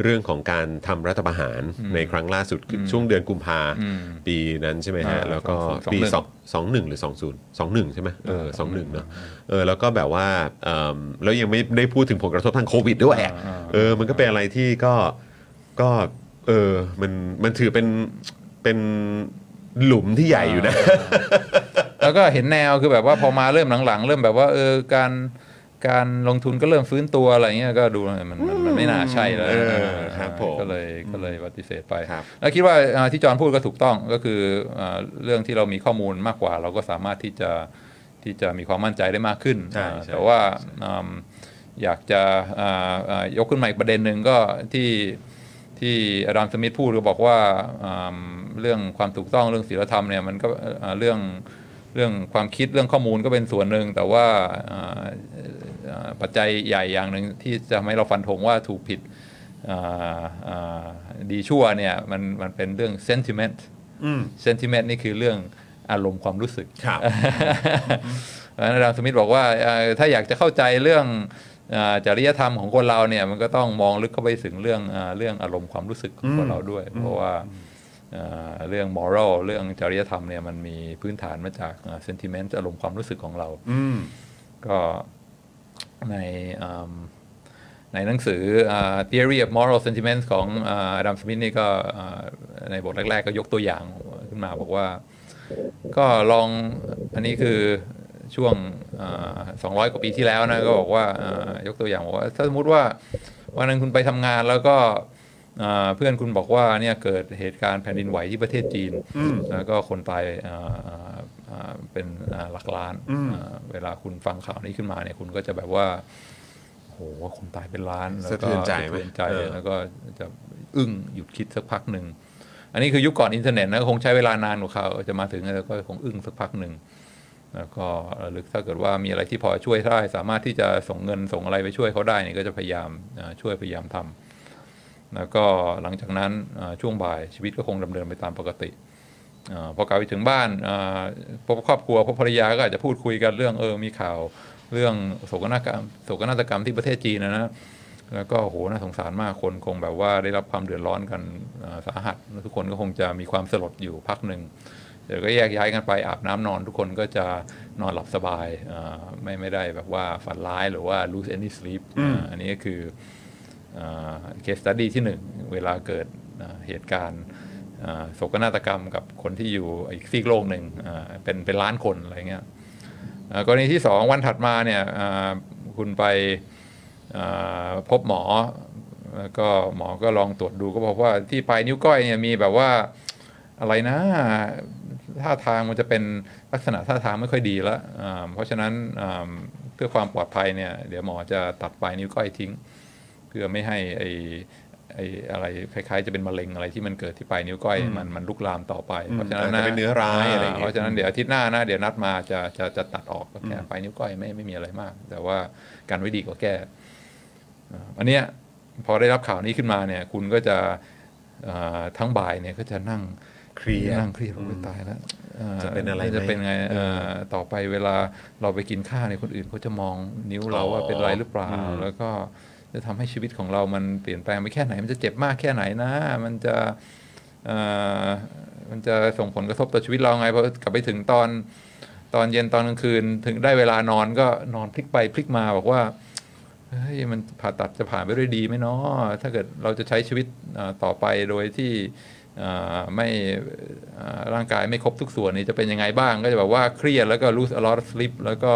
[SPEAKER 1] เรื่องของการทำรัฐประหารในครั้งล่าสุดคือช่วงเดือนกุมภา
[SPEAKER 2] อืม
[SPEAKER 1] ปีนั้นใช่ไหมฮะ
[SPEAKER 2] อ่า
[SPEAKER 1] แล้วก็
[SPEAKER 2] สอง
[SPEAKER 1] ปี
[SPEAKER 2] สอง
[SPEAKER 1] สองสองหนึ่งหรือสองศูนย์สองหนึ่งใช่ไหมเออสองหนึ่งเนาะเออแล้วก็แบบว่าเอิ่มแล้วยังไม่ได้พูดถึงผลกระทบทางโควิดด้วยอะเออมันก็เป็นอะไรที่ก็ก็เออมันมันถือเป็นเป็นหลุมที่ใหญ่อยู่นะ
[SPEAKER 2] แล้วก็เห็นแนวคือแบบว่าพอมาเริ่มหลังๆ เริ่มแบบว่าเออการการลงทุนก็เริ่มฟื้นตัวอะไรเงี้ยก็ดูมันมันมันไม่น่าใช่แล้ว
[SPEAKER 1] เออครับผม
[SPEAKER 2] ก็เลยก็เลยปฏิเสธไป
[SPEAKER 1] ครับ
[SPEAKER 2] แล้วคิดว่าอ่าที่จอห์นพูดก็ถูกต้องก็คืออ่าเรื่องที่เรามีข้อมูลมากกว่า เราก็สามารถที่จะ ที่จะมีความมั่นใจได้มากขึ้น
[SPEAKER 1] ใช่
[SPEAKER 2] อ่า
[SPEAKER 1] ใช่
[SPEAKER 2] แต่ว่าอืมอยากจะอ่าอ่ายกขึ้นมาอีกประเด็นหนึ่งก็ที่ที่อดัมสมิธพูดก็บอกว่าอืมเรื่องความถูกต้องเรื่องศีลธรรมเนี่ยมันก็อ่าเรื่องเรื่องความคิดเรื่องข้อมูลก็เป็นส่วนหนึ่ง แต่ว่าอ่าอ่าปัจจัยใหญ่อย่างหนึ่งที่จะทำให้เราฟันธงว่าถูกผิดอ่าอ่าดีชั่วเนี่ยมันมันเป็นเรื่อง sentiment
[SPEAKER 1] อืม
[SPEAKER 2] sentiment นี่คือเรื่อง อารมณ์ความรู้สึก
[SPEAKER 1] ครับ
[SPEAKER 2] เพราะฉะนั้นอาจารย์สมิธบอกว่าเอ่อถ้าอยากจะเข้าใจเรื่องอ่าจริยธรรมของคนเราเนี่ยมันก็ต้องมองลึกเข้าไปถึงเรื่องอ่าเรื่องอารมณ์ความรู้สึกของคนเราด้วย เพราะว่าอ่าเรื่อง moral เรื่องจริยธรรมเนี่ยมันมีพื้นฐานมาจากอ่า sentiment อารมณ์ความรู้สึกของเรา
[SPEAKER 1] อืม
[SPEAKER 2] ก็ในอืมในหนังสืออ่า Theory of Moral Sentiments ของอดัมสมิธนี่ก็อ่าในบทแรก ๆ ก็ยกตัวอย่างขึ้นมาบอกว่า ก็ลองอันนี้คือช่วงสองร้อยกว่าปีที่แล้วนะก็บอกว่าอ่ายกตัวอย่างบอกว่าถ้าสมมติว่าวันนั้นคุณไปทำงานแล้วก็อ่าเพื่อนคุณบอกว่าเนี่ยเกิดเหตุการณ์แผ่นดินไหวที่ประเทศจีนแล้วก็คนตายอ่าอ่าอ่าเป็นอ่าหลักล้านอ่าเวลาคุณฟังข่าวนี้ขึ้นมาเนี่ยคุณก็จะแบบว่าโหคนตายเป็นล้านแล้วก็
[SPEAKER 1] สะเทือนใจไหม
[SPEAKER 2] สะเทือนใจ
[SPEAKER 1] เออ
[SPEAKER 2] แล้วก็จะอึ้งหยุดคิดสักพักหนึ่ง อันนี้คือยุคก่อนอินเทอร์เน็ตนะคงใช้เวลานานกว่าเขาจะมาถึงแล้วก็คงอึ้งสักพักหนึ่งแล้วก็ระลึกถ้าเกิดว่ามีอะไรที่พอช่วยได้สามารถที่จะส่งเงินส่งอะไรไปช่วยเขาได้เนี่ยก็จะพยายามช่วยพยายามทำแล้วก็หลังจากนั้นช่วงบ่ายชีวิตก็คงดำเนินไปตามปกติอพอกลับไปถึงบ้านพบครอบครัวพบภรรยาก็อาจจะพูดคุยกันเรื่องเออมีข่าวเรื่องโศกนาฏกรรมโศกนาฏกรรมที่ประเทศจีนนะนะ แล้วก็โหน่าสงสารมากคนคงแบบว่าได้รับความเดือดร้อนกันอ่าสาหัสแล้วทุกคนก็คงจะมีความสลดอยู่พักหนึ่งเดี๋ยวก็แยกย้ายกันไปอาบน้ำนอนทุกคนก็จะนอนหลับสบายอ่าไม่ไม่ได้แบบว่าฝันร้ายหรือว่า lose any sleep อ่าอันนี้ก็คือเคสตัดดี้ที่หนึ่งเวลาเกิดอ่าเหตุการณ์อ่าโศกนาฏกรรมกับคนที่อยู่อีกซีกโลกหนึ่งอ่าเป็นเป็นล้านคนอะไรเงี้ยอ่ากรณีที่สองวันถัดมาเนี่ยอ่าคุณไปอ่า พบหมอแล้วก็หมอก็ลองตรวจดูก็พบว่าที่ปลายนิ้วก้อยเนี่ยมีแบบว่าอะไรนะท่าทางมันจะเป็นลักษณะท่าทางไม่ค่อยดีแล้วอ่าเพราะฉะนั้นอ่าเพื่อความปลอดภัยเนี่ยเดี๋ยวหมอจะตัดปลายนิ้วก้อยทิ้ง เพื่อไม่ให้ไอไออะไรคล้ายๆจะเป็นมะเร็งอะไรที่มันเกิดที่ปลายนิ้วก้อยมันมันลุกลามต่อไป เพราะฉะนั้น
[SPEAKER 1] อาจจะเป็นเนื้อร้ายอะไรอย่างเงี้ย
[SPEAKER 2] เพราะฉะนั้นเดี๋ยวอาทิตย์หน้านะเดี๋ยวนัดมาจะจะจะตัดออกก็แค่ปลายนิ้วก้อยไม่ไม่มีอะไรมาก แต่ว่าการไว้ดีกว่าแก้ อ่าอันเนี้ยพอได้รับข่าวนี้ขึ้นมาเนี่ย คุณก็จะอ่าทั้งบ่ายเนี่ยก็จะนั่ง
[SPEAKER 1] เครียด
[SPEAKER 2] นั่งเครียดโอ้ยตายแล้วอ่า
[SPEAKER 1] จะเป็นอะไรไหม
[SPEAKER 2] จะเป็นไง
[SPEAKER 1] เออ
[SPEAKER 2] เอ่อต่อไปเวลาเราไปกินข้าวเนี่ยคนอื่นเขาจะมองนิ้วเราว่าเป็นไรหรือเปล่า
[SPEAKER 1] อืม
[SPEAKER 2] แล้วก็จะทำให้ชีวิตของเรามันเปลี่ยนแปลงไปแค่ไหน มันจะเจ็บมากแค่ไหนนะ มันจะเอ่อมันจะส่งผลกระทบต่อชีวิตเราไงพอกลับไปถึงตอนตอนเย็นตอนกลางคืน ถึงได้เวลานอนก็นอนพลิกไปพลิกมาบอกว่า เฮ้ยมันผ่าตัดจะผ่านไปด้วยดีไหมเนาะถ้าเกิดเราจะใช้ชีวิตต่อไปโดยที่ไม่ร่างกายไม่ครบทุกส่วนนี่จะเป็นยังไงบ้าง ก็จะแบบว่าเครียดแล้วก็ lose a lot of sleep แล้วก็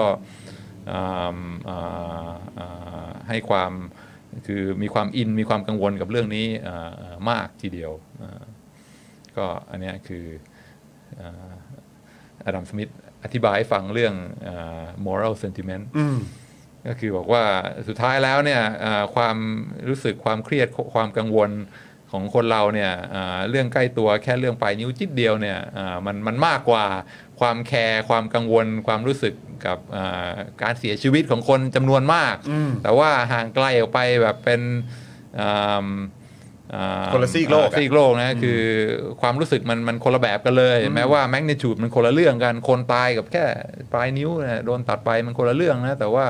[SPEAKER 2] ให้ความคือมีความอินมีความกังวลกับเรื่องนี้มากทีเดียว ก็อันนี้คืออดัมสมิธอธิบายให้ฟังเรื่องอา moral sentiment
[SPEAKER 1] อื
[SPEAKER 2] ก็คือบอกว่าสุดท้ายแล้วเนี่ยเอ่อความรู้สึกความเครียดความกังวลของคนเราเนี่ยเอ่อเรื่องใกล้ตัวแค่เรื่องปลายนิ้วจิดเดียวเนี่ยเอ่อมันมันมากกว่าความแคร์ความกังวลความรู้สึกกับเอ่อการเสียชีวิตของคนจำนวนมาก แต่ว่าห่างไกลออกไปแบบเป็นเอิ่มเอ่อ
[SPEAKER 1] คนละซีกโลกอะ
[SPEAKER 2] ซีกโลกนะคือความรู้สึกมันมันคนละแบบกันเลย แม้ว่าแมกนิจูดมันคนละเรื่องกันคนตายกับแค่ปลายนิ้วเนี่ยโดนตัดไปมันคนละเรื่องนะแต่ว่า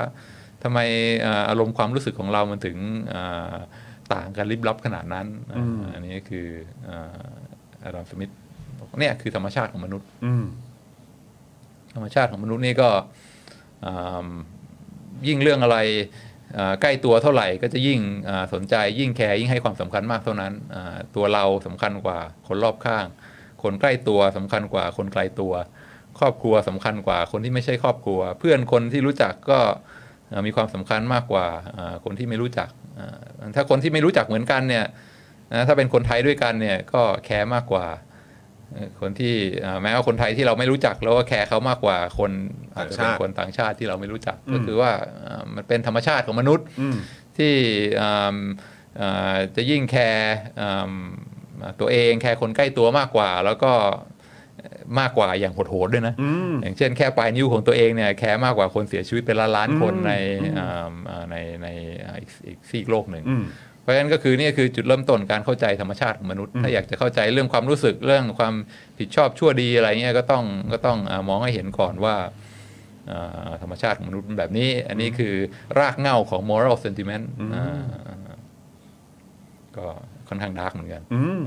[SPEAKER 2] ทำไมเอ่ออารมณ์ความรู้สึกของเรามันถึงเอ่อต่างกันลิบลับขนาดนั้นอ่าอันนี้คืออาดัมสมิธเนี่ยคือธรรมชาติของมนุษย์
[SPEAKER 1] อืม
[SPEAKER 2] ธรรมชาติของมนุษย์นี่ก็อ่ายิ่งเรื่องอะไรอ่าใกล้ตัวเท่าไหร่ก็จะยิ่งอ่าสนใจยิ่งแคร์ยิ่งให้ความสำคัญมากเท่านั้นอ่าตัวเราสำคัญกว่าคนรอบข้าง คนใกล้ตัวสำคัญกว่าคนไกลตัว ครอบครัวสำคัญกว่าคนที่ไม่ใช่ครอบครัว เพื่อนคนที่รู้จักก็อ่า มีความสำคัญมากกว่าอ่าคนที่ไม่รู้จักอ่าถ้าคนที่ไม่รู้จักเหมือนกันเนี่ยนะถ้าเป็นคนไทยด้วยกันเนี่ยก็แคร์มากกว่าเอ่อคนที่อ่าแม้ว่าคนไทยที่เราไม่รู้จักเราก็แคร์เขามากกว่าคนอาจจะเป็น
[SPEAKER 1] ต่างชาติ
[SPEAKER 2] คนต่างชาติที่เราไม่รู้จัก
[SPEAKER 1] อืม
[SPEAKER 2] ก็คือว่าอ่ามันเป็นธรรมชาติของมนุษย์
[SPEAKER 1] อืม
[SPEAKER 2] ที่อ่าอ่าจะยิ่งแคร์อ่าตัวเองแคร์คนใกล้ตัวมากกว่า แล้วก็ มากกว่าอย่างโหดๆด้วยนะ
[SPEAKER 1] อืม
[SPEAKER 2] อย่างเช่นแค่ปลายนิ้วของตัวเองเนี่ยแคร์มากกว่าคนเสียชีวิตเป็นล้านล้านๆคน
[SPEAKER 1] อืม
[SPEAKER 2] ใน
[SPEAKER 1] อืม
[SPEAKER 2] อ่าอ่าในในอ่าอีกอีกซีกโลกหนึ่ง
[SPEAKER 1] อืม
[SPEAKER 2] เพราะฉะนั้นก็คือนี่คือจุดเริ่มต้นการเข้าใจธรรมชาติของมนุษย์ ถ้าอยากจะเข้าใจเรื่องความรู้สึกเรื่องความผิดชอบชั่วดีอะไรเงี้ยก็ต้องก็ต้องอามองให้เห็นก่อนว่าอ่าธรรมชาติของมนุษย์เป็นแบบนี้ อันนี้คือรากเหง้าของ moral sentiment อ่าก็ค่อนข้างดาร์กเหมือนกัน
[SPEAKER 1] อืม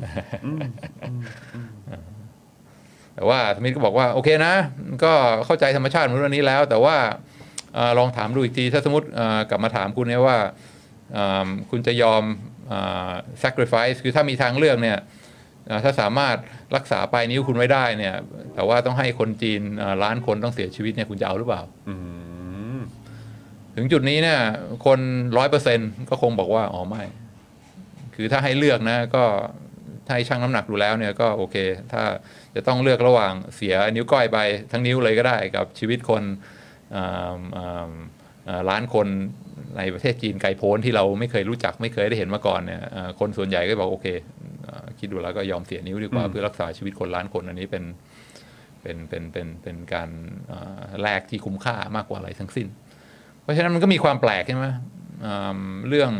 [SPEAKER 2] แต่ว่าสมิธก็บอกว่าโอเคนะ ก็เข้าใจธรรมชาติมนุษย์อันนี้แล้ว แต่ว่าเออลองถามดูอีกทีถ้าสมมติเอ่อกลับมาถามคุณเนี่ยว่าเอิ่มคุณจะยอมเอ่อ sacrifice คือถ้ามีทางเลือกเนี่ยเอ่อถ้าสามารถรักษาปลายนิ้วคุณไว้ได้เนี่ย แต่ว่าต้องให้คนจีนเอ่อล้านคนต้องเสียชีวิตเนี่ยคุณจะเอาหรือเปล่า
[SPEAKER 1] อืม
[SPEAKER 2] ถึงจุดนี้เนี่ย คนร้อยเปอร์เซ็นก็คงบอกว่าอ๋อไม่ คือถ้าให้เลือกนะ ก็ถ้าให้ชั่งน้ำหนักดูแล้วเนี่ยก็โอเค ถ้า จะต้องเลือกระหว่างเสียนิ้วก้อยไปทั้งนิ้วเลยก็ได้กับชีวิตคนอ่าอ่าอ่าล้านคนในประเทศจีนไกลโพ้นที่เราไม่เคยรู้จักไม่เคยได้เห็นมาก่อนเนี่ยอ่าคนส่วนใหญ่ก็บอกโอเคอ่าคิดดูแล้วก็ยอมเสียนิ้วดีกว่าเพื่อรักษาชีวิตคนล้านคนอันนี้เป็นเป็นเป็นเป็นเป็นการอ่าแลกที่คุ้มค่ามากกว่าอะไรทั้งสิ้น เพราะฉะนั้นมันก็มีความแปลกใช่ไหมอ่าเรื่อง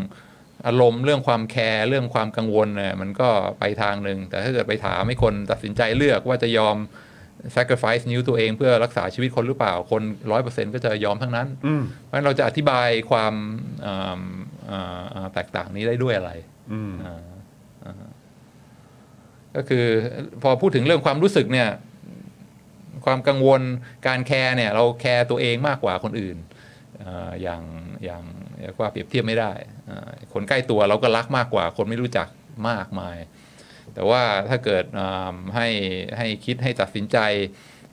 [SPEAKER 2] อารมณ์เรื่องความแคร์เรื่องความกังวลเนี่ยมันก็ไปทางหนึ่งแต่ถ้าเกิดไปถามให้คนตัดสินใจเลือกว่าจะยอม sacrifice นิ้วตัวเองเพื่อรักษาชีวิตคนหรือเปล่าคนร้อยเปอร์เซ็นต์ก็จะยอมทั้งนั้น
[SPEAKER 1] อืม
[SPEAKER 2] เพราะฉะนั้นเราจะอธิบายความอ่าอ่าอ่าแตกต่างนี้ได้ด้วยอะไร
[SPEAKER 1] อืม
[SPEAKER 2] อ่าอ่าก็คือพอพูดถึงเรื่องความรู้สึกเนี่ย ความกังวลการแคร์เนี่ย เราแคร์ตัวเองมากกว่าคนอื่นอาอย่างอย่างเรียกว่าเปรียบเทียบไม่ได้อ่า คนใกล้ตัวเราก็รักมากกว่า คนไม่รู้จักมากมาย แต่ว่าถ้าเกิดอ่าให้ให้คิดให้ตัดสินใจ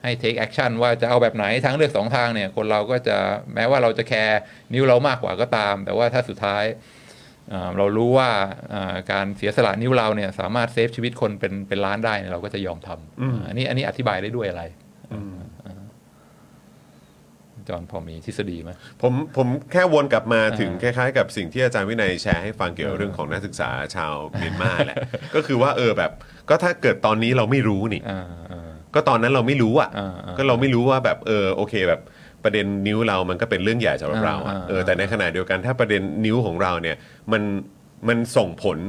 [SPEAKER 2] ให้ take action ว่าจะเอาแบบไหนทางเลือกสองทางเนี่ย คนเราก็จะแม้ว่าเราจะแคร์นิ้วเรามากกว่าก็ตาม แต่ว่าถ้าสุดท้ายอ่าเรารู้ว่าอ่าการเสียสละนิ้วเราเนี่ยสามารถเซฟชีวิตคนเป็นเป็นล้านได้เนี่ยเราก็จะยอมทำ
[SPEAKER 1] อืม
[SPEAKER 2] อันนี้อันนี้อธิบายได้ด้วยอะไร จอห์นพอมีทฤษฎีไหม
[SPEAKER 1] ผมผมแค่วนกลับมาถึงค
[SPEAKER 2] อ่า
[SPEAKER 1] ล้ายๆ กับสิ่งที่อาจารย์วินัยแชร์ให้ฟังเกี่ยวกับเรื่องของนักศึกษาชาวเมียนมาแหละ ก็คือว่าเออแบบ ก็ถ้าเกิดตอนนี้เราไม่รู้นี่
[SPEAKER 2] อ่าอ่า
[SPEAKER 1] ก็ตอนนั้นเราไม่รู้อะ
[SPEAKER 2] อ่าอ่า
[SPEAKER 1] ก็เราไม่รู้ว่าแบบเออโอเคแบบประเด็นนิ้วเรามันก็เป็นเรื่องใหญ่สำหรับเราอะ
[SPEAKER 2] อ่าอ่า
[SPEAKER 1] เออแต่ในขณะเดียวกันถ้าประเด็นนิ้วของเราเนี่ยมันมันส่งผล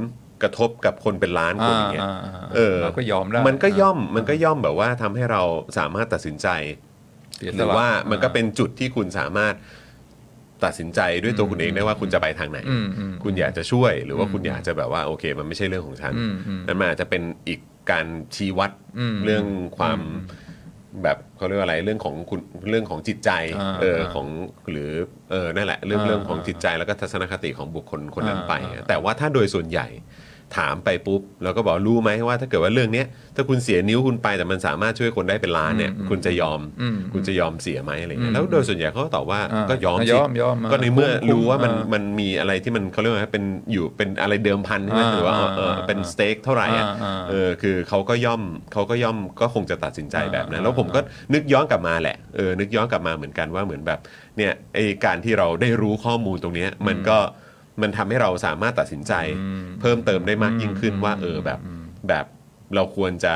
[SPEAKER 1] กระทบกับคนเป็นล้านคนอย่างเงี้ย
[SPEAKER 2] อ่าอ่าอ่า
[SPEAKER 1] เออ
[SPEAKER 2] เราก็ยอมได้
[SPEAKER 1] มันก็ย่อมมันก็ย่อมแบบว่าทำให้เราสามารถตัดสินใจ
[SPEAKER 2] เสียสละ
[SPEAKER 1] หรือว่ามันก็เป็นจุดที่คุณสามารถตัดสินใจด้วยตัวคุณเองได้ว่าคุณจะไปทางไหน
[SPEAKER 2] อืมอืม
[SPEAKER 1] คุณอยากจะช่วยหรือว่าคุณอยากจะแบบว่าโอเค มันไม่ใช่เรื่องของฉัน
[SPEAKER 2] อืมอืม
[SPEAKER 1] นั่นมันอาจจะเป็นอีกการชี้วัด
[SPEAKER 2] อืม
[SPEAKER 1] เรื่องความ
[SPEAKER 2] อืม
[SPEAKER 1] แบบเขาเรียกว่าอะไรเรื่องของคุณเรื่องของจิตใจ
[SPEAKER 2] อ่า
[SPEAKER 1] เออ
[SPEAKER 2] อ่า
[SPEAKER 1] ของหรือเออนั่นแหละเรื่อง
[SPEAKER 2] อ่า
[SPEAKER 1] เรื่องของจิตใจแล้วก็ทัศนคติของบุคคลคนนั้น
[SPEAKER 2] อ่า
[SPEAKER 1] ไป
[SPEAKER 2] อ่า
[SPEAKER 1] แต่ว่าถ้าโดยส่วนใหญ่ ถามไปปุ๊บแล้วก็บอกรู้ไหมว่าถ้าเกิดว่าเรื่องเนี้ยถ้าคุณเสียนิ้วคุณไปแต่มันสามารถช่วยคนได้เป็นล้านเนี่ย
[SPEAKER 2] อืม
[SPEAKER 1] คุณจะยอม
[SPEAKER 2] อืม
[SPEAKER 1] คุณจะยอมเสียไหมอะไรเงี้
[SPEAKER 2] อื
[SPEAKER 1] ย
[SPEAKER 2] ม
[SPEAKER 1] แล้วโดยส่วนใหญ่เขาก็ตอบว่า
[SPEAKER 2] อ่า
[SPEAKER 1] ก็ยอม
[SPEAKER 2] ย
[SPEAKER 1] สิ
[SPEAKER 2] อมยอมอ่า
[SPEAKER 1] ก็ในเมื่อ
[SPEAKER 2] คุ้ม
[SPEAKER 1] รู้ว่ามัน
[SPEAKER 2] อ่า
[SPEAKER 1] มันมีอะไรที่มันเขาเรียกว่าเป็นอยู่เป็นอะไรเดิมพันใช่ไหม
[SPEAKER 2] อ่า
[SPEAKER 1] หรือว่าเออเออ
[SPEAKER 2] อ่า
[SPEAKER 1] เป็นสเต็กเท่าไหร่อะ
[SPEAKER 2] อ่าอ่า
[SPEAKER 1] เออคือเขาก็ย่อมเขาก็ย่อมก็คงจะตัดสินใจแบบนั้น
[SPEAKER 2] อ่า
[SPEAKER 1] แล้วผมก็นึกย้อนกลับมาแหละเออนึกย้อนกลับมาเหมือนกันว่าเหมือนแบบเนี่ยไอการที่เราได้รู้ข้อมูลตรงเนี้ยมันก็ มันทำให้เราสามารถตัดสินใจ
[SPEAKER 2] อืม
[SPEAKER 1] เพิ่มเติมได้มากยิ่งขึ้นว่า เออแบบแบบเราควรจะ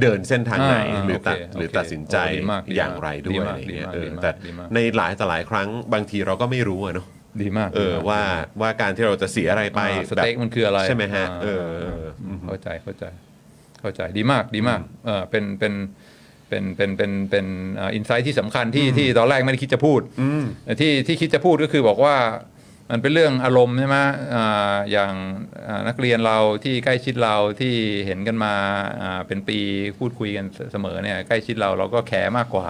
[SPEAKER 1] เดินเส้นทางไหน
[SPEAKER 2] อ่า
[SPEAKER 1] หรือตัด
[SPEAKER 2] โอเค
[SPEAKER 1] หรือ
[SPEAKER 2] โอเค
[SPEAKER 1] ตัดสินใจ
[SPEAKER 2] โอ้ดีมากดีมาก
[SPEAKER 1] อย่างไรด้วย
[SPEAKER 2] ดีมาก
[SPEAKER 1] อะไรเงี้ย
[SPEAKER 2] ดีมาก
[SPEAKER 1] เออ
[SPEAKER 2] ดีมาก
[SPEAKER 1] แต่
[SPEAKER 2] ดีมาก
[SPEAKER 1] ในหลายต่อหลายครั้งบางทีเราก็ไม่รู้อะเนาะ
[SPEAKER 2] ดีมาก
[SPEAKER 1] เออ
[SPEAKER 2] ดีมก
[SPEAKER 1] ว่าว่าการที่เราจะเสียอะไรไป
[SPEAKER 2] อ่าส
[SPEAKER 1] แบบ
[SPEAKER 2] เต็กมันคืออะไร
[SPEAKER 1] ใช่ไหมฮะาเออเออ
[SPEAKER 2] เข้าใจเข้าใจ เข้าใจดีมากดีมากเออเป็นเป็นเป็นเป็นเป็นเป็นอินไซต์ที่สำคัญที่ที่ตอนแรกไม่ได้คิดจะพูด
[SPEAKER 1] อืม
[SPEAKER 2] แต่ที่ที่คิดจะพูดก็คือบอกว่า มันเป็นเรื่องอารมณ์ใช่ไหมออย่างนักเรียนเราที่ใกล้ชิดเราที่เห็นกันมาาเป็นปีพูดคุยกันเสมอเนี่ยใกล้ชิดเราเราก็แคร์มากกว่า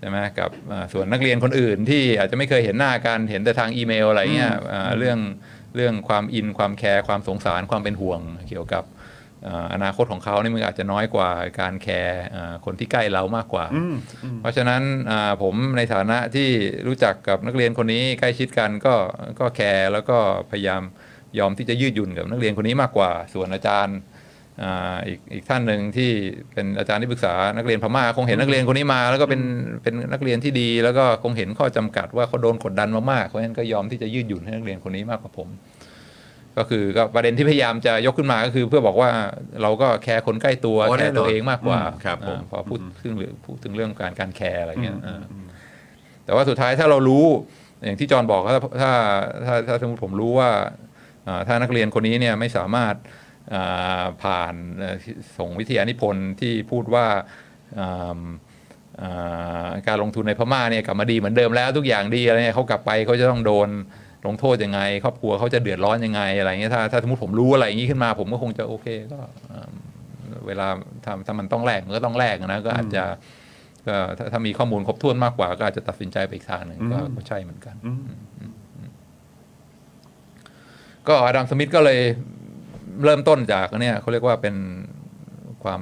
[SPEAKER 2] ใช่ไหมกับส่วนนักเรียนคนอื่นที่อาจจะไม่เคยเห็นหน้ากันเห็นแต่ทางอีเมลอะไรเงี้ยเรื่องเรื่องความอินความแคร์ความสงสารความเป็นห่วงเกี่ยวกับ อ่าอนาคตของเขานี่มันอาจจะน้อยกว่าการแคร์อ่าคนที่ใกล้เรามากกว่า เพราะฉะนั้นอ่าผมในฐานะที่รู้จักกับนักเรียนคนนี้ใกล้ชิดกันก็ก็แคร์แล้วก็พยายามยอมที่จะยืดหยุ่นกับนักเรียนคนนี้มากกว่า ส่วนอาจารย์อ่าอีกอีกท่านหนึ่งที่เป็นอาจารย์ที่ปรึกษานักเรียนพม่าคงเห็นนักเรียนคนนี้มา แล้วก็เป็นเป็นนักเรียนที่ดี แล้วก็คงเห็นข้อจำกัดว่าเขาโดนกดดันมามากเพราะฉะนั้นก็ยอมที่จะยืดหยุ่นให้นักเรียนคนนี้มากกว่าผม ก็คือก็ประเด็นที่พยายามจะยกขึ้นมาก็คือเพื่อบอกว่าเราก็แคร์คนใกล้ตัว
[SPEAKER 1] อ๋อ
[SPEAKER 2] แค
[SPEAKER 1] แน่
[SPEAKER 2] ร์
[SPEAKER 1] นอน
[SPEAKER 2] ตัวเองมากกว่า
[SPEAKER 1] อืมครับผม
[SPEAKER 2] อ่าพอพูดถึงเรื่องพูดถึงเรื่องการการแคร์อะไรเงี้ยอ่าแต่ว่าสุดท้ายถ้าเรารู้อย่างที่จอห์นบอกถ้าถ้าถ้าถ้าสมมติผมรู้ว่าอ่าถ้านักเรียนคนนี้เนี่ยไม่สามารถอ่าผ่านเอ่อส่งวิทยานิพนธ์ที่พูดว่าอ่าอ่าการลงทุนในพม่าเนี่ยกลับมาดีเหมือนเดิมแล้วทุกอย่างดีอะไรเนี่ยเขากลับไปเขาจะต้องโดน ลงโทษยังไง ครอบครัวเขาจะเดือดร้อนยังไงอะไรเงี้ยถ้าถ้าสมมติผมรู้อะไรอย่างนี้ขึ้นมา ผมก็คงจะโอเคก็อ่าเวลาถ้าถ้ามันต้องแลกมันก็ต้องแลกนะก็อาจจะก็ถ้าถ้ามีข้อมูลครบถ้วนมากกว่า ก็อาจจะตัดสินใจไปอีกทางหนึ่งก็ก็ใช่เหมือนกัน ก็อดัมสมิธก็เลยเริ่มต้นจากเนี่ยเขาเรียกว่าเป็นความ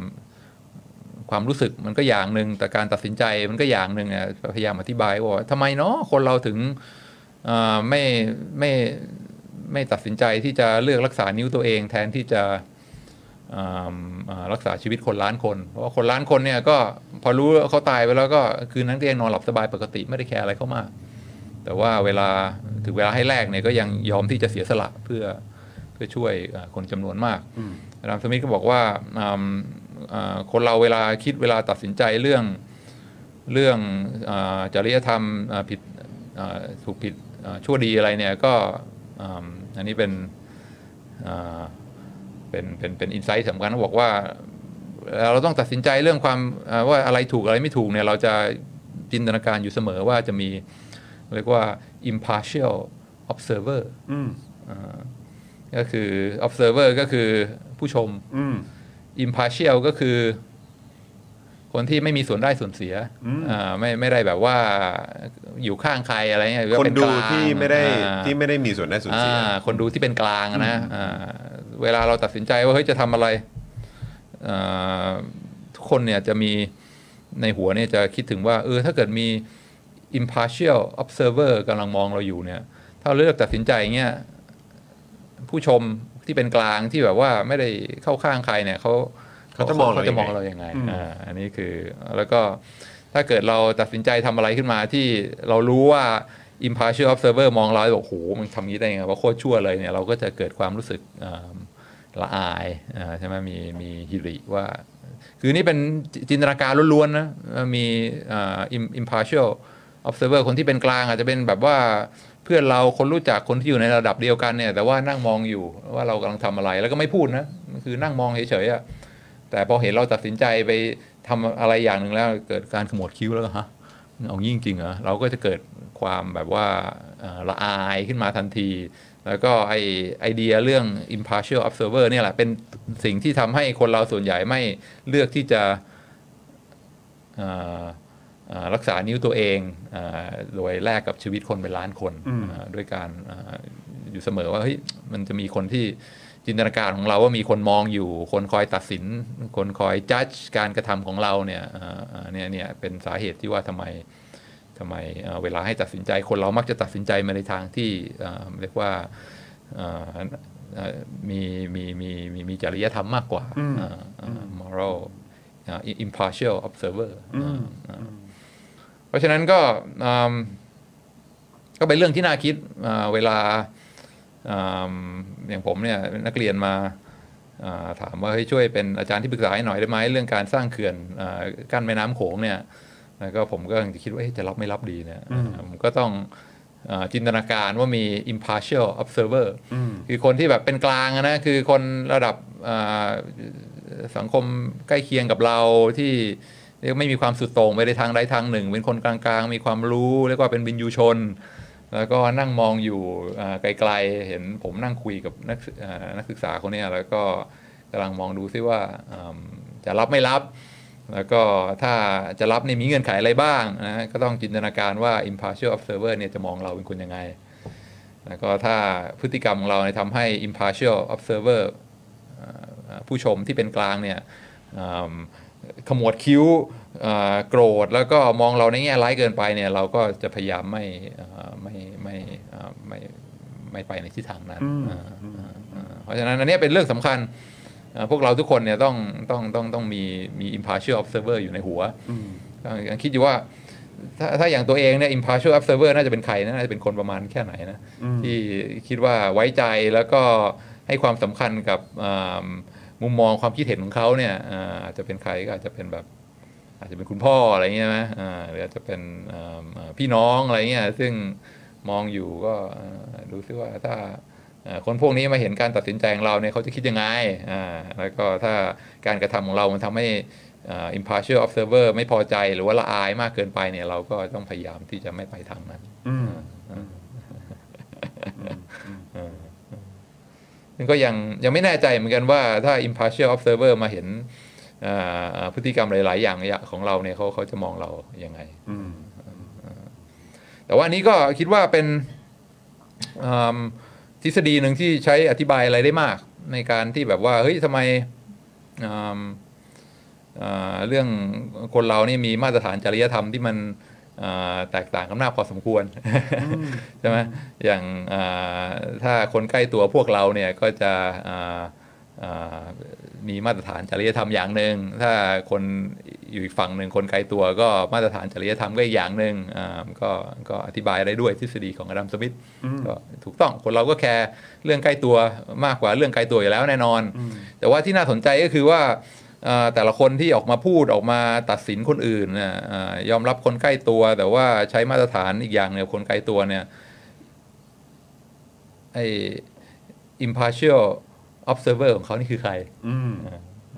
[SPEAKER 2] ความรู้สึกมันก็อย่างหนึ่งแต่การตัดสินใจมันก็อย่างหนึ่งเนี่ยพยายามอธิบายว่าทำไมเนาะคนเราถึงอ่า ไม่ไม่ไม่ตัดสินใจที่จะเลือกรักษานิ้วตัวเอง แทนที่จะอ่าอ่ารักษาชีวิตคนล้านคน เพราะว่าคนล้านคนเนี่ยก็พอรู้ว่าเขาตายไปแล้วก็คืนนั้นก็ยังนอนหลับสบายปกติไม่ได้แคร์อะไรเขามาก แต่ว่าเวลาถึงเวลาให้แลกเนี่ยก็ยังยอมที่จะเสียสละเพื่อเพื่อช่วยอ่าคนจำนวนมากอาดัมสมิธก็บอกว่าอืมอ่าคนเราเวลาคิดเวลาตัดสินใจเรื่องเรื่องอาจริยธรรมอ่าผิดอ่าถูกผิดอ่า ชั่วดีอะไรเนี่ยก็อืมอันนี้เป็นอ่าเป็นเป็นเป็นอินไซต์สำคัญเขาบอกว่า เราต้องตัดสินใจเรื่องความอ่าว่าอะไรถูกอะไรไม่ถูกเนี่ยเราจะจินตนาการอยู่เสมอว่าจะมีเรียกว่า impartial observer
[SPEAKER 1] อืม
[SPEAKER 2] อ่าก็คือ observer ก็คือผู้ชม
[SPEAKER 1] อืม
[SPEAKER 2] impartial ก็คือ คนที่ไม่มีส่วนได้ส่วนเสียอ่าไม่ไม่ได้แบบว่าอยู่ข้างใครอะไรเงี้ยหรือว่า
[SPEAKER 1] คน
[SPEAKER 2] เป็น
[SPEAKER 1] ดู
[SPEAKER 2] กลาง
[SPEAKER 1] ที่ไม่ได้
[SPEAKER 2] อ่า
[SPEAKER 1] ที่ไม่ได้มีส่วนได้ส่วนเสีย
[SPEAKER 2] อ่าคนดูที่เป็นกลางนะอ่าเวลาเราตัดสินใจว่าเฮ้ยจะทำอะไรอ่าทุกคนเนี่ยจะมีในหัวเนี่ยจะคิดถึงว่าเออถ้าเกิดมี impartial observer กำลังมองเราอยู่เนี่ย ถ้าเราเลือกตัดสินใจเงี้ยผู้ชมที่เป็นกลางที่แบบว่าไม่ได้เข้าข้างใครเนี่ยเขา
[SPEAKER 1] เขาจะมองเรา
[SPEAKER 2] เขาจะมอง
[SPEAKER 1] ยังไง
[SPEAKER 2] เรายังไงอ่าอันนี้คือแล้วก็ถ้าเกิดเราตัดสินใจทำอะไรขึ้นมาที่เรารู้ว่า impartial observer มองเราแล้วบอกโหมันทำงี้ได้ยังไงว่าโคตรชั่วเลยเนี่ยเราก็จะเกิดความรู้สึกอ่าละอายอ่าใช่ไหมมีมีฮิริว่า คือนี่เป็นจินตนาการล้วนๆนะมีอ่า im- impartial observer คนที่เป็นกลางอาจจะเป็นแบบว่าเพื่อนเราคนรู้จักคนที่อยู่ในระดับเดียวกันเนี่ย แต่ว่านั่งมองอยู่ว่าเรากำลังทำอะไรแล้วก็ไม่พูดนะ คือนั่งมองเฉยๆอะ แต่พอเห็นเราตัดสินใจไปทำอะไรอย่างหนึ่งแล้วเกิดการขมวดคิ้วแล้วก็ฮะเอางี้จริงๆเหรอเราก็จะเกิดความแบบว่าเอ่อละอายขึ้นมาทันที แล้วก็ไอไอเดียเรื่อง impartial observer เนี่ยแหละเป็นสิ่งที่ทำให้คนเราส่วนใหญ่ไม่เลือกที่จะเอ่อเอ่อรักษานิ้วตัวเองเออโดยแลกกับชีวิตคนเป็นล้านคนเอ่อด้วยการเอ่ออยู่เสมอว่าเฮ้ยมันจะมีคนที่ จินตนาการของเราว่ามีคนมองอยู่ คนคอยตัดสิน คนคอยจัดการกระทำของเราเนี่ยเอ่อเอ่อเนี่ยเนี่ยเป็นสาเหตุที่ว่าทำไมทำไมเอ่อเวลาให้ตัดสินใจ คนเรามักจะตัดสินใจมาในทางที่เอ่อเรียกว่าเอ่อเอ่อมีมีมีมีมีจริยธรรมมากกว่าเอ่อเอ่อ moral เอ่อ impartial observer เอ่อเอ่อเพราะฉะนั้นก็อืมก็เป็นเรื่องที่น่าคิดเอ่อเวลา อืมอย่างผมเนี่ยนักเรียนมาอ่าถามว่าเฮ้ยช่วยเป็นอาจารย์ที่ปรึกษาให้หน่อยได้ไหมเรื่องการสร้างเขื่อนอ่ากั้นแม่น้ำโขงเนี่ยแล้วก็ผมก็ยังคิดว่าเอ๊ะจะรับไม่รับดีเนี่ยผมก็ต้องเอ่อจินตนาการว่ามี impartial observer คือคนที่แบบเป็นกลางอะนะคือคนระดับอ่าสังคมใกล้เคียงกับเราที่เรียกไม่มีความสุดโต่งไปในทางใดทางหนึ่ง เป็นคนกลางๆ มีความรู้เรียกว่าเป็นบินยูชน แล้วก็นั่งมองอยู่ไกลๆ เห็นผมนั่งคุยกับนักศึกอ่านักศึกษาคนนี้แล้วก็กำลังมองดูซิว่าจะรับไม่รับ แล้วก็ถ้าจะรับนี่มีเงื่อนไขอะไรบ้างนะก็ต้องจินตนาการว่า impartial observer เนี่ยจะมองเราเป็นคนยังไง แล้วก็ถ้าพฤติกรรมของเราทำให้ impartial observer เอ่อผู้ชมที่เป็นกลางเนี่ย ขมวดคิ้วเอ่อโกรธแล้วก็มองเราในแง่ร้ายเกินไปเนี่ยเราก็จะพยายามไม่เอ่อไม่ไม่เอ่อไม่ไม่ไปในทิศทางนั้นอ่าอ่าอ่าเพราะฉะนั้นอันเนี้ยเป็นเรื่องสำคัญเอ่อพวกเราทุกคนเนี่ยต้องต้องต้องต้องมีมี impartial observer อยู่ในหัวต้องคิดอยู่ว่าถ้าถ้าอย่างตัวเองเนี่ย impartial observer น่าจะเป็นใครนะน่าจะเป็นคนประมาณแค่ไหนนะที่คิดว่าไว้ใจแล้วก็ให้ความสำคัญกับอ่า มุมมองความคิดเห็นของเขาเนี่ยอ่าอาจจะเป็นใครก็อาจจะเป็นแบบ อาจจะเป็นคุณพ่ออะไรเงี้ยไหมอ่าหรืออาจจะเป็นอ่าอ่าพี่น้องอะไรเงี้ยซึ่งมองอยู่ก็อ่าดูซิว่าถ้าเอ่อคนพวกนี้มาเห็นการตัดสินใจของเราเนี่ยเขาจะคิดยังไงอ่าแล้วก็ถ้าการกระทำของเรามันทำให้อ่า impartial observer ไม่พอใจหรือว่าละอายมากเกินไปเนี่ย เราก็ต้องพยายามที่จะไม่ไปทางนั้น ซึ่งก็ยังยังไม่แน่ใจเหมือนกันว่าถ้า impartial observer มาเห็นอ่าพฤติกรรมหลาย ๆ อย่างของเราเนี่ยเขาเขาจะมองเรายังไงแต่ว่าอันนี้ก็คิดว่าเป็นอืมทฤษฎีหนึ่งที่ใช้อธิบายอะไรได้มาก ในการที่แบบว่าเฮ้ยทำไมอืมอ่าเรื่องคนเรานี่มีมาตรฐานจริยธรรมที่มันอ่า แตกต่างกันมากพอสมควรใช่ไหมอย่างอ่าถ้าคนใกล้ตัวพวกเราเนี่ยก็จะอ่าอ่ามีมาตรฐานจริยธรรมอย่างหนึ่งถ้าคนอยู่อีกฝั่งหนึ่งคนไกลตัวก็มาตรฐานจริยธรรมก็อีกอย่างหนึ่งอ่าก็ก็อธิบายได้ด้วยทฤษฎีของอดัมสมิธก็ถูกต้องคนเราก็แคร์เรื่องใกล้ตัวมากกว่าเรื่องไกลตัวอยู่แล้วแน่นอน แต่ว่าที่น่าสนใจก็คือว่าอ่า แต่ละคนที่ออกมาพูดออกมาตัดสินคนอื่นนะอ่ายอมรับคนใกล้ตัว แต่ว่าใช้มาตรฐานอีกอย่างเนี่ยคนไกลตัวเนี่ยไอ impartial observer ของเขานี่คือใคร
[SPEAKER 1] อืม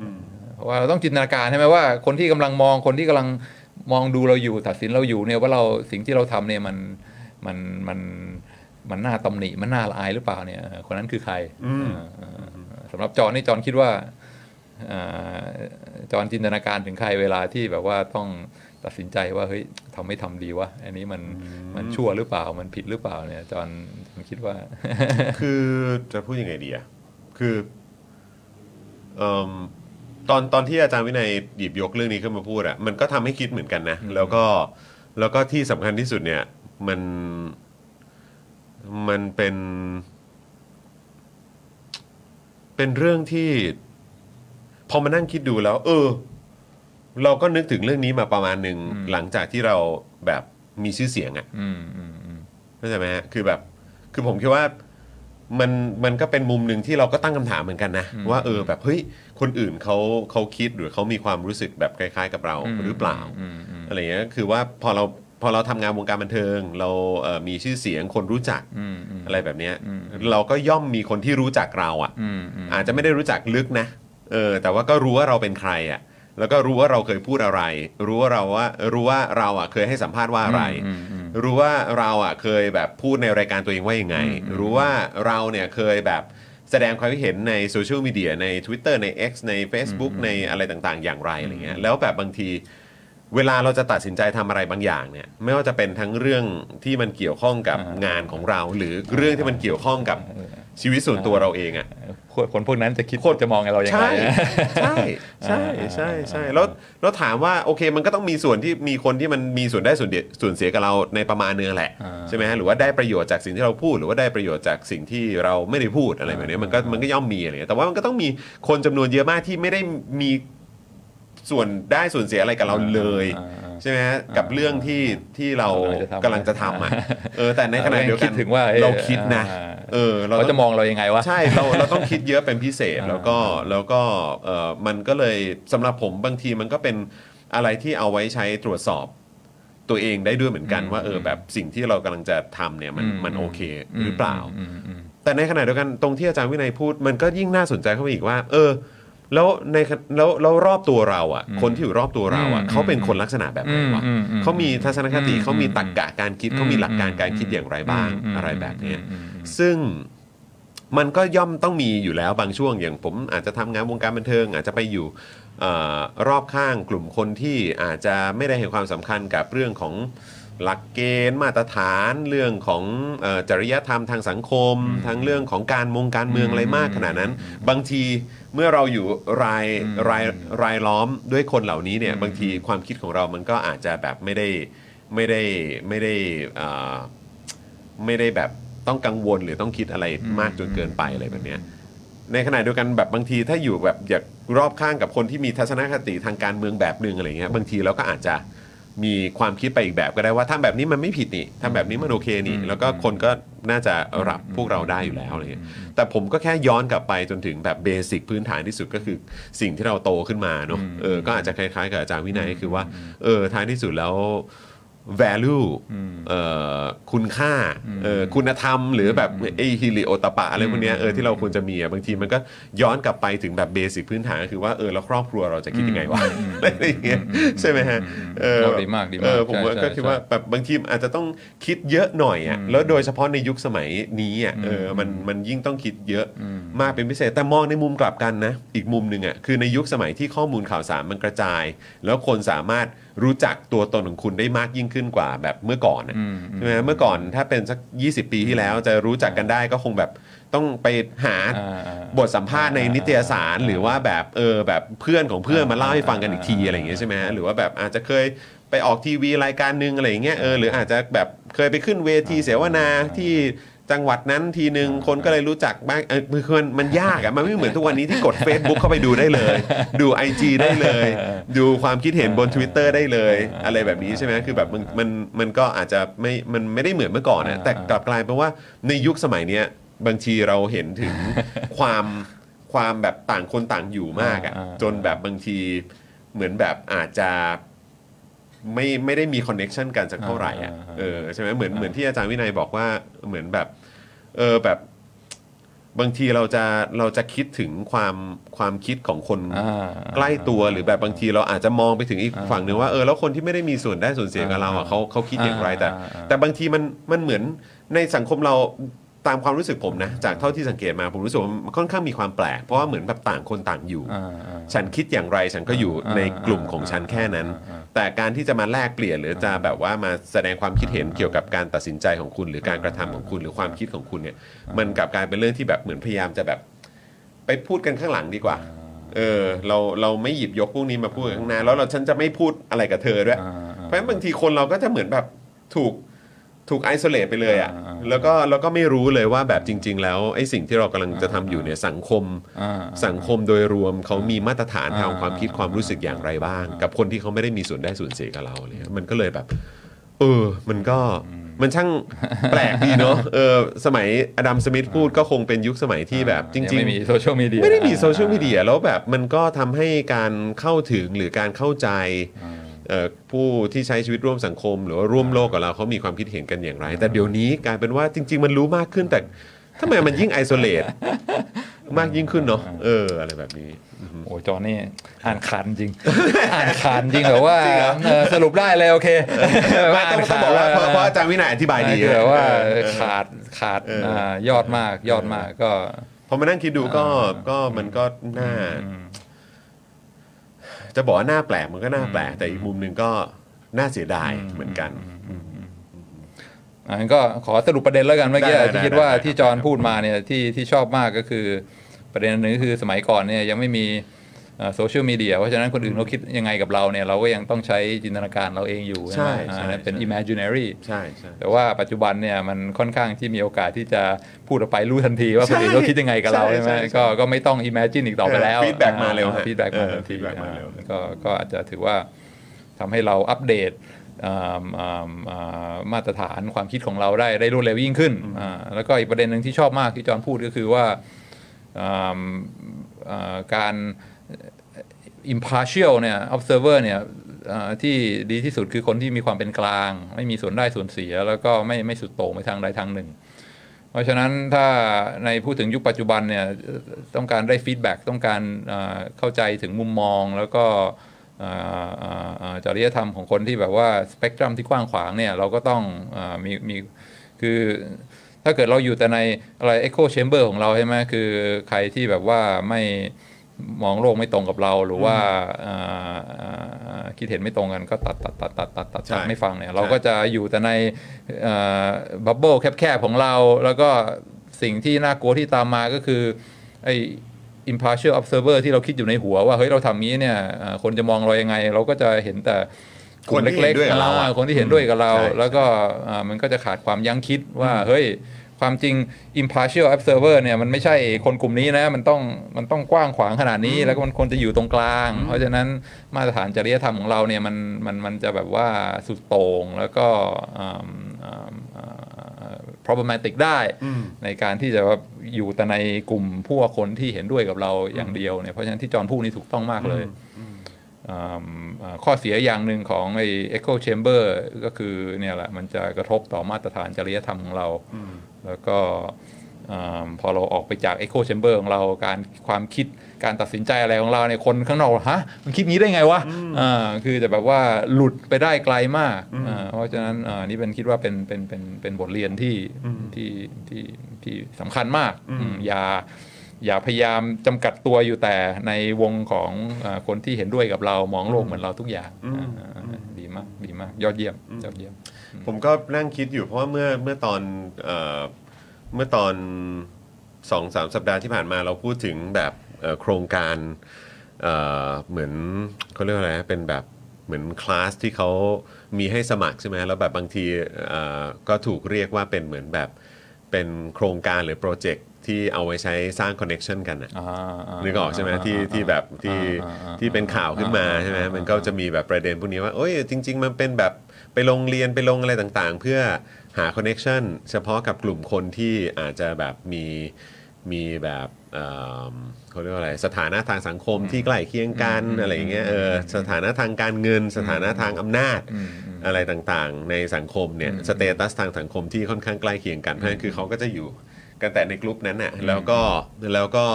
[SPEAKER 1] อืม
[SPEAKER 2] เพราะว่าเราต้องจินตนาการใช่ไหมว่าคนที่กำลังมองคนที่กำลังมองดูเราอยู่ตัดสินเราอยู่เนี่ยว่าเราสิ่งที่เราทำเนี่ยมันมันมันมันน่าตำหนิมันน่าละอายหรือเปล่าเนี่ยเออคนนั้นคือใคร
[SPEAKER 1] อืม
[SPEAKER 2] เออเออสำหรับจอห์นนี่จอห์นคิดว่าเอ่อ จอห์นจินตนาการถึงใครเวลาที่แบบว่าต้องตัดสินใจว่าเฮ้ยทำไม่ทำดีวะอันนี้มันมันชั่วหรือเปล่ามันผิดหรือเปล่าเนี่ยจอห์นจอห์นคิดว่า
[SPEAKER 1] คือจะพูดยังไงดีอะคือเอิ่มตอนตอนที่อาจารย์วินัยหยิบยกเรื่องนี้ขึ้นมาพูดอะมันก็ทำให้คิดเหมือนกันนะ แล้วก็แล้วก็ที่สำคัญที่สุดเนี่ยมันมันเป็น เป็นเรื่องที่พ อมานั่งคิดดูแล้ว เออ เราก็นึกถึงเรื่องนี้มาประมาณหนึ่ง
[SPEAKER 2] อืม
[SPEAKER 1] หลังจากที่เราแบบมีชื่อเสียงอะ
[SPEAKER 2] อืมอืมอืม
[SPEAKER 1] เข้าใจไหมฮะคือแบบ คือผมคิดว่ามันมันก็เป็นมุมหนึ่งที่เราก็ตั้งคำถามเหมือนกันนะ
[SPEAKER 2] อืม
[SPEAKER 1] ว่าเออแบบเฮ้ยคนอื่นเขาเขาคิดหรือเขามีความรู้สึกแบบคล้าย ๆ กับเราหรือเปล่า
[SPEAKER 2] อืมอืม
[SPEAKER 1] อะไรเงี้ยคือว่าพอเราพอเราทำงานวงการบันเทิง เราเอ่อมีชื่อเสียงคนรู้จัก
[SPEAKER 2] อืมอืม
[SPEAKER 1] อะไรแบบเนี้ย
[SPEAKER 2] อืม
[SPEAKER 1] เราก็ย่อมมีคนที่รู้จักเราอะ
[SPEAKER 2] อืมอืม
[SPEAKER 1] อาจจะไม่ได้รู้จักลึกนะ เออแต่ว่าก็รู้ว่าเราเป็นใครอะแล้วก็รู้ว่าเราเคยพูดอะไร รู้ว่าเราว่ารู้ว่าเราอะเคยให้สัมภาษณ์ว่าอะไร
[SPEAKER 2] อืมอืม
[SPEAKER 1] รู้ว่าเราอะเคยแบบพูดในรายการตัวเองว่ายังไง
[SPEAKER 2] อืม
[SPEAKER 1] รู้ว่าเราเนี่ยเคยแบบแสดงความคิดเห็นในโซเชียลมีเดียใน Twitter ใน X ใน Facebook ในอะไรต่างๆ อย่างไรอะไรเงี้ยแล้วแบบบางที เวลาเราจะตัดสินใจทำอะไรบางอย่างเนี่ยไม่ว่าจะเป็นทั้งเรื่องที่มันเกี่ยวข้องกับ
[SPEAKER 2] อ่างา
[SPEAKER 1] นของเรา หรือเรื่องที่มันเกี่ยวข้องกับชีวิตส่วนตัวเราเองอะ
[SPEAKER 2] คนคนพวกนั้นจะคิด
[SPEAKER 1] คน
[SPEAKER 2] จะมองเราอย่างไร
[SPEAKER 1] ใช่ใช่ใช่ใช่ใช่แล้วแล้วถามว่าโอเคมันก็ต้องมีส่วนที่มีคนที่มันมีส่วนได้ส่วนเดียส่วนเสียกับเราในประมาณนึงแหละ
[SPEAKER 2] อ่า
[SPEAKER 1] ใช่ไหมฮะหรือว่าได้ประโยชน์จากสิ่งที่เราพูด หรือว่าได้ประโยชน์จากสิ่งที่เราไม่ได้พูดอะไรแบบนี้มันก็มันก็ย่อมมีอะไรเงี้ยแต่ว่ามันก็ต้องมีคนจำนวนเยอะมากที่ไม่ได้มี ส่วนได้ส่วนเสียอะไรกับเราเลย
[SPEAKER 2] อ่าอ่า
[SPEAKER 1] ใช่ไหมฮะกับเรื่องที่ที่เรากำ
[SPEAKER 2] กำลั
[SPEAKER 1] ลัง
[SPEAKER 2] ง
[SPEAKER 1] จะ
[SPEAKER 2] จะ
[SPEAKER 1] ทำ
[SPEAKER 2] ทำ
[SPEAKER 1] อะเออแต่ในขณะเดียวกัน
[SPEAKER 2] คิดถึงว่าเอ้ย
[SPEAKER 1] เราคิดนะ
[SPEAKER 2] อ่า
[SPEAKER 1] เออเรา
[SPEAKER 2] เขา
[SPEAKER 1] ต้
[SPEAKER 2] จะ
[SPEAKER 1] อง
[SPEAKER 2] มองเรายังไงวะ
[SPEAKER 1] ใช่เราเราต้องคิดเยอะเป็นพิเศษ
[SPEAKER 2] อ่า
[SPEAKER 1] แล้วก็แล้วก็เออมันก็เลยสำหรับผมบางทีมันก็เป็นอะไรที่เอาไว้ใช้ตรวจสอบตัวเองได้ด้วยเหมือนกัน
[SPEAKER 2] อืม
[SPEAKER 1] ว่าเออแบบสิ่งที่เรากำลังจะทำเนี่ยมัน
[SPEAKER 2] อืม
[SPEAKER 1] มันโอเคหรือเปล่า
[SPEAKER 2] อืมอืม
[SPEAKER 1] แต่ในขณะเดียวกันตรงที่อาจารย์วินัยพูด มันก็ยิ่งน่าสนใจเข้าไปอีกว่า เออ แล้วในขณะแล้วแล้วรอบตัวเราอะ
[SPEAKER 2] อืม
[SPEAKER 1] คนที่อยู่รอบตัวเราอะ
[SPEAKER 2] อืม
[SPEAKER 1] เขาเป็นคนลักษณะแบบไหนวะ
[SPEAKER 2] อืมอืม
[SPEAKER 1] เขามีทัศนคติ
[SPEAKER 2] อืม
[SPEAKER 1] เขามีตรรกะการคิดเขามีหลักการการคิด
[SPEAKER 2] อืม
[SPEAKER 1] อย่างไรบ้าง
[SPEAKER 2] อืม
[SPEAKER 1] อะไรแบบเนี้ย
[SPEAKER 2] อืมอืม
[SPEAKER 1] ซึ่งมันก็ย่อมต้องมีอยู่แล้วบางช่วงอย่างผมอาจจะทำงานวงการบันเทิง อาจจะไปอยู่เออรอบข้างกลุ่มคนที่อาจจะไม่ได้ให้ความสำคัญกับเรื่องของ หลักเกณฑ์มาตรฐานเรื่องของเออจริยธรรมทางสังคม ทั้งเรื่องของการมงการเมืองอะไรมากขนาดนั้น บางทีเมื่อเราอยู่ราย
[SPEAKER 2] อืม
[SPEAKER 1] รายรายล้อมด้วยคนเหล่านี้เนี่ย
[SPEAKER 2] อืม
[SPEAKER 1] บางทีความคิดของเรามันก็อาจจะแบบไม่ได้ไม่ได้ไม่ได้เอ่อไม่ได้แบบต้องกังวลหรือต้องคิดอะไรมากจนเกินไปอะไรแบบเนี้ยในขณะเดียวกันแบบบางทีถ้าอยู่แบบอยากรอบข้างกับคนที่มีทัศนคติทางการเมืองแบบหนึ่งอะไรเงี้ยบางทีเราก็อาจจะ มีความคิดไปอีกแบบก็ได้ว่าทำแบบนี้มันไม่ผิดนี่ทำแบบนี้มันโอเคนี่ แล้วก็คนก็น่าจะรับพวกเราได้อยู่แล้วอะไรเงี้ยแต่ผมก็แค่ย้อนกลับไปจนถึงแบบเบสิกพื้นฐานที่สุดก็คือสิ่งที่เราโตขึ้นมาเนาะเออก็อาจจะคล้ายๆกับอาจารย์วินัยคือว่าเออท้ายที่สุดแล้ว value เอ่อคุณค่าเอ่อคุณธรรม หรือแบบไอฮิริโอตปะอะไรพวกเนี้ยเออที่เราควรจะมีอะบางทีมันก็ย้อนกลับไปถึงแบบเบสิกพื้นฐานก็คือว่าเออแล้วครอบครัวเราจะคิดยังไงวะอะไรอย่างเงี้ยใช่ไหมฮะเออ
[SPEAKER 2] โอ้ดีมากดีมาก
[SPEAKER 1] เออผมว่า
[SPEAKER 2] ใช่
[SPEAKER 1] ก็
[SPEAKER 2] ใช่
[SPEAKER 1] คิดว่าแบบบางทีอาจจะต้องคิดเยอะหน่อยอะแล้วโดยเฉพาะในยุคสมัยนี้อะเออมันมันยิ่งต้องคิดเยอะมากเป็นพิเศษแต่มองในมุมกลับกันนะอีกมุมหนึ่งอะคือในยุคสมัยที่ข้อมูลข่าวสารมันกระจาย แล้วคนสามารถ รู้จักตัวตนของคุณได้มากยิ่งขึ้นกว่าแบบเมื่อก่อนอะ
[SPEAKER 2] อืม
[SPEAKER 1] ใช่ไหมเมื่อก่อนถ้าเป็นสัก 20 ปีที่แล้วจะรู้จักกันได้ก็คงแบบต้องไปหา
[SPEAKER 2] อ่าอ่า
[SPEAKER 1] บทสัมภาษณ์ในนิตยสาร หรือว่าแบบเออแบบเพื่อนของเพื่อนมาเล่าให้ฟังกันอีกทีอะไรอย่างเงี้ยใช่ไหมฮะหรือว่าแบบอาจจะเคยไปออกทีวีรายการหนึ่งอะไรอย่างเงี้ยเออหรืออาจจะแบบเคยไปขึ้นเวทีเสวนาที่ จังหวัดนั้นทีหนึ่งคนก็เลยรู้จักบ้างเออคือมันมันยากอะมันไม่เหมือนทุกวันนี้ที่กด Facebook เข้าไปดูได้เลย ดู IG ได้เลย ดูความคิดเห็นบน Twitter ได้เลย อะไรแบบนี้ใช่ไหมคือแบบมันมันมันก็อาจจะไม่มันไม่ได้เหมือนเมื่อก่อนนะแต่กลับกลายเป็นว่าในยุคสมัยเนี้ยบางทีเราเห็นถึงความความแบบต่างคนต่างอยู่มากอะ
[SPEAKER 2] อ่าอ่า
[SPEAKER 1] จนแบบบางทีเหมือนแบบอาจจะ ไม่ไม่ได้มีคอนเน็ชันกันสักเท่าไหร่อะ
[SPEAKER 2] อ่าอ่า
[SPEAKER 1] เออใช่ไหมเหมือนเหมือนที่อาจารย์วินัยบอกว่าเหมือนแบบเออแบบบางทีเราจะเราจะคิดถึงความความคิดของคน
[SPEAKER 2] อ่า
[SPEAKER 1] ใกล้ตัวหรือแบบบางทีเราอาจจะมองไปถึงอีก
[SPEAKER 2] อ่า
[SPEAKER 1] ฝั่งหนึ่งว่าเออแล้วคนที่ไม่ได้มีส่วนได้ส่วนเสียกับเราอะ
[SPEAKER 2] อ่า
[SPEAKER 1] เขาเขาคิดอย่างไรแต่
[SPEAKER 2] อ่าอ่า
[SPEAKER 1] แต่บางทีมันมันเหมือนในสังคมเรา ตามความรู้สึกผมนะ จากเท่าที่สังเกตมาผมรู้สึกว่ามันค่อนข้างมีความแปลก เพราะว่าเหมือนแบบต่างคนต่างอยู่
[SPEAKER 2] อ่าอ่า
[SPEAKER 1] ฉันคิดอย่างไรฉันก็อยู่
[SPEAKER 2] อ่า
[SPEAKER 1] ในกลุ่มของฉันแค่นั้น
[SPEAKER 2] อ่าอ่า
[SPEAKER 1] แต่การที่จะมาแลกเปลี่ยนหรือจะแบบว่ามาแสดงความคิดเห็นเกี่ยวกับการตัดสินใจของคุณ หรือการกระทำของคุณหรือความคิดของคุณเนี่ย มันกลับกลายเป็นเรื่องที่แบบเหมือนพยายามจะแบบ ไปพูดกันข้างหลังดีกว่าเออเราเราไม่หยิบยกพวกนี้มาพูดกันข้างหน้าแล้วเราฉันจะไม่พูดอะไรกับเธอด้วย
[SPEAKER 2] อ่า
[SPEAKER 1] เพราะฉะนั้นบางทีคนเราก็จะเหมือนแบบถูก ถูกไอโซเลตไปเลยอะ
[SPEAKER 2] อ่า
[SPEAKER 1] แล้วก็แล้วก็ไม่รู้เลยว่าแบบจริง ๆ แล้วไอ้สิ่งที่เรากำลังจะทำอยู่เนี่ยสังคม
[SPEAKER 2] อ่า
[SPEAKER 1] สังคมโดยรวมเขามีมาตรฐานทาง
[SPEAKER 2] อ่า
[SPEAKER 1] ความคิดความรู้สึกอย่างไรบ้าง กับคนที่เขาไม่ได้มีส่วนได้ส่วนเสียกับเราเลยมันก็เลยแบบ เออ มันก็มันช่างแปลกดีเนาะเออสมัยอดัมสมิธพูดก็คงเป็นยุคสมัยที่แบบจ
[SPEAKER 2] ยั
[SPEAKER 1] ริง
[SPEAKER 2] ไม่มีโซเชียลมีเดีย
[SPEAKER 1] ๆไม่ได้มีโซเชียลมีเดียแล้วแบบมันก็ทำให้การเข้าถึงหรือการเข้าใจเอ่อ ผู้ที่ใช้ชีวิตร่วมสังคม หรือว่าร่วมโลกกับเราเขามีความคิดเห็นกันอย่างไร แต่เดี๋ยวนี้กลายเป็นว่าจริง ๆ มันรู้มากขึ้นแต่ทำไมมันยิ่งไอโซเลตมากยิ่งขึ้นเนาะเอออะไรแบบนี้
[SPEAKER 2] โอ้จอนี่อ่านขาดจริง อ่านขาดจริงแบบว่าเออสรุปได้เลยโอเค
[SPEAKER 1] ไม่ต้องต้องบอกว่าเพราะเพราะอาจารย์วินัยอธิบายดี
[SPEAKER 2] คือแบบว่า
[SPEAKER 1] เออ
[SPEAKER 2] ขาดขาด
[SPEAKER 1] เอออ่า
[SPEAKER 2] ยอดมากยอดมากก็
[SPEAKER 1] พอมานั่งคิดดูก็ก็มันก็น่า จะบอกว่าหน้าแปลกมันก็น่าแปลก แต่อีกมุมหนึ่งก็น่าเสียดายเหมือนกัน
[SPEAKER 2] อะงั้นก็ขอสรุปประเด็นแล้วกันเมื่อกี้
[SPEAKER 1] ได้ได้
[SPEAKER 2] ที่คิดว่า
[SPEAKER 1] ได้ได้
[SPEAKER 2] ที่จอห์นพูดมาเนี่ยที่ที่ชอบมากก็คือ ประเด็นหนึ่งก็คือสมัยก่อนเนี่ยยังไม่มี โซเชียลมีเดียเพราะฉะนั้นคนอื่นเขาคิดยังไงกับเราเนี่ยเราก็ยังต้องใช้จินตนาการเราเองอยู่
[SPEAKER 1] ใช่
[SPEAKER 2] ไหมอ่า
[SPEAKER 1] ใช่
[SPEAKER 2] เป็น
[SPEAKER 1] ใช่
[SPEAKER 2] imaginary
[SPEAKER 1] ใช่ใช่
[SPEAKER 2] แต่ว่าปัจจุบันเนี่ยมันค่อนข้างที่มีโอกาสที่จะพูดออกไปรู้ทันทีว่าคนอื่นเขาคิดยังไงกับเรา
[SPEAKER 1] ใช่
[SPEAKER 2] ใช่ไหม
[SPEAKER 1] ใช่ใช่
[SPEAKER 2] ก็ก็ไม่ต้อง imagine อีกต่อไปแล้ว
[SPEAKER 1] เออ feedback มาเร็วฮะ
[SPEAKER 2] ฟีดแบ็กมา
[SPEAKER 1] เออ
[SPEAKER 2] ทันที
[SPEAKER 1] feedback มาเร็ว
[SPEAKER 2] อ่าก็ก็อาจจะถือว่าทำให้เราอัปเดตอ่าอ่าอ่ามาตรฐานความคิดของเราได้ได้รวดเร็วยิ่งขึ้นอ่าแล้วก็อีกประเด็นหนึ่งที่ชอบมากที่จอห์นพูดก็คือว่าอ่าอ่าการ impartial เนี่ย observer เนี่ยที่ดีที่สุดคือคนที่มีความเป็นกลาง ไม่มีส่วนได้ส่วนเสีย แล้วก็ไม่ไม่สุดโต่งไปทางใดทางหนึ่ง เพราะฉะนั้นถ้าในพูดถึงยุคปัจจุบันเนี่ยต้องการได้ฟีดแบ็กต้องการเข้าใจถึงมุมมอง แล้วก็จริยธรรมของคนที่แบบว่าสเปกตรัมที่กว้างขวางเนี่ยเราก็ต้องอมีมีคือถ้าเกิดเราอยู่แต่ในอะไร echo chamber ของเราใช่ไหมคือใครที่แบบว่าไม่ มองโลกไม่ตรงกับเราหรือว่าเอ่อเอ่อคิดเห็นไม่ตรงกันก็ตัดตัดตัดตัดตัดตัด
[SPEAKER 1] ใช่
[SPEAKER 2] ตัดไม่ฟังเนี่ยเราก็จะอยู่แต่ในบับเบิลแคบๆของเรา แล้วก็สิ่งที่น่ากลัวที่ตามมาก็คือไอ้ impartial observer ที่เราคิดอยู่ในหัวว่าเฮ้ยเราทำงี้เนี่ยเอ่อคนจะมองเรายังไง เราก็จะเห็นแต่กลุ่ม
[SPEAKER 1] คนที่เห็นด้วยกับเราอะ
[SPEAKER 2] อ่คนที่เห็นด้วยกับเรา
[SPEAKER 1] ใช่
[SPEAKER 2] แล้วก็อ่ามันก็จะขาดความยั้งคิดว่าเฮ้ย ความจริง impartial observer เนี่ยมันไม่ใช่คนกลุ่มนี้นะ มันต้องมันต้องกว้างขวางขนาดนี้ แล้วก็มันควรจะอยู่ตรงกลาง เพราะฉะนั้นมาตรฐานจริยธรรมของเราเนี่ยมันมันมันจะแบบว่าสุดโต่งแล้วก็อ่าอ่าอ่า problematic ได้ในการที่จะว่าอยู่แต่ในกลุ่มพวกคนที่เห็นด้วยกับเราอย่างเดียวเนี่ยเพราะฉะนั้นที่จอห์นพูดนี่ถูกต้องมากเลยอ่าอ่า ข้อเสียอย่างหนึ่งของไอ้ echo chamber ก็คือเนี่ยแหละมันจะกระทบต่อมาตรฐานจริยธรรมของเรา แล้วก็อ่าพอเราออกไปจาก echo chamber ของเราการความคิดการตัดสินใจอะไรของเราเนี่ยคนข้างนอกฮะมันคิดงี้ได้ไงวะอ่าคือจะแบบว่าหลุดไปได้ไกลมากอ่าเพราะฉะนั้นอ่านี่เป็นคิดว่าเป็นเป็นเป็นเป็นบทเรียนที่ที่ที่ที่สำคัญมากอืมอย่า อย่าพยายามจำกัดตัวอยู่แต่ในวงของอาคนที่เห็นด้วยกับเรามองโลกเหมือนเราทุกอย่างอ่าดีมากดีมาก ยอดเยี่ยมยอดเยี่ยม
[SPEAKER 1] ผมก็นั่งคิดอยู่เพราะว่าเมื่อเมื่อตอนเอ่อเมื่อตอนสองสามสัปดาห์ที่ผ่านมาเราพูดถึงแบบเอ่อโครงการเอ่อเหมือนเขาเรียกว่าอะไรนะเป็นแบบเหมือนคลาสที่เขามีให้สมัครใช่ไหมแล้วแบบบางทีเอ่อก็ถูกเรียกว่าเป็นเหมือนแบบเป็นโครงการหรือโปรเจกต์ ที่เอาไว้ใช้สร้าง connection กันอะ
[SPEAKER 2] อ่า
[SPEAKER 1] นึกออกใช่ไหมที่ที่แบบที่
[SPEAKER 2] อ่าอ่า
[SPEAKER 1] ที่เป็นข่าวขึ้นมาใช่ไหมมันก็จะมีแบบประเด็นพวกนี้ว่าโอ้ยจริง ๆ มันเป็นแบบไปลงเรียนไปลงอะไรต่างๆ เพื่อหา connection เฉพาะกับกลุ่มคนที่อาจจะแบบมีมีแบบเอิ่มเขาเรียกว่าอะไรสถานะทางสังคมที่ใกล้เคียงกันอะไรอย่างเงี้ยเออสถานะทางการเงิน สถานะทางอำนาจอะไรต่างๆ ในสังคมเนี่ยสเตตัสทางสังคมที่ค่อนข้างใกล้เคียงกันเพราะฉะนั้นคือเขาก็จะอยู่ กันแต่ในกลุ่มนั้นน่ะแล้วก็แล้วก็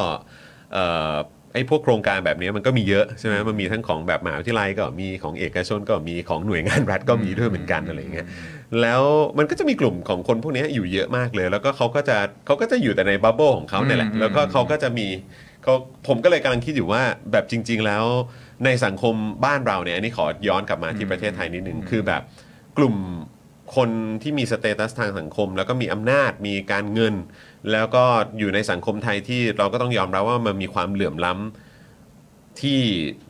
[SPEAKER 1] เอ่อไอ้พวกโครงการแบบนี้มันก็มีเยอะใช่ไหมมันมีทั้งของแบบมหาวิทยาลัยก็มีของเอกชนก็มีของหน่วยงานรัฐก็มีด้วยเหมือนกันอะไรอย่างเงี้ยแล้วมันก็จะมีกลุ่มของคนพวกนี้อยู่เยอะมากเลย แล้วก็เขาก็จะเขาก็จะอยู่แต่ในบับเบิลของเขาเนี่ยแหละ
[SPEAKER 2] อืม
[SPEAKER 1] แล้วก็เขาก็จะมีเขาผมก็เลยกำลังคิดอยู่ว่าแบบจริง ๆ แล้วในสังคมบ้านเราเนี่ยอันนี้ขอย้อนกลับมาที่ประเทศไทยนิดนึงคือแบบกลุ่มคนที่มีสเตตัสทางสังคม แล้วก็มีอำนาจมีการเงิน แล้วก็อยู่ในสังคมไทยที่เราก็ต้องยอมรับว่ามันมีความเหลื่อมล้ำที่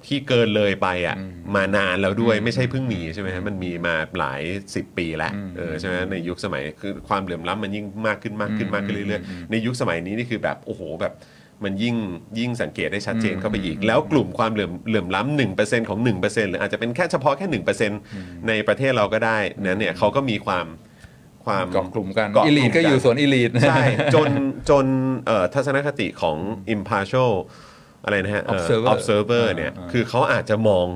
[SPEAKER 1] ที่เกินเลยไปอะมานานแล้วด้วยไม่ใช่เพิ่งมีใช่ไหมฮะมันมีมาหลายสิบปีแล้วเออใช่ไหมในยุคสมัยคือความเหลื่อมล้ำมันยิ่งมากขึ้นมากขึ้นมากขึ้นเรื่อยๆในยุคสมัยนี้นี่คือแบบโอ้โหแบบมันยิ่งยิ่งสังเกตได้ชัดเจนเข้าไปอีก แล้วกลุ่มความเหลื่อมเหลื่อมล้ำหนึ่งเปอร์เซ็นต์ของหนึ่งเปอร์เซ็นต์หรืออาจจะเป็นแค่เฉพาะแค่หนึ่งเปอร์เซ็นต์ในประเทศเราก็ได้นั้นเนี่ยเขาก็มีความ ความ
[SPEAKER 2] เกาะกลุ่มกัน
[SPEAKER 1] เกาะกลุ่
[SPEAKER 2] อี
[SPEAKER 1] ม
[SPEAKER 2] ลีทก็อยู่ส่วนอีลีท
[SPEAKER 1] ใช่จนจนเอ่อทัศนคติของ impartial อะไรนะฮะเอ่อ
[SPEAKER 2] Observer
[SPEAKER 1] observer เนี่ย
[SPEAKER 2] อ่า
[SPEAKER 1] คือเขาอาจจะมอง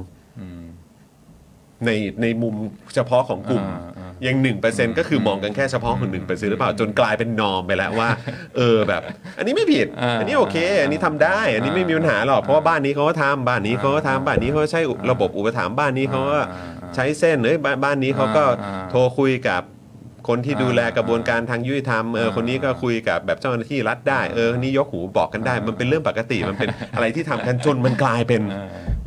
[SPEAKER 1] ในในมุมเฉพาะของกลุ่ม
[SPEAKER 2] อ่าอ่า
[SPEAKER 1] ยังหนึ่งเปอร์เซ็นต์ก็คือมองกันแค่เฉพาะคนหนึ่งเปอร์เซ็นต์หรือเปล่าจนกลายเป็นนอมไปแล้วว่า เออแบบ อันนี้ไม่ผิด
[SPEAKER 2] อ่า
[SPEAKER 1] อันนี้โอเค อันนี้ทำได้ อันนี้ไม่มีปัญหาหรอกเพราะว่าบ้านนี้เขาก็ทำบ้านนี้เขาก็ทำบ้านนี้เขาก็ใช้ระบบอุปถัมภ์บ้านนี้เขาก็ใช้เส้นเอ้ยบ้านบ้านนี้เขาก็
[SPEAKER 2] อ่า
[SPEAKER 1] โทรคุยกับ คนที่ดูแล
[SPEAKER 2] อ่าก
[SPEAKER 1] ระบวนการทางยุติธรรมเออคนนี้ก็คุยกับแบบเจ้าหน้าที่รัฐได้เออคนนี้ยกหูบอกกันได้ มันเป็นเรื่องปกติมันเป็นอะไรที่ทำกันจนมันกลายเป็น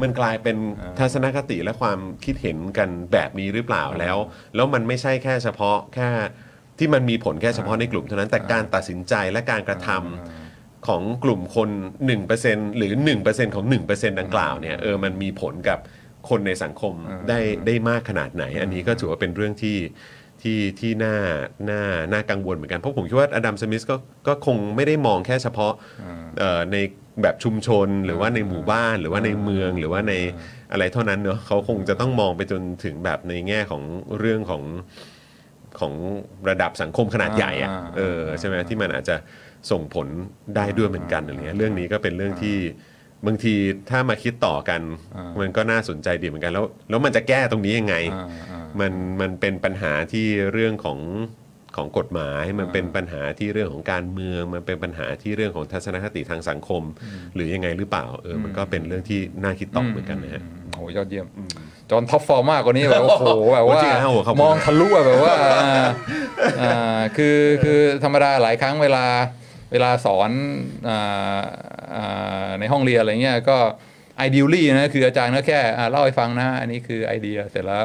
[SPEAKER 1] มันกลายเป็นทัศนคติและความคิดเห็นกันแบบนี้หรือเปล่าแล้ว แล้วมันไม่ใช่แค่เฉพาะแค่ที่มันมีผลแค่เฉพาะในกลุ่มเท่านั้นแต่การตัดสินใจและการกระทำของกลุ่มคน 1%หรือ 1%ของ 1%ดังกล่าวเนี่ยเออมันมีผลกับคนในสังคมได้ได้มากขนาดไหน อันนี้ก็ถือว่าเป็นเรื่องที่ ที่ที่น่าน่าน่ากังวลเหมือนกัน เพราะผมคิดว่าอดัมสมิธก็ก็คงไม่ได้มองแค่เฉพาะเอ่อในแบบชุมชนหรือว่าในหมู่บ้านหรือว่าในเมืองหรือว่าในอะไรเท่านั้นเนอะเขาคงจะต้องมองไปจนถึงแบบในแง่ของเรื่องของของระดับสังคมขนาดใหญ่อะ
[SPEAKER 2] อ่า
[SPEAKER 1] เออใช่ไหมที่มันอาจจะส่งผลได้ด้วยเหมือนกันอะไรเงี้ยเรื่องนี้ก็เป็นเรื่องที่ บางทีถ้ามาคิดต่อกัน
[SPEAKER 2] อ่ามั
[SPEAKER 1] มันก็น่าสนใจดีเหมือนกันแล้ว แล้วมันจะแก้ตรงนี้ยังไง
[SPEAKER 2] อ่าอ่า
[SPEAKER 1] มันมันเป็นปัญหาที่เรื่องของของกฎหมาย มันเป็นปัญหาที่เรื่องของการเมือง มันเป็นปัญหาที่เรื่องของทัศนคติทางสังคม หรือยังไงหรือเปล่า เออ มันก็เป็นเรื่องที่น่าคิดต่อเหมือนกันนะฮะ
[SPEAKER 2] โอ้โหยอดเยี่ยม จอห์นท็อปฟอร์มมากกว่านี้แบบโอ้โหแบบ
[SPEAKER 1] โอ้
[SPEAKER 2] ว่า
[SPEAKER 1] จริงนะโอ้โหขอบคุณ
[SPEAKER 2] มองทะลุอะแบบว่าอ่าอ่าคือคือธรรมดาหลายครั้งเวลา เวลาสอนอ่าอ่าในห้องเรียนอะไรเงี้ยก็ ideally นะคืออาจารย์ก็แค่อ่าเล่าให้ฟังนะ อันนี้คือไอเดียเสร็จแล้ว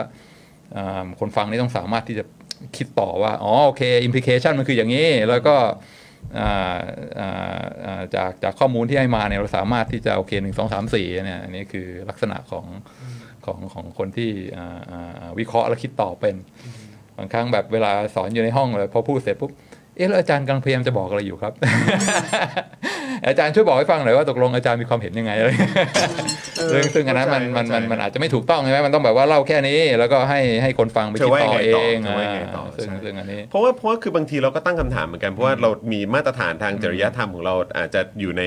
[SPEAKER 2] อ่าคนฟังนี่ต้องสามารถที่จะคิดต่อว่า อ๋อ โอเคอิมพิเคชันมันคืออย่างนี้ แล้วก็อ่าอ่าอ่าจากจากข้อมูลที่ให้มาเนี่ยเราสามารถที่จะ โอเคหนึ่งสองสามสี่เนี่ยอันนี้คือลักษณะของของของคนที่อ่าอ่าอ่าวิเคราะห์และคิดต่อเป็น บางครั้งแบบเวลาสอนอยู่ในห้องเลยพอพูดเสร็จปุ๊บ เอออาจารย์กำลังพยายามจะบอกอะไรอยู่ครับ อาจารย์ช่วยบอกให้ฟังหน่อยว่าตกลงอาจารย์มีความเห็นยังไงอะไรซึ่งซึ่งอันนั้นมันมันมันมันอาจจะไม่ถูกต้องใช่ไหมมันต้องแบบว่าเล่าแค่นี้ แล้วก็ให้ให้คนฟังไป
[SPEAKER 1] เธอ
[SPEAKER 2] คิด
[SPEAKER 1] ว่า
[SPEAKER 2] ต่อ
[SPEAKER 1] ยังไง
[SPEAKER 2] เอ
[SPEAKER 1] ต่องเธอว่ายังไงต่อ
[SPEAKER 2] อ่าซึ่ง
[SPEAKER 1] ใช่
[SPEAKER 2] ซึ่งอันนี้
[SPEAKER 1] เพราะว่าเพราะว่าคือบางทีเราก็ตั้งคำถามเหมือนกันเพราะว่าเรามีมาตรฐานทางจริยธรรมของเราอาจจะอยู่ใน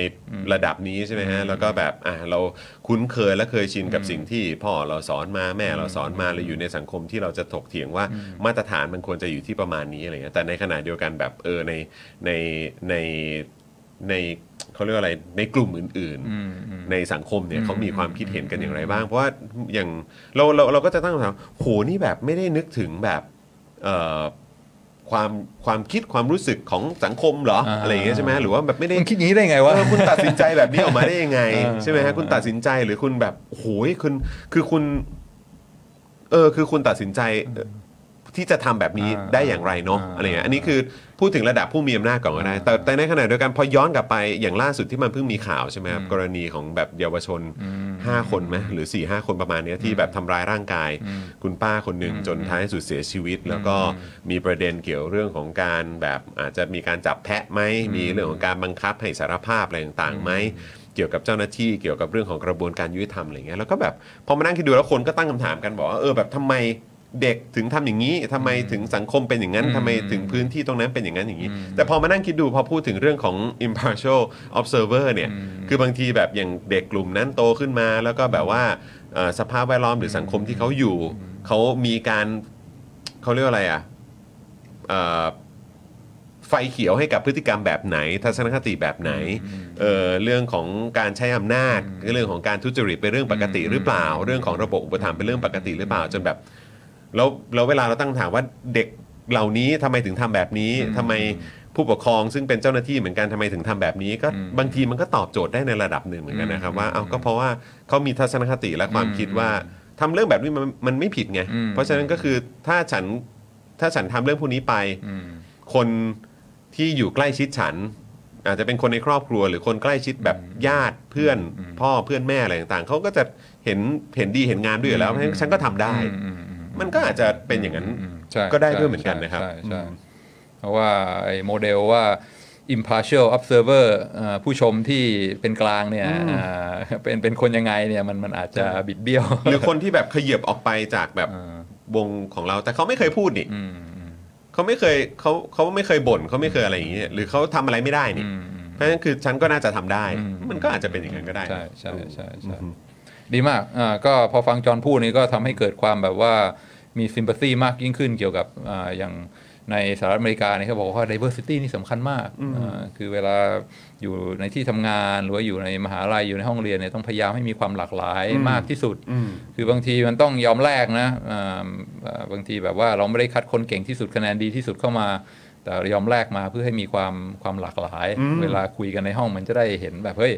[SPEAKER 1] ระดับนี้ใช่ไหมฮะแล้วก็แบบอะเราคุ้นเคยและเคยชินกับสิ่งที่พ่อเราสอนมาแม่เราสอนมาเราอยู่ในสังคมที่เราจะถกเถียงว่ามาตรฐานมันควรจะอยู่ที่ประมาณนี้อะไรเงี้ยแต่ในขณะเดียวกันแบบเออในในใน ในเขาเรียกว่าอะไรในกลุ่มอื่นๆ ในสังคมเนี่ยเขามีความคิดเห็นกันอย่างไรบ้าง เพราะว่าอย่างเราเราเราก็จะตั้งคำถามโหนี่แบบไม่ได้นึกถึงแบบเอ่อความความคิดความรู้สึกของสังคมเหรอ
[SPEAKER 2] อ่า
[SPEAKER 1] อะไรอย่างเงี้ยใช่ไหมหรือว่าแบบไม่ได้
[SPEAKER 2] มันคิดอย่างนี้ได้ไงวะ
[SPEAKER 1] เออคุณตัดสินใจแบบนี้ออกมาได้ยังไง
[SPEAKER 2] เออ
[SPEAKER 1] ใช่ไหมฮะคุณตัดสินใจหรือคุณแบบโหยคุณคือคุณเออคือคุณตัดสินใจเอ่อ ที่จะทำแบบนี้
[SPEAKER 2] อ่า
[SPEAKER 1] ได้อย่างไรเนาะ
[SPEAKER 2] อ่า
[SPEAKER 1] อะไรเงี้ยอันนี้คือพูดถึงระดับผู้มีอำนาจก่อนก็ได้แต่แต่ในขณะเดียวกันพอย้อนกลับไปอย่างล่าสุดที่มันเพิ่งมีข่าวใช่ไหมครับกรณีของแบบเยาวชน5คนไหมหรือ4ี่ห้าคนประมาณเนี้ยที่แบบทำร้ายร่างกาย คุณป้าคนหนึ่งจนท้ายสุดเสียชีวิต แล้วก็มีประเด็นเกี่ยวเรื่องของการแบบอาจจะมีการจับแพะไหมมีเรื่องของการบังคับให้สารภาพอะไรต่างๆไหมเกี่ยวกับเจ้าหน้าที่เกี่ยวกับเรื่องของกระบวนการยุติธรรมอะไรเงี้ยแล้วก็แบบพอมานั่งคิดดูแล้วคนก็ตั้งคำถามกันบอกว่าเออแบบทำไม เด็กถึงทำอย่างนี้ทำไมถึงสังคมเป็นอย่างนั้นทำไมถึงพื้นที่ตรงนั้นเป็นอย่างนั้นอย่างนี้ แต่พอมานั่งคิดดูพอพูดถึงเรื่องของ impartial observer เนี่ยคือบางทีแบบอย่างเด็กกลุ่มนั้นโตขึ้นมา แล้วก็แบบว่าเอ่อสภาพแวดล้อมหรือสังคมที่เขาอยู่เขามีการเขาเรียกว่าอะไรอะเอ่อไฟเขียวให้กับพฤติกรรมแบบไหน ทัศนคติแบบไหนเออเรื่องของการใช้อำนาจ เรื่องของการทุจริตเป็นเรื่องปกติหรือเปล่า เรื่องของระบบอุปถัมภ์เป็นเรื่องปกติหรือเปล่าจนแบบ แล้วแล้วเวลาเราตั้งคำถามว่าเด็กเหล่านี้ทำไมถึงทำแบบนี้ทำไมผู้ปกครองซึ่งเป็นเจ้าหน้าที่เหมือนกันทำไมถึงทำแบบนี้ ก็
[SPEAKER 2] อืม
[SPEAKER 1] บางทีมันก็ตอบโจทย์ได้ในระดับหนึ่งเหมือนกันนะครับ
[SPEAKER 2] อืม
[SPEAKER 1] ว่าเอาก็เพราะว่าเขามีทัศนคติและความ
[SPEAKER 2] อืม
[SPEAKER 1] คิดว่าทำเรื่องแบบนี้มันมันไม่ผิดไง
[SPEAKER 2] อืม
[SPEAKER 1] เพราะฉะนั้นก็คือถ้าฉันถ้าฉันทำเรื่องพวกนี้ไป
[SPEAKER 2] อืม
[SPEAKER 1] คนที่อยู่ใกล้ชิดฉัน อาจจะเป็นคนในครอบครัว หรือคนใกล้ชิดแบบญาติเพื่อน
[SPEAKER 2] อืม
[SPEAKER 1] พ่อเพื่อนแม่อะไรต่างๆเขาก็จะเห็นเห็นดีเห็นงามด้วยอยู่แล้วเพราะฉะนั้นฉันก็ทำได้
[SPEAKER 2] อืมอืมอื ม
[SPEAKER 1] มันก็อาจจะเป็นอย่างนั้น
[SPEAKER 2] อืมใช่
[SPEAKER 1] ก็ได้
[SPEAKER 2] ใช่
[SPEAKER 1] ด้วยเหมือนกันนะครับ
[SPEAKER 2] ใช่ใช่เพราะว่าไอ้โมเดลว่า impartial observer เอ่อผู้ชมที่เป็นกลางเนี่ยอ่าเป็นเป็นคนยังไงเนี่ยมันมันอาจจะบิดเบี้ยว
[SPEAKER 1] หรือคนที่แบบขยับออกไปจากแบบ
[SPEAKER 2] เออ
[SPEAKER 1] วงของเราแต่เขาไม่เคยพูดนี่
[SPEAKER 2] อืมอืม
[SPEAKER 1] เขาไม่เคยเขาเขาไม่เคยบ่นเขาไม่เคยอะไรอย่างนี้หรือเขาทำอะไรไม่ได้นี่
[SPEAKER 2] อืมอืม
[SPEAKER 1] เพราะฉะนั้นคือฉันก็น่าจะทำได้
[SPEAKER 2] อืม
[SPEAKER 1] มันก็อาจจะเป็นอย่างนั้นก็ได้
[SPEAKER 2] ใช่ใช่ใช่ใช่
[SPEAKER 1] อืม
[SPEAKER 2] ดีมากอ่าก็พอฟังจอห์นพูดนี้ก็ทำให้เกิดความแบบว่ามีซิม p ั t ซีมากยิ่งขึ้นเกี่ยวกับอ่าอย่างในสหรัฐอเมริกาเนี่ยเขาบอกว่า diversity นี่สำคัญมากอ่าคือเวลาอยู่ในที่ทำงานหรือว่าอยู่ในมหาลัยอยู่ในห้องเรียนเนี่ยต้องพยายามให้มีความหลากหลายมากที่สุด
[SPEAKER 1] อืม
[SPEAKER 2] คือบางทีมันต้องยอมแลกนะอ่าอ่าบางทีแบบว่าเราไม่ได้คัดคนเก่งที่สุดคะแนนดีที่สุดเข้ามา แต่ยอมแลกมาเพื่อให้มีความความหลากหลาย
[SPEAKER 1] อืม
[SPEAKER 2] เวลาคุยกันในห้องมันจะได้เห็นแบบเฮ้ย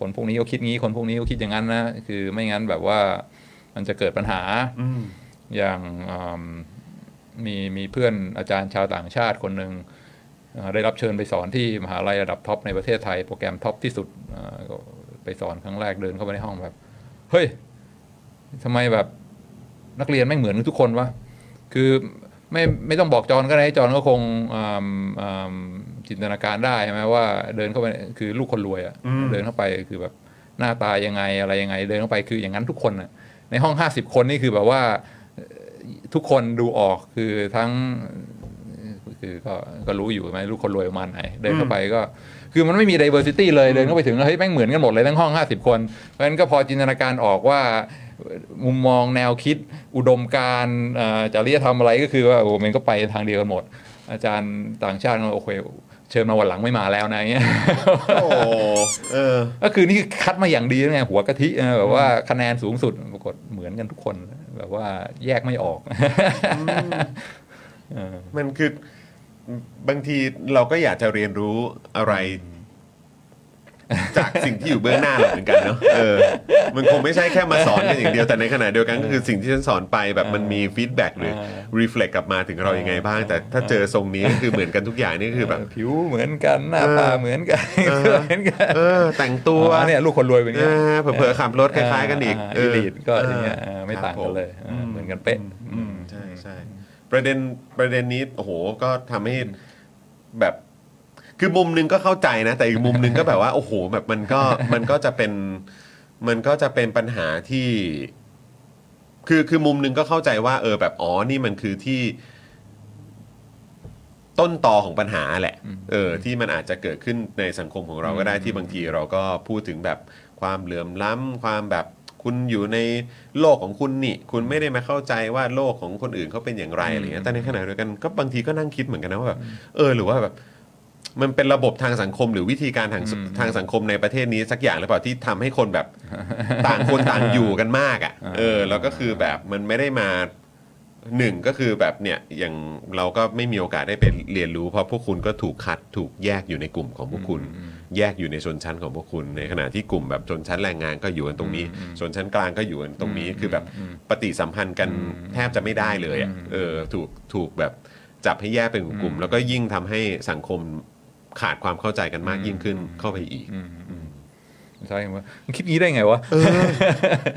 [SPEAKER 2] คนพวกนี้เขาคิดงี้ คนพวกนี้เขาคิดอย่างนั้นนะ คือไม่งั้นแบบว่ามันจะเกิดปัญหา
[SPEAKER 1] อืม
[SPEAKER 2] อย่างอืมมีมีเพื่อนอาจารย์ชาวต่างชาติคนหนึ่งเอ่อได้รับเชิญไปสอนที่มหาลัยระดับท็อปในประเทศไทย โปรแกรมท็อปที่สุดเอ่อก็ไปสอนครั้งแรกเดินเข้าไปในห้องแบบ เฮ้ยทำไมแบบนักเรียนไม่เหมือนกันทุกคนวะคือไม่ไม่ต้องบอกจอนก็ได้จอนก็คงอืมอืม จินตนาการได้ใช่ไหมว่าเดินเข้าไปคือลูกคนรวยอะ
[SPEAKER 1] อืม
[SPEAKER 2] เดินเข้าไปคือแบบหน้าตายังไงอะไรยังไง เดินเข้าไปคืออย่างนั้นทุกคนอะในห้องห้าสิบคนนี่คือแบบว่าเอ่อทุกคนดูออกคือทั้งคือก็ก็รู้อยู่ไหมลูกคนรวยประมาณไหนเดินเข้าไปก็คือมันไม่มี diversity เลยเดินเข้าไปถึงแล้วเฮ้ยแม่งเหมือนกันหมดเลยทั้งห้อง 50 คน เพราะฉะนั้นก็พอจินตนาการออกว่ามุมมองแนวคิดอุดมการณ์เอ่อจริยธรรมอะไรก็คือว่าโอ้มันก็ไปทางเดียวกันหมด อาจารย์ต่างชาติก็โอเค เชิญมาวันหลังไม่มาแล้วนะอย่างเงี้ย
[SPEAKER 1] โอ้เออ
[SPEAKER 2] ก็คือนี่คือคัดมาอย่างดีนะไงหัวกะทิเออแบบว่าคะแนนสูงสุดปรากฏเหมือนกันทุกคน แบบว่าแยกไม่ออกเออ
[SPEAKER 1] มันคือบางทีเราก็อยากจะเรียนรู้อะไร จากสิ่งที่อยู่เบื้องหน้าเราเหมือนกันเนาะเออมันคงไม่ใช่แค่มาสอนกันอย่างเดียวแต่ในขณะเดียวกันก็คือสิ่งที่ฉันสอนไปแบบมันมีฟีดแบ็กหรือรีเฟล็กกลับมาถึงเรายังไงบ้าง แต่ถ้าเจอทรงนี้ก็คือเหมือนกันทุกอย่างนี่คือแบบ
[SPEAKER 2] ผิวเหมือนกันหน้าตาเหมือนกัน
[SPEAKER 1] เออ
[SPEAKER 2] เหมือนกัน
[SPEAKER 1] เออแต่งตัว
[SPEAKER 2] อ๋อเนี่ยลูกคนรวยเป็น
[SPEAKER 1] เอ
[SPEAKER 2] เนี้ย
[SPEAKER 1] อเผลอๆขับรถคล้ายๆกันอีก
[SPEAKER 2] เอลีดก็อย่างเงี้ย
[SPEAKER 1] เออ
[SPEAKER 2] เออไม่ต่างกันเลย
[SPEAKER 1] ครับ
[SPEAKER 2] เออเหมือนกันเป๊ะ
[SPEAKER 1] อืมใช่ใช่ประเด็นประเด็นนี้โอ้โหก็ทำให้แบบ คือมุมหนึงก็เข้าใจนะ แต่อีกมุมหนึงก็แบบว่า โอ้โห แบบมันก็มันก็จะเป็นมันก็จะเป็นปัญหาที่ คือคือมุมหนึงก็เข้าใจว่า เออแบบอ๋อนี่มันคือที่ ต้นตอของปัญหาแหละ เออ ที่มันอาจจะเกิดขึ้นในสังคมของเราก็ได้ที่บางทีเราก็พูดถึงแบบความเหลื่อมล้ำความแบบคุณอยู่ในโลกของคุณนี่ คุณไม่ได้มาเข้าใจว่าโลกของคนอื่นเขาเป็นอย่างไรอะไรเงี้ยแต่ในขณะเดียวกันก็บางทีก็นั่งคิดเหมือนกันนะว่าแบบเออหรือว่าแบบ มันเป็นระบบทางสังคมหรือวิธีการทางทางสังคมในประเทศนี้สักอย่างหรือเปล่าที่ทำให้คนแบบต่างคนต่างอยู่กันมากอะเออแล้วก็คือแบบมันไม่ได้มาหนึ่งก็คือแบบเนี่ยอย่างเราก็ไม่มีโอกาสได้ไปเรียนรู้ เพราะพวกคุณก็ถูกคัดถูกแยกอยู่ในกลุ่มของพวกคุณ แยกอยู่ในชนชั้นของพวกคุณ ในขณะที่กลุ่มแบบชนชั้นแรงงานก็อยู่กันตรงนี้ ชนชั้นกลางก็อยู่กันตรงนี้คือแบบปฏิสัมพันธ์กันแทบจะไม่ได้เลยอะเออถูกถูกแบบจับให้แยกเป็นกลุ่มๆแล้วก็ยิ่งทำให้สังคม ขาดความเข้าใจกันมากยิ่งขึ้นเข้าไปอีก
[SPEAKER 2] ใช่ว่ามันคิดงี้ได้ไงวะ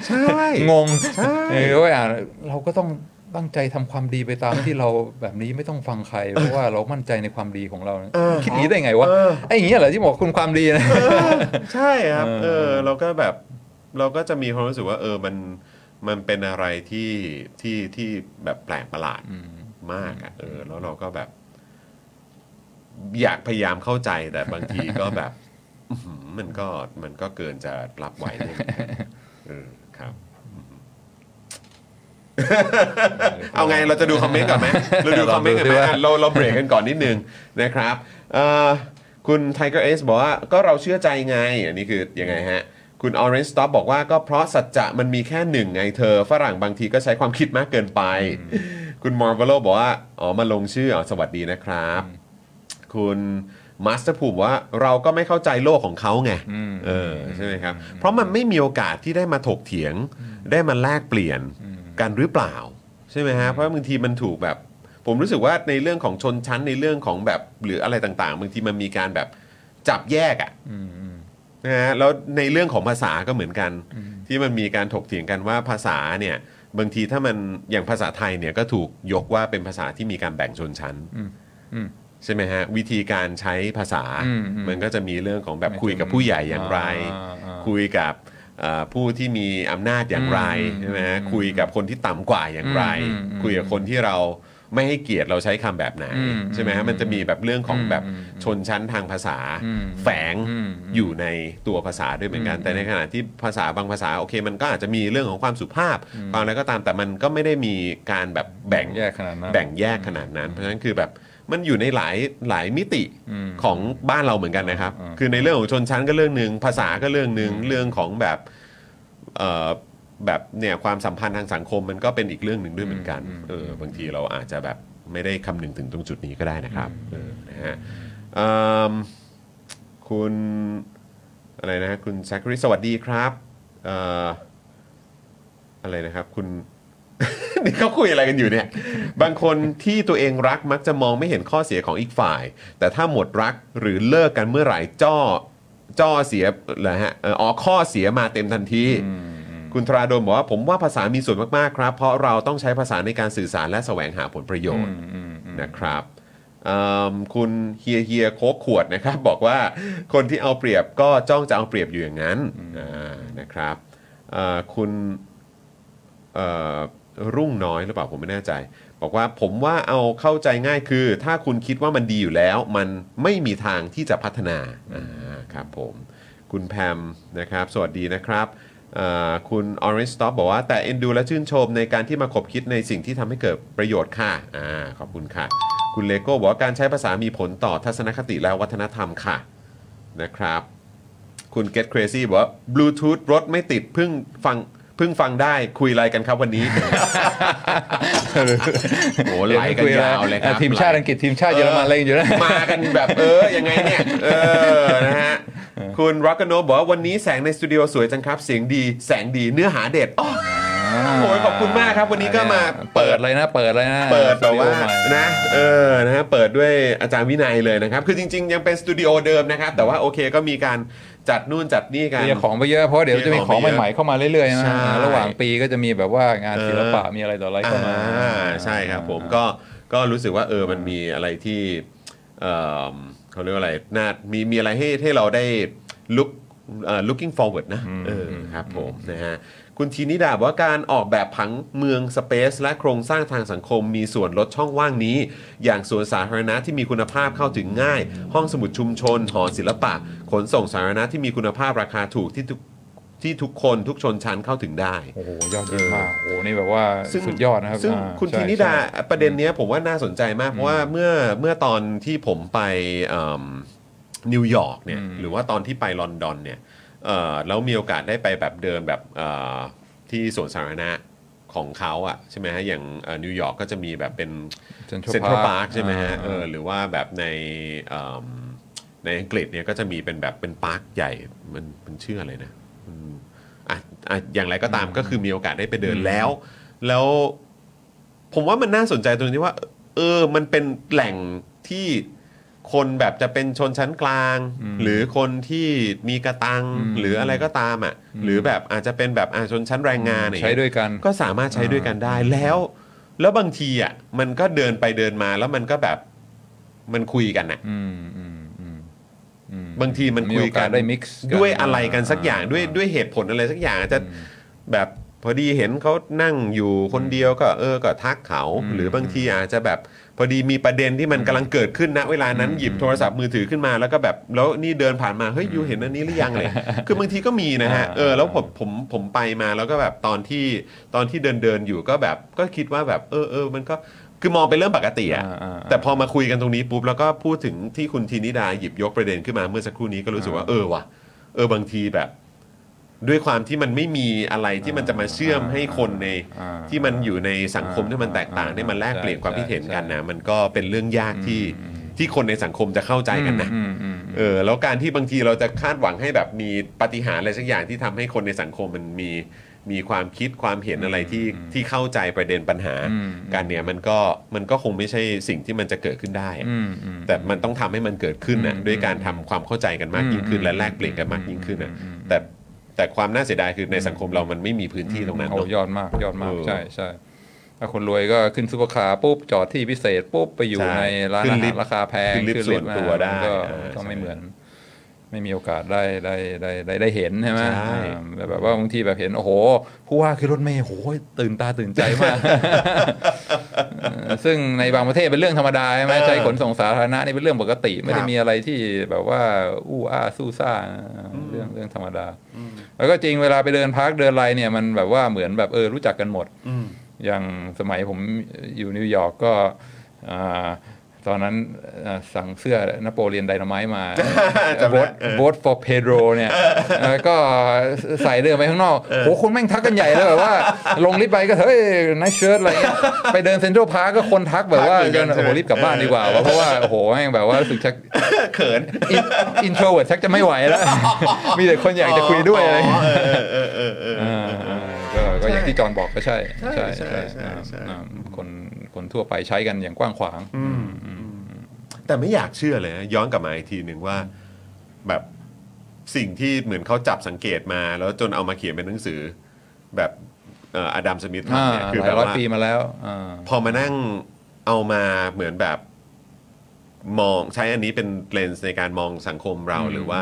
[SPEAKER 1] ใช่
[SPEAKER 2] งง
[SPEAKER 1] ใช่
[SPEAKER 2] เออว่าอ่านเราก็ต้องตั้งใจทำความดีไปตามที่เราแบบนี้ไม่ต้องฟังใคร เพราะว่าเรามั่นใจในความดีของเรานะคิดงี้ได้ไงวะ
[SPEAKER 1] เออ
[SPEAKER 2] ไอ้อย่างเงี้ยเหรอที่บอกคุณความดีนะ
[SPEAKER 1] ใช่ครับ
[SPEAKER 2] เออ
[SPEAKER 1] เออ เราก็แบบเราก็จะมีความรู้สึกว่า เออมันมันเป็นอะไรที่ที่ที่แบบแปลกประหลาดมากอะเออ แล้วเราก็แบบ อยากพยายามเข้าใจแต่บางทีก็แบบอื้อหือมันก็มันก็เกินจะรับไหวได้เหมือนกันเออครับ เอาไงเราจะดูคอมเมนต์ก่อนไหมเราดูคอมเมนต์กันไหม
[SPEAKER 2] ลองดูสิว่า
[SPEAKER 1] อะเราเราเบรกกันก่อนนิดนึงนะครับเอ่อคุณ Tiger S บอกว่าก็เราเชื่อใจไง อันนี้คือยังไงฮะ คุณ Orange Stop บอกว่าก็เพราะสัจจะมันมีแค่หนึ่งไงเธอ ฝรั่งบางทีก็ใช้ความคิดมากเกินไป คุณ Marvelo บอกว่า อ๋อ มาลงชื่ออ๋อสวัสดีนะครับ คุณมาสเตอร์พูบอกว่าเราก็ไม่เข้าใจโลกของเขาไง
[SPEAKER 2] อืม
[SPEAKER 1] เออใช่ไหมครับ เพราะมันไม่มีโอกาสที่ได้มาถกเถียง ได้มาแลกเปลี่ยนกันหรือเปล่า ใช่ไหมฮะเพราะบางทีมันถูกแบบ ผมรู้สึกว่าในเรื่องของชนชั้นในเรื่องของแบบหรืออะไรต่างๆบางทีมันมีการแบบจับแยกอะ
[SPEAKER 2] อืมอืม
[SPEAKER 1] นะฮะแล้วในเรื่องของภาษาก็เหมือนกัน ที่มันมีการถกเถียงกันว่าภาษาเนี่ยบางทีถ้ามันอย่างภาษาไทยเนี่ยก็ถูกยกว่าเป็นภาษาที่มีการแบ่งชนชั้น
[SPEAKER 2] อืมอืม
[SPEAKER 1] ใช่ไหมฮะวิธีการใช้ภาษา
[SPEAKER 2] อืมอืม
[SPEAKER 1] มันก็จะมีเรื่องของแบบ
[SPEAKER 2] ไม่
[SPEAKER 1] คุยกับผู้ใหญ่อย่างไร
[SPEAKER 2] อ่าอ่า
[SPEAKER 1] คุยกับเอ่อผู้ที่มีอำนาจอย่างไร
[SPEAKER 2] อืม
[SPEAKER 1] ใช่ไหมฮะ
[SPEAKER 2] อืม
[SPEAKER 1] คุยกับคนที่ต่ำกว่าอย่างไร
[SPEAKER 2] อืมอืม
[SPEAKER 1] คุยกับคนที่เราไม่ให้เกียรติเราใช้คำแบบไหน
[SPEAKER 2] อืม
[SPEAKER 1] ใช่ไหมฮะมันจะมีแบบเรื่องของแบบ
[SPEAKER 2] อืม
[SPEAKER 1] ชนชั้นทางภาษา
[SPEAKER 2] อืม
[SPEAKER 1] แฝง
[SPEAKER 2] อืม
[SPEAKER 1] อยู่ในตัวภาษาด้วยเหมือนกัน
[SPEAKER 2] อืม
[SPEAKER 1] แต่ในขณะที่ภาษาบางภาษาโอเค มันก็อาจจะมีเรื่องของความสุภาพความอะไรก็ตามแต่มันก็ไม่ได้มีการแบบแบ่ง
[SPEAKER 2] แยกขนาดนั้น
[SPEAKER 1] แบ่งแยกขนาดนั้น เพราะฉะนั้นคือแบบ มันอยู่ในหลายหลายมิติ
[SPEAKER 2] อืม
[SPEAKER 1] ของบ้านเราเหมือนกันนะครับ
[SPEAKER 2] อ่า
[SPEAKER 1] คือในเรื่องของชนชั้นก็เรื่องหนึ่งภาษาก็เรื่องหนึ่งเรื่องของแบบเอ่อแบบเนี่ยความสัมพันธ์ทางสังคมมันก็เป็นอีกเรื่องหนึ่งด้วยเหมือนกันเออบางทีเราอาจจะแบบไม่ได้คำนึงถึงตรงจุดนี้ก็ได้นะครับเออนะฮะเอิ่มคุณอะไรนะฮะคุณแซคคริสสวัสดีครับเอ่ออะไรนะครับ คุณ นี่เขาคุยอะไรกันอยู่เนี่ย บางคนที่ตัวเองรักมักจะมองไม่เห็นข้อเสียของอีกฝ่าย แต่ถ้าหมดรักหรือเลิกกันเมื่อไหร่จ้อจ้อเสียเหรอฮะเอ่ออ๋อข้อเสียมาเต็มทันที คุณธราโดมบอกว่าผมว่าภาษามีส่วนมากๆครับ เพราะเราต้องใช้ภาษาในการสื่อสารและแสวงหาผลประโยชน์
[SPEAKER 2] อืมอืมอืม
[SPEAKER 1] นะครับเอิ่มคุณเฮียเฮียโคกขวดนะครับ บอกว่าคนที่เอาเปรียบก็จ้องจะเอาเปรียบอยู่อย่างนั้นอ่านะครับเอ่อคุณเอ่อ รุ่งน้อยหรือเปล่าผมไม่แน่ใจ บอกว่าผมว่าเอาเข้าใจง่ายคือ ถ้าคุณคิดว่ามันดีอยู่แล้ว มันไม่มีทางที่จะพัฒนาครับผมคุณแพมนะครับ สวัสดีนะครับเอ่อคุณ Orange Stop บอกว่าแต่เอ็นดูและชื่นชมในการที่มาขบคิดในสิ่งที่ทำให้เกิดประโยชน์ค่ะอขอบคุณค่ะ คุณเลโก้บอกว่าการใช้ภาษามีผลต่อทัศนคติและวัฒนธรรมค่ะนะครับ คุณ Get Crazy บอกว่า Bluetooth รถไม่ติดเพิ่งฟัง พิ่งฟังได้คุยอะไรกันครับวันนี้ โอ้ไหลกันยาวเลยครับ
[SPEAKER 2] ทีมชาติอังกฤษทีมชาติเยอรมันอะไรกันอยู่นะ
[SPEAKER 1] มากันแบบเออยังไงเนี่ยเออนะฮะคุณ Rock and Roll บอกว่าวันนี้แสงในสตูดิโอสวยจังครับ เสียงดีแสงดีเนื้อหาเด็ดอ๋อโอ้ยขอบคุณมากครับ วันนี้ก็มา
[SPEAKER 2] เปิดเลยนะ เปิดเลยนะ
[SPEAKER 1] เปิดแบบว่า
[SPEAKER 2] สตูดิโอใหม่
[SPEAKER 1] นะเออนะฮะเปิดด้วยอาจารย์วินัยเลยนะครับ คือจริง ๆ ยังเป็นสตูดิโอเดิมนะครับ แต่ว่าโอเคก็มีการ จัดนู่นจัดนี่กัน
[SPEAKER 2] มีของไปเยอะเพราะเดี๋ยวจะมีของใหม่ๆเข้ามาเรื่อยๆ
[SPEAKER 1] ใช่
[SPEAKER 2] นะระหว่างปีก็จะมีแบบว่างานศิลปะมีอะไรต่ออะไรเข้ามา
[SPEAKER 1] อ่าใช่ครับผมก็ก็รู้สึกว่าเออมันมีอะไรที่เอ่อเขาเรียกว่าอะไรน่ามีมีอะไรให้ให้เราได้ look เอ่อ looking forward นะเออครับผมนะฮะ คุณทีนิดาบอกว่าการออกแบบผังเมืองสเปซและโครงสร้างทางสังคมมีส่วนลดช่องว่างนี้ อย่างสวนสาธารณะที่มีคุณภาพเข้าถึงง่าย ห้องสมุดชุมชน หอศิลปะ ขนส่งสาธารณะที่มีคุณภาพราคาถูกที่ทุกที่ทุกคนทุกชนชั้นเข้าถึงได้
[SPEAKER 2] โอ้โห ยอดเยี่ยมมาก โอ้โห นี่แบบว่า
[SPEAKER 1] ซึ่ง
[SPEAKER 2] สุดยอดนะครับ
[SPEAKER 1] ซึ่ง
[SPEAKER 2] อ่า
[SPEAKER 1] คุณ
[SPEAKER 2] ใช่
[SPEAKER 1] ทีนิดา
[SPEAKER 2] ใช่
[SPEAKER 1] ประเด็นเนี้ยผมว่าน่าสนใจมาก เพราะว่าเมื่อเมื่อตอนที่ผมไปเอิ่มนิวยอร์กเนี่ย
[SPEAKER 2] อืม
[SPEAKER 1] หรือว่าตอนที่ไปลอนดอนเนี่ยเอ่อ แล้วมีโอกาสได้ไปแบบเดินแบบเอ่อที่สวนสาธารณะของเขาอะใช่ไหมฮะอย่างเอ่อนิวยอร์กก็จะมีแบบเป็น
[SPEAKER 2] Central
[SPEAKER 1] เซ็นทรัล
[SPEAKER 2] Park
[SPEAKER 1] พาร์คใช่ไหมฮะ
[SPEAKER 2] อ่า
[SPEAKER 1] เออหรือว่าแบบในเอิ่มในอังกฤษเนี่ยก็จะมีเป็นแบบเป็น park ใหญ่มันมันชื่ออะไรนะมันอะอะอย่างไรก็ตามก็คือมีโอกาสได้ไปเดินแล้ว แล้วผมว่ามันน่าสนใจตรงที่ว่า เออมันเป็นแหล่งที่ คนแบบจะเป็นชนชั้นกลางหรือคนที่มีกระตัง
[SPEAKER 2] อืม
[SPEAKER 1] หรืออะไรก็ตามอะหรือแบบอาจจะเป็นแบบอะชนชั้นแรงงานอะไรอย่าง
[SPEAKER 2] ใช้
[SPEAKER 1] เงี้ย
[SPEAKER 2] ด้วยกัน
[SPEAKER 1] ก็สามารถใช้ด้วยกันได้แล้ว แล้วบางทีอะมันก็เดินไปเดินมาแล้วมันก็แบบมันคุยกันอะ
[SPEAKER 2] อืมอืมอืมอืม
[SPEAKER 1] บางทีมันคุย
[SPEAKER 2] โอ
[SPEAKER 1] กั
[SPEAKER 2] กานสได้ mix กัน
[SPEAKER 1] ด้วยอะไรกันสักอย่าง
[SPEAKER 2] อ่า
[SPEAKER 1] ด้วยด้วยเหตุผลอะไรสักอย่างอาจจะแบบพอดีเห็นเขานั่งอยู่คนเดียวก็เออก็ทักเขา
[SPEAKER 2] อืม
[SPEAKER 1] หรือบางทีอาจจะแบบ พอดีมีประเด็นที่มันกำลังเกิดขึ้นณเวลานั้นหยิบโทรศัพท์มือถือขึ้นมาแล้วก็แบบแล้วนี่เดินผ่านมาเฮ้ยยูเห็นอันนี้หรือยังเลย คือบางทีก็มีนะฮะ
[SPEAKER 2] อ่า
[SPEAKER 1] เออแล้วผมผมผมไปมาแล้วก็แบบตอนที่ตอนที่เดินเดินอยู่ก็แบบก็คิดว่าแบบเออเออมันก็คือมองเป็นเรื่องปกติอะ
[SPEAKER 2] อ่าอ่า
[SPEAKER 1] แต่พอมาคุยกันตรงนี้ปุ๊บแล้วก็พูดถึงที่คุณทีนิดาหยิบยกประเด็นขึ้นมาเมื่อสักครู่นี้ก็รู้สึกว่าเออว่ะเออบางทีแบบ ด้วยความที่มันไม่มีอะไรที่มันจะมาเชื่อมให้คนใน
[SPEAKER 2] อ่า
[SPEAKER 1] ที่มันอยู่ในสังคมที่มันแตกต่าง
[SPEAKER 2] อ่า
[SPEAKER 1] ได้มันแลกเปลี่ยนความคิดเห็นกัน
[SPEAKER 2] ใช่
[SPEAKER 1] นะมันก็เป็นเรื่องยากที่ที่คนในสังคมจะเข้าใจกันนะ
[SPEAKER 2] อืมอืมอืม
[SPEAKER 1] เออแล้วการที่บางทีเราจะคาดหวังให้แบบมีปาฏิหารย์อะไรสักอย่างที่ทำให้คนในสังคมมันมีมีความคิดความเห็นอะไรที่ที่เข้าใจประเด็นปัญหา
[SPEAKER 2] อืม
[SPEAKER 1] กันเนี่ยมันก็มันก็คงไม่ใช่สิ่งที่มันจะเกิดขึ้นได้อะ
[SPEAKER 2] อืมอืม
[SPEAKER 1] แต่มันต้องทำให้มันเกิดขึ้นนะ
[SPEAKER 2] อืม
[SPEAKER 1] ด้วยการทำความเข้าใจกันมากยิ่งขึ้น และแลกเปลี่ยนกันมากยิ่งขึ้นนะ
[SPEAKER 2] อืม
[SPEAKER 1] แต่ แต่ความน่าเสียดายคือในสังคมเรามันไม่มีพื้นที่ตรงนั้น
[SPEAKER 2] โอ้
[SPEAKER 1] เนอะ
[SPEAKER 2] ยอดมากยอดมาก
[SPEAKER 1] เออ
[SPEAKER 2] ใช่ใช่ถ้าคนรวยก็ขึ้นซุปเปอร์คาร์ปุ๊บจอดที่พิเศษปุ๊บไปอยู่
[SPEAKER 1] ใช่
[SPEAKER 2] ในร้าน
[SPEAKER 1] ขึ้
[SPEAKER 2] อาน
[SPEAKER 1] ลิ
[SPEAKER 2] หา
[SPEAKER 1] ฟต์
[SPEAKER 2] รราคาแพง
[SPEAKER 1] ขึ้นลิฟต์ส่วนตัวได้
[SPEAKER 2] มันก็
[SPEAKER 1] เออ
[SPEAKER 2] ก็ไม่
[SPEAKER 1] ใช่
[SPEAKER 2] เหมือน ไม่มีโอกาสได้ได้ได้ได้ได้ได้เห็นใช่ไหม
[SPEAKER 1] ใช่
[SPEAKER 2] อ่าแบบแบบว่าบางทีแบบเห็นโอ้โหผู้ว่าคือรถเมย์โอ้โหตื่นตาตื่นใจมาก เออซึ่งในบางประเทศเป็นเรื่องธรรมดาใช่ไหม
[SPEAKER 1] เออ
[SPEAKER 2] ใช้ขนส่งสาธารณะนี่เป็นเรื่องปกติ ไม่
[SPEAKER 1] ค
[SPEAKER 2] ได้
[SPEAKER 1] รับ
[SPEAKER 2] มีอะไรที่แบบว่าอู้อ้าสู้ซ่าเรื่องเรื่องธรรมดา แล้วก็จริงเวลาไปเดิน park เดินอะไรเนี่ยมันแบบว่าเหมือนแบบเออรู้จักกันหมด
[SPEAKER 1] อืม
[SPEAKER 2] อย่างสมัยผมอยู่นิวยอร์กก็อ่า ตอนนั้นอ่าสั่งเสื้อ Napoleon Dynamite มา
[SPEAKER 1] จำได้
[SPEAKER 2] vote vote for Pedro เนี่ยเออก็ใส่เดินไปข้างนอกโหคนแม่งทักกันใหญ่เลยแบบว่า ลงลิฟต์ไปก็เฮ้ย nice shirt อะไรเงี้ยไปเดิน Central Park ก็คนทักแบบว่า
[SPEAKER 1] ทักเหมือนกัน
[SPEAKER 2] โอ้โหรีบกลับบ้านดีกว่า เพราะว่าโอ้โหแม่งแบบว่ารู้สึกชัก
[SPEAKER 1] เขิน
[SPEAKER 2] introvert ชักจะไม่ไหวแล้ว มีแต่คนอยากจะคุยด้วยอะไรเงี้ย
[SPEAKER 1] เออเออเออเออเออ
[SPEAKER 2] อ่าก็ก็อย่างที่จอห์นบอกก็ใช่
[SPEAKER 1] ใช่ใช่ใช่ใช่
[SPEAKER 2] อ่าคน คนทั่วไปใช้กันอย่างกว้างขวาง
[SPEAKER 1] แต่ไม่อยากเชื่อเลยนะย้อนกลับมาอีกทีหนึ่งว่าแบบสิ่งที่เหมือนเขาจับสังเกตมา แล้วจนเอามาเขียนเป็นหนังสือ แบบเอ่ออดัมสมิธ
[SPEAKER 2] อ่า
[SPEAKER 1] ทำเนี่ยคือแบบว่าห
[SPEAKER 2] ลายร้อยปีมาแล้วอ่า
[SPEAKER 1] พอมานั่งเอามาเหมือนแบบมองใช้อันนี้เป็นเลนส์ในการมองสังคมเราหรือว่า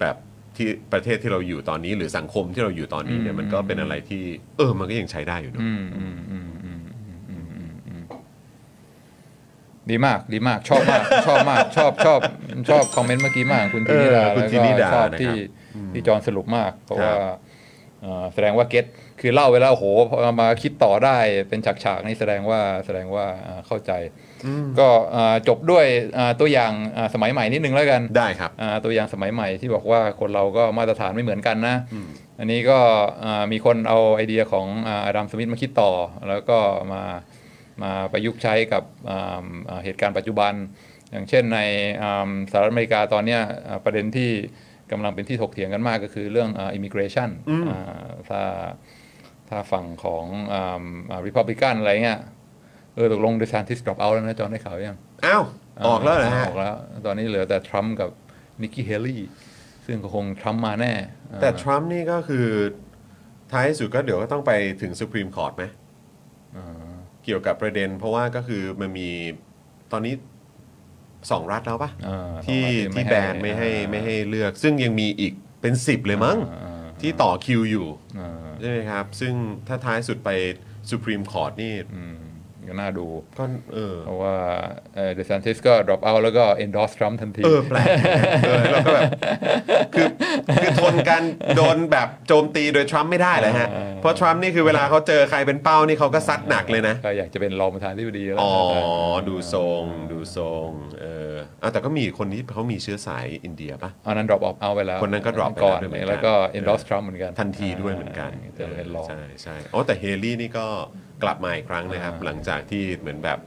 [SPEAKER 1] แบบที่ประเทศที่เราอยู่ตอนนี้ หรือสังคมที่เราอยู่ตอนนี้เนี่ยมันก็เป็นอะไรที่ เออมันก็ยังใช้ได้อยู่เนอะ
[SPEAKER 2] ดีมากดีมาก ชอบมาก ชอบมาก ชอบชอบชอบคอมเมนต์เมื่อกี้มาก คุณทีนิดา
[SPEAKER 1] เออคุณ
[SPEAKER 2] แล้ว
[SPEAKER 1] ธินิ
[SPEAKER 2] ก็
[SPEAKER 1] ดา
[SPEAKER 2] ชอบ
[SPEAKER 1] นะครับ
[SPEAKER 2] ที่ที่จอห์นสรุปมากเพราะ
[SPEAKER 1] ครับ
[SPEAKER 2] ว่าเอ่อแสดงว่าเก็ตคือเล่าไปแล้วโอ้โหพอมาคิดต่อได้เป็นฉากๆนี่แสดงว่าแสดงว่าอ่าเข้าใจ ก็อ่าจบด้วยอ่าตัวอย่างอ่าสมัยใหม่นิดนึงแล้วกัน
[SPEAKER 1] ได้ครับ
[SPEAKER 2] อ่าตัวอย่างสมัยใหม่ที่บอกว่าคนเราก็มาตรฐานไม่เหมือนกันนะ อันนี้ก็อ่ามีคนเอาไอเดียของอาดัมสมิธมาคิดต่อแล้วก็มา มาประยุกต์ใช้กับอ่าอ่าเหตุการณ์ปัจจุบัน อย่างเช่นในอ่าสหรัฐอเมริกาตอนเนี้ยอ่าประเด็นที่กำลังเป็นที่ถกเถียงกันมากก็คือเรื่อง immigration ถ้าถ้าฝั่งของริพับลิกันอะไรเงี้ยเออตกลงเดซานติส drop out แล้วนะจอห์นได้ข่าวยัง
[SPEAKER 1] อ้าวออกแล้วเหรอฮะ
[SPEAKER 2] ออกแล้ว ตอนนี้เหลือแต่ทรัมป์กับนิกกี้เฮลี่ซึ่งก็คงทรัมป์มาแน่
[SPEAKER 1] แต่
[SPEAKER 2] อ่า
[SPEAKER 1] ทรัมป์นี่ก็คือท้ายสุดก็เดี๋ยวก็ต้องไปถึงสุ p รีมคอร์ t ไหม
[SPEAKER 2] อ่า
[SPEAKER 1] เกี่ยวกับประเด็น เพราะว่าก็คือมันมีตอนนี้สองรัฐแล้วปะ
[SPEAKER 2] อ่า
[SPEAKER 1] ที่
[SPEAKER 2] สองรัฐ
[SPEAKER 1] ที่แบนไม่ให้
[SPEAKER 2] อ่า
[SPEAKER 1] ไม่ให้เลือก ซึ่งยังมีอีกเป็นสิบเลยมั้ง
[SPEAKER 2] อ่า
[SPEAKER 1] ที่ต่อคิวอยู่
[SPEAKER 2] อ่า
[SPEAKER 1] ใช่ไหมครับ ซึ่งถ้าท้ายสุดไปสุ p รีมคอร์ t นี่
[SPEAKER 2] อืม ก็น่าดู
[SPEAKER 1] ก็เออ
[SPEAKER 2] เพราะว่าเดซันติสก็ drop out แล้วก็ endorse Trump ทันที
[SPEAKER 1] เออแปลกเออแล้วก็แบบคือคือทนการโดนแบบโจมตีโดยทรัมป์ไม่ได้เลยฮะ เพราะทรัมป์นี่คือเวลาเขาเจอใครเป็นเป้านี่เขาก็ซัดหนักเลยนะ
[SPEAKER 2] ก็อยากจะเป็นรองประธานที่ดีแล้ว
[SPEAKER 1] อ๋อ ดูทรงดูทรงเอออะแต่ก็มีคนที่เขามีเชื้อสายอินเดียปะ
[SPEAKER 2] อันนั้น drop out ไปแล้ว
[SPEAKER 1] คนนั้นก็ drop ไปแล้ว
[SPEAKER 2] ก่อน
[SPEAKER 1] ด้วยเหมือนกัน
[SPEAKER 2] แล้วก็ endorse Trump เหมือนกัน
[SPEAKER 1] ทันทีด้วยเหมือนกัน
[SPEAKER 2] จะเป็นรอง
[SPEAKER 1] ใช่ใช่อ๋อแต่เฮลี่นี่ก็ กลับมาอีกครั้งนะครับ
[SPEAKER 2] อ่า
[SPEAKER 1] หลังจากที่เหมือนแบบ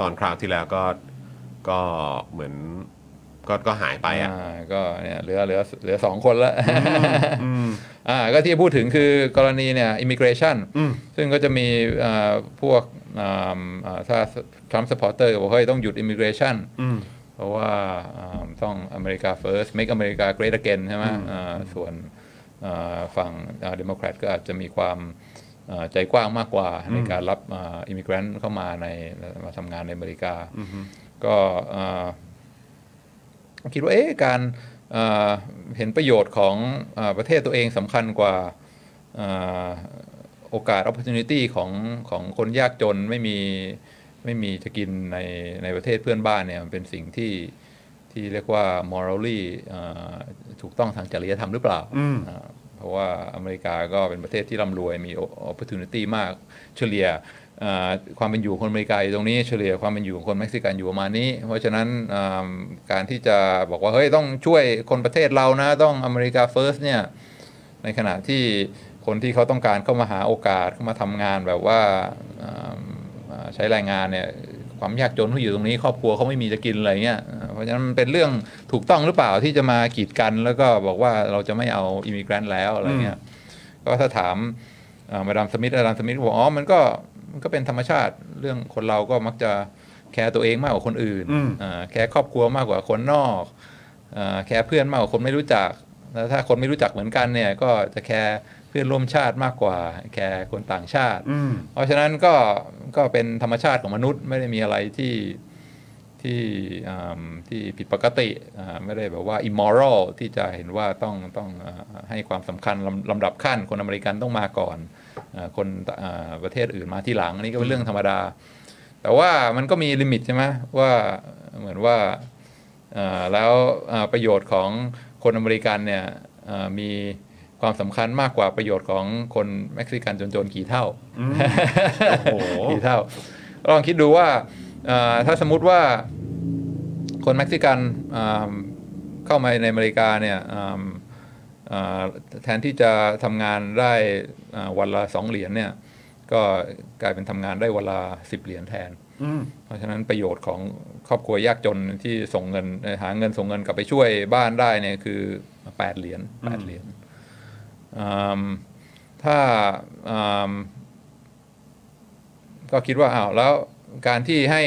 [SPEAKER 1] ตอนคราวที่แล้วก็ก็เหมือนก็ก็หายไปอะ
[SPEAKER 2] อ่าก็เนี่ยเหลือเหลือเหลือสองคนแล้วอ่าก็ที่พูดถึงคือกรณีเนี่ย immigration ซึ่งก็จะมีอ่าพวกอ่าอ่าถ้า Trump supporter บอกเฮ้ยต้องหยุด immigration เพราะว่าอ่าต้องอเมริกา first make America great again ใช่ไหมอ่าส่วนอ่าฝั่งเดโมแครตก็อาจจะมีความอ่า ใจกว้างมากกว่าในการรับ immigrant เข้ามาในมาทำงานในอเมริกา ก็อ่าคิดว่าเอ๊ะการเอ่อเห็นประโยชน์ของเออประเทศตัวเองสำคัญกว่าเอ่อโอกาส opportunity ของของคนยากจนไม่มีไม่มีจะกินในในประเทศเพื่อนบ้านเนี่ยมันเป็นสิ่งที่ที่เรียกว่า morally เอ่อถูกต้องทางจริยธรรมหรือเปล่า
[SPEAKER 1] อืม
[SPEAKER 2] อ่า เพราะว่าอเมริกาก็เป็นประเทศที่ร่ำรวยมี opportunity มากเฉลี่ยความเป็นอยู่คนอเมริกาอยู่ตรงนี้เฉลี่ยความเป็นอยู่ของคนเม็กซิกันอยู่ประมาณนี้ เพราะฉะนั้นการที่จะบอกว่าเฮ้ยต้องช่วยคนประเทศเรานะต้องอเมริกา first เนี่ยในขณะที่คนที่เขาต้องการเข้ามาหาโอกาสเข้ามาทำงานแบบว่าใช้แรงงานเนี่ย ความยากจนเขาอยู่ตรงนี้ ครอบครัวเขาไม่มีจะกินอะไรเงี้ยอ่าเพราะฉะนั้นมันเป็นเรื่องถูกต้องหรือเปล่าที่จะมากีดกัน แล้วก็บอกว่าเราจะไม่เอาอิมิเกรนต์แล้วอะไรเงี้ยก็ถ้าถามอ่ามาดามสมิธมาดามสมิธบอกอ๋อมันก็มันก็เป็นธรรมชาติเรื่องคนเราก็มักจะแคร์ตัวเองมากกว่าคนอื่น
[SPEAKER 1] อืม
[SPEAKER 2] อ่าแคร์ครอบครัวมากกว่าคนนอกอ่าแคร์เพื่อนมากกว่าคนไม่รู้จักแล้วถ้าคนไม่รู้จักเหมือนกันเนี่ยก็จะแคร์ เพื่อนร่วมชาติมากกว่า แคร์คนต่างชาติ
[SPEAKER 1] อืม
[SPEAKER 2] เพราะฉะนั้นก็ก็เป็นธรรมชาติของมนุษย์ไม่ได้มีอะไรที่ที่อ่าที่ผิดปกติอ่าไม่ได้แบบว่า immoral ที่จะเห็นว่าต้องต้องอ่าให้ความสำคัญลำลำดับขั้น คนอเมริกันต้องมาก่อนอาคนอ่าประเทศอื่นมาที่หลังอันนี้ก็เป็นเรื่องธรรมดา แต่ว่ามันก็มีลิมิตใช่ไหมว่าเหมือนว่าอ่าแล้วอ่าประโยชน์ของคนอเมริกันเนี่ยอ่ามี ความสำคัญมากกว่าประโยชน์ของคนเม็กซิกันจนๆกี่เท่า
[SPEAKER 1] โอ้โห
[SPEAKER 2] กี่เท่า ลองคิดดูว่าเอ่อถ้าสมมุติว่าคนเม็กซิกันอ่าเข้ามาในอเมริกาเนี่ยอ่าอ่าแทนที่จะทำงานได้อ่าวันละสองเหรียญเนี่ยก็กลายเป็นทำงานได้วันละสิบเหรียญแทน
[SPEAKER 1] อืม
[SPEAKER 2] เพราะฉะนั้นประโยชน์ของครอบครัวยากจนที่ส่งเงินเอ่อหาเงินส่งเงินกลับไปช่วยบ้านได้เนี่ยคือแปดเหรียญแปดเหรียญอืม ถ้าอืมก็คิดว่าอ้าวแล้วการที่ให้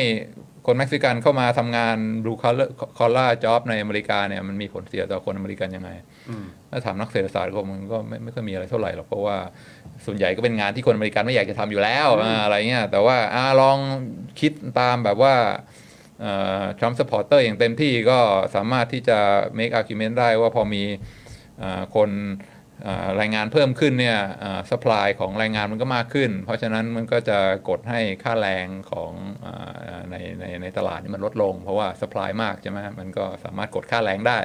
[SPEAKER 2] คนเม็กซิกันเข้ามาทำงาน blue collar collar job ในอเมริกาเนี่ยมันมีผลเสียต่อคนอเมริกันยังไงถ้าถามนักเศรษฐศาสตร์ก็มันก็ไม่ไม่ค่อยมีอะไรเท่าไหร่หรอกเพราะว่าส่วนใหญ่ก็เป็นงานที่คนอเมริกันไม่อยากจะทำอยู่แล้วอ่าอะไรเงี้ยแต่ว่าอ่าลองคิดตามแบบว่าทรัมป์ supporter อย่างเต็มที่ก็สามารถที่จะ make argument ได้ว่าพอมีอ่าคนอ่า แรงงานเพิ่มขึ้นเนี่ยสป라이ของแรงงานมันก็มากขึ้น เพราะฉะนั้นมันก็จะกดให้ค่าแรงของอาในในในตลาดนี่มันลดลง เพราะว่าสป라이มากใช่ไหมมันก็สามารถกดค่าแรงได้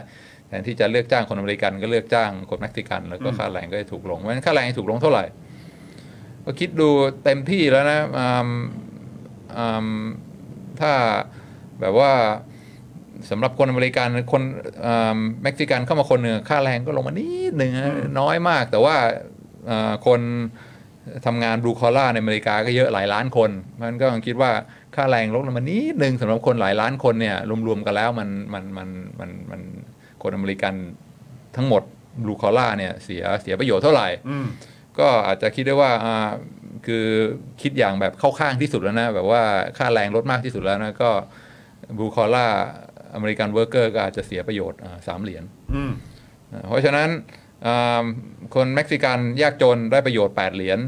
[SPEAKER 2] แทนที่จะเลือกจ้างคนอเมริกันก็เลือกจ้างคนเม็กซิกัน แล้วก็ค่าแรงก็จะถูกลงเพราะฉะนั้นค่าแรงจะถูกลงเท่าไหร่ ก็คิดดูเต็มที่แล้วนะอืมอืมถ้าแบบว่า สำหรับคนอเมริกันคนอืมเม็กซิกันเข้ามาคนหนึ่งค่าแรงก็ลงมานิดหนึ่งนะน้อยมาก แต่ว่าอ่าคนทำงาน blue collar ในอเมริกาก็เยอะหลายล้านคน มันก็คิดว่าค่าแรงลดลงมานิดหนึ่งสำหรับคนหลายล้านคนเนี่ยรวมๆกันแล้วมันมันมันมันมันคนอเมริกันทั้งหมดบลูคอล่าเนี่ยเสียเสียประโยชน์เท่าไหร่
[SPEAKER 1] อืม
[SPEAKER 2] ก็อาจจะคิดได้ว่าอ่าคือคิดอย่างแบบเข้าข้างที่สุดแล้วนะ แบบว่าค่าแรงลดมากที่สุดแล้วนะ ก็ blue collar อเมริกันเวิร์กเกอร์ก็อาจจะเสียประโยชน์อ่าสามเหรียญ
[SPEAKER 1] อืม
[SPEAKER 2] อ่าเพราะฉะนั้นอ่าคนเม็กซิกันยากจนได้ประโยชน์ 8 เหรียญ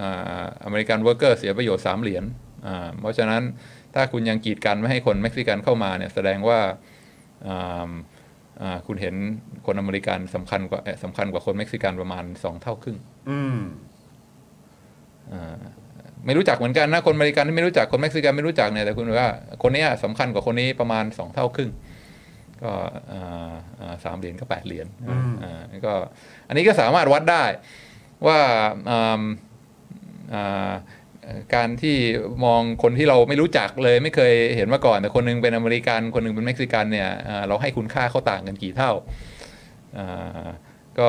[SPEAKER 2] อ่า American worker เสียประโยชน์ 3 เหรียญอ่าเพราะฉะนั้นถ้าคุณยังกีดกันไม่ให้คนเม็กซิกันเข้ามาเนี่ยแสดงว่าอ่าอ่าคุณเห็นคนอเมริกันสำคัญกว่าเอ่อสำคัญกว่าคนเม็กซิกันประมาณ 2 เท่าครึ่ง
[SPEAKER 1] อืม
[SPEAKER 2] อ่า ไม่รู้จักเหมือนกันนะคนอเมริกันที่ไม่รู้จักคนเม็กซิกันไม่รู้จักเนี่ยแต่คุณบอกว่าคนเนี้ยสำคัญกว่าคนนี้ประมาณสองเท่าครึ่งก็อ่าอ่าสามเหรียญก็แปดเหรียญอ่าก็อันนี้ก็สามารถวัดได้ว่าอ่าอ่าการที่มองคนที่เราไม่รู้จักเลยไม่เคยเห็นมาก่อน แต่คนหนึงเป็นอเมริกันคนหนึงเป็นเม็กซิกันเนี่ยอ่าเราให้คุณค่าเขาต่างกันกี่เท่าอ่าก็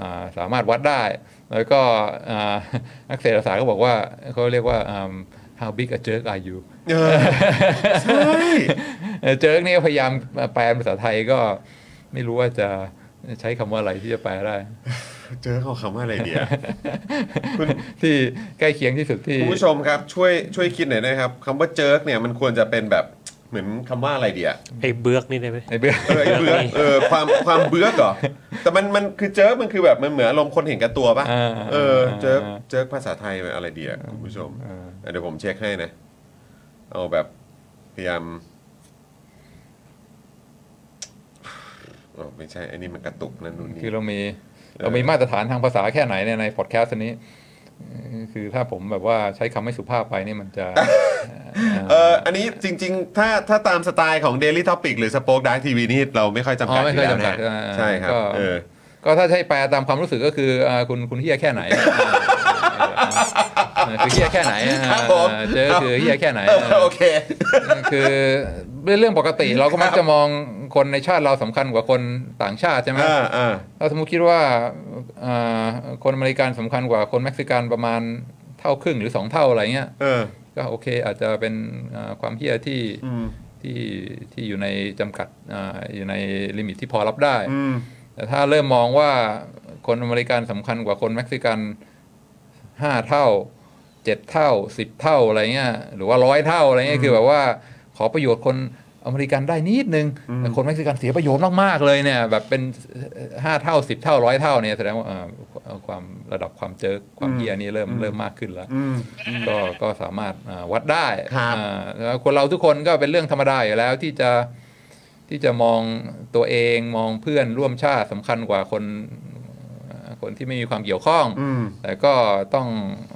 [SPEAKER 2] อ่าสามารถวัดได้ แล้วก็อ่านักเศรษฐศาสตร์ก็บอกว่าเขาเรียกว่าอืม how big a jerk are you
[SPEAKER 1] เออใช่
[SPEAKER 2] เออ jerk นี่ก็พยายามแปลเป็นภาษาไทยก็ไม่รู้ว่าจะใช้คำว่าอะไรที่จะแปลได้
[SPEAKER 1] เจอเขาคำว่าอะไรเดีย
[SPEAKER 2] ที่ใกล้เคียงที่สุดที่
[SPEAKER 1] คุณผู้ชมครับช่วยช่วยคิดหน่อยนะครับคำว่า jerk เนี่ยมันควรจะเป็นแบบ เหมือนคำว่าอะไรเดีย
[SPEAKER 3] ไอ้เบือกนี่ได้ไหม
[SPEAKER 2] ไอ้เบือก
[SPEAKER 1] เออไอ้เบือกเออความความเบือกเหรอแต่มันมันคือ jerk มันคือแบบมันเหมือนอารมณ์คนเห็นแก่ตัวป่ะ
[SPEAKER 2] อ่า
[SPEAKER 1] เออ jerk jerk ภาษาไทยเป็นอะไรเดียคุณผู้ชม
[SPEAKER 2] อ่า
[SPEAKER 1] เดี๋ยวผมเช็คให้นะ เอาแบบพยายามอ๋อไม่ใช่อันนี้มันกระตุกนั่นนู่นนี่
[SPEAKER 2] คือเรามี เรามีมาตรฐานทางภาษาแค่ไหนเนี่ยในพอดแคสต์นี้ คือถ้าผมแบบว่าใช้คำไม่สุภาพไปนี่มันจะ
[SPEAKER 1] เอออันนี้จริง ๆ ถ้าถ้าตามสไตล์ของ Daily Topic หรือ Spoke Dark TV นี่เราไม่ค่อยจำกัด
[SPEAKER 2] อไม่
[SPEAKER 1] อ
[SPEAKER 2] เค
[SPEAKER 1] ยู่แล้ว
[SPEAKER 2] จำกัด
[SPEAKER 1] นะ
[SPEAKER 2] อ่า
[SPEAKER 1] ใช่ครับ
[SPEAKER 2] ก็
[SPEAKER 1] เออ
[SPEAKER 2] ก็ถ้าใช้แปลตามความรู้สึกก็คืออ่าคุณคุณเฮียแค่ไหนอ่า คือเฮียแค่ไหนอ่า
[SPEAKER 1] ครับผม
[SPEAKER 2] เจอคือเฮียแค่ไหน
[SPEAKER 1] เออโอเค
[SPEAKER 2] คือเป็นเรื่องปกติเราก็มักจะมองคนในชาติเราสำคัญกว่าคนต่างชาติใช่ไหม
[SPEAKER 1] อ่าอ่า
[SPEAKER 2] เราสมมติคิดว่าอ่าคนอเมริกันสำคัญกว่าคนเม็กซิกันประมาณเท่าครึ่งหรือสองเท่าอะไรเงี้ย
[SPEAKER 1] เออ
[SPEAKER 2] ก็โอเคอาจจะเป็นอ่าความเฮี้ยที่
[SPEAKER 1] อืม
[SPEAKER 2] ที่ที่อยู่ในจำกัด อ่าอยู่ใน limit ที่พอรับได้
[SPEAKER 1] อืม
[SPEAKER 2] แต่ถ้าเริ่มมองว่าคนอเมริกันสำคัญกว่าคนเม็กซิกันห้าเท่า เจ็ดเท่าสิบเท่าอะไรเงี้ยหรือว่าร้อยเท่าอะไรเงี้ยคือแบบว่าขอประโยชน์คนอเมริกันได้นิดนึงแต่คนเม็กซิกันเสียประโยชน์มากๆเลยเนี่ยแบบเป็นห้าเท่าสิบเท่าร้อยเท่าเนี่ยแสดงว่าอ่าความระดับความเจอความเหี้ยนี่เริ่มเริ่มมากขึ้นแล้ว
[SPEAKER 1] อืม
[SPEAKER 2] ก็ก็สามารถอ่าวัดได้
[SPEAKER 1] ครับ
[SPEAKER 2] อ่าแล้วคนเราทุกคนก็เป็นเรื่องธรรมดาอยู่แล้วที่จะที่จะมองตัวเองมองเพื่อนร่วมชาติสำคัญกว่าคนอ่าคนที่ไม่มีความเกี่ยวข้อง
[SPEAKER 1] อืม
[SPEAKER 2] แต่ก็ต้องอ่าอ่า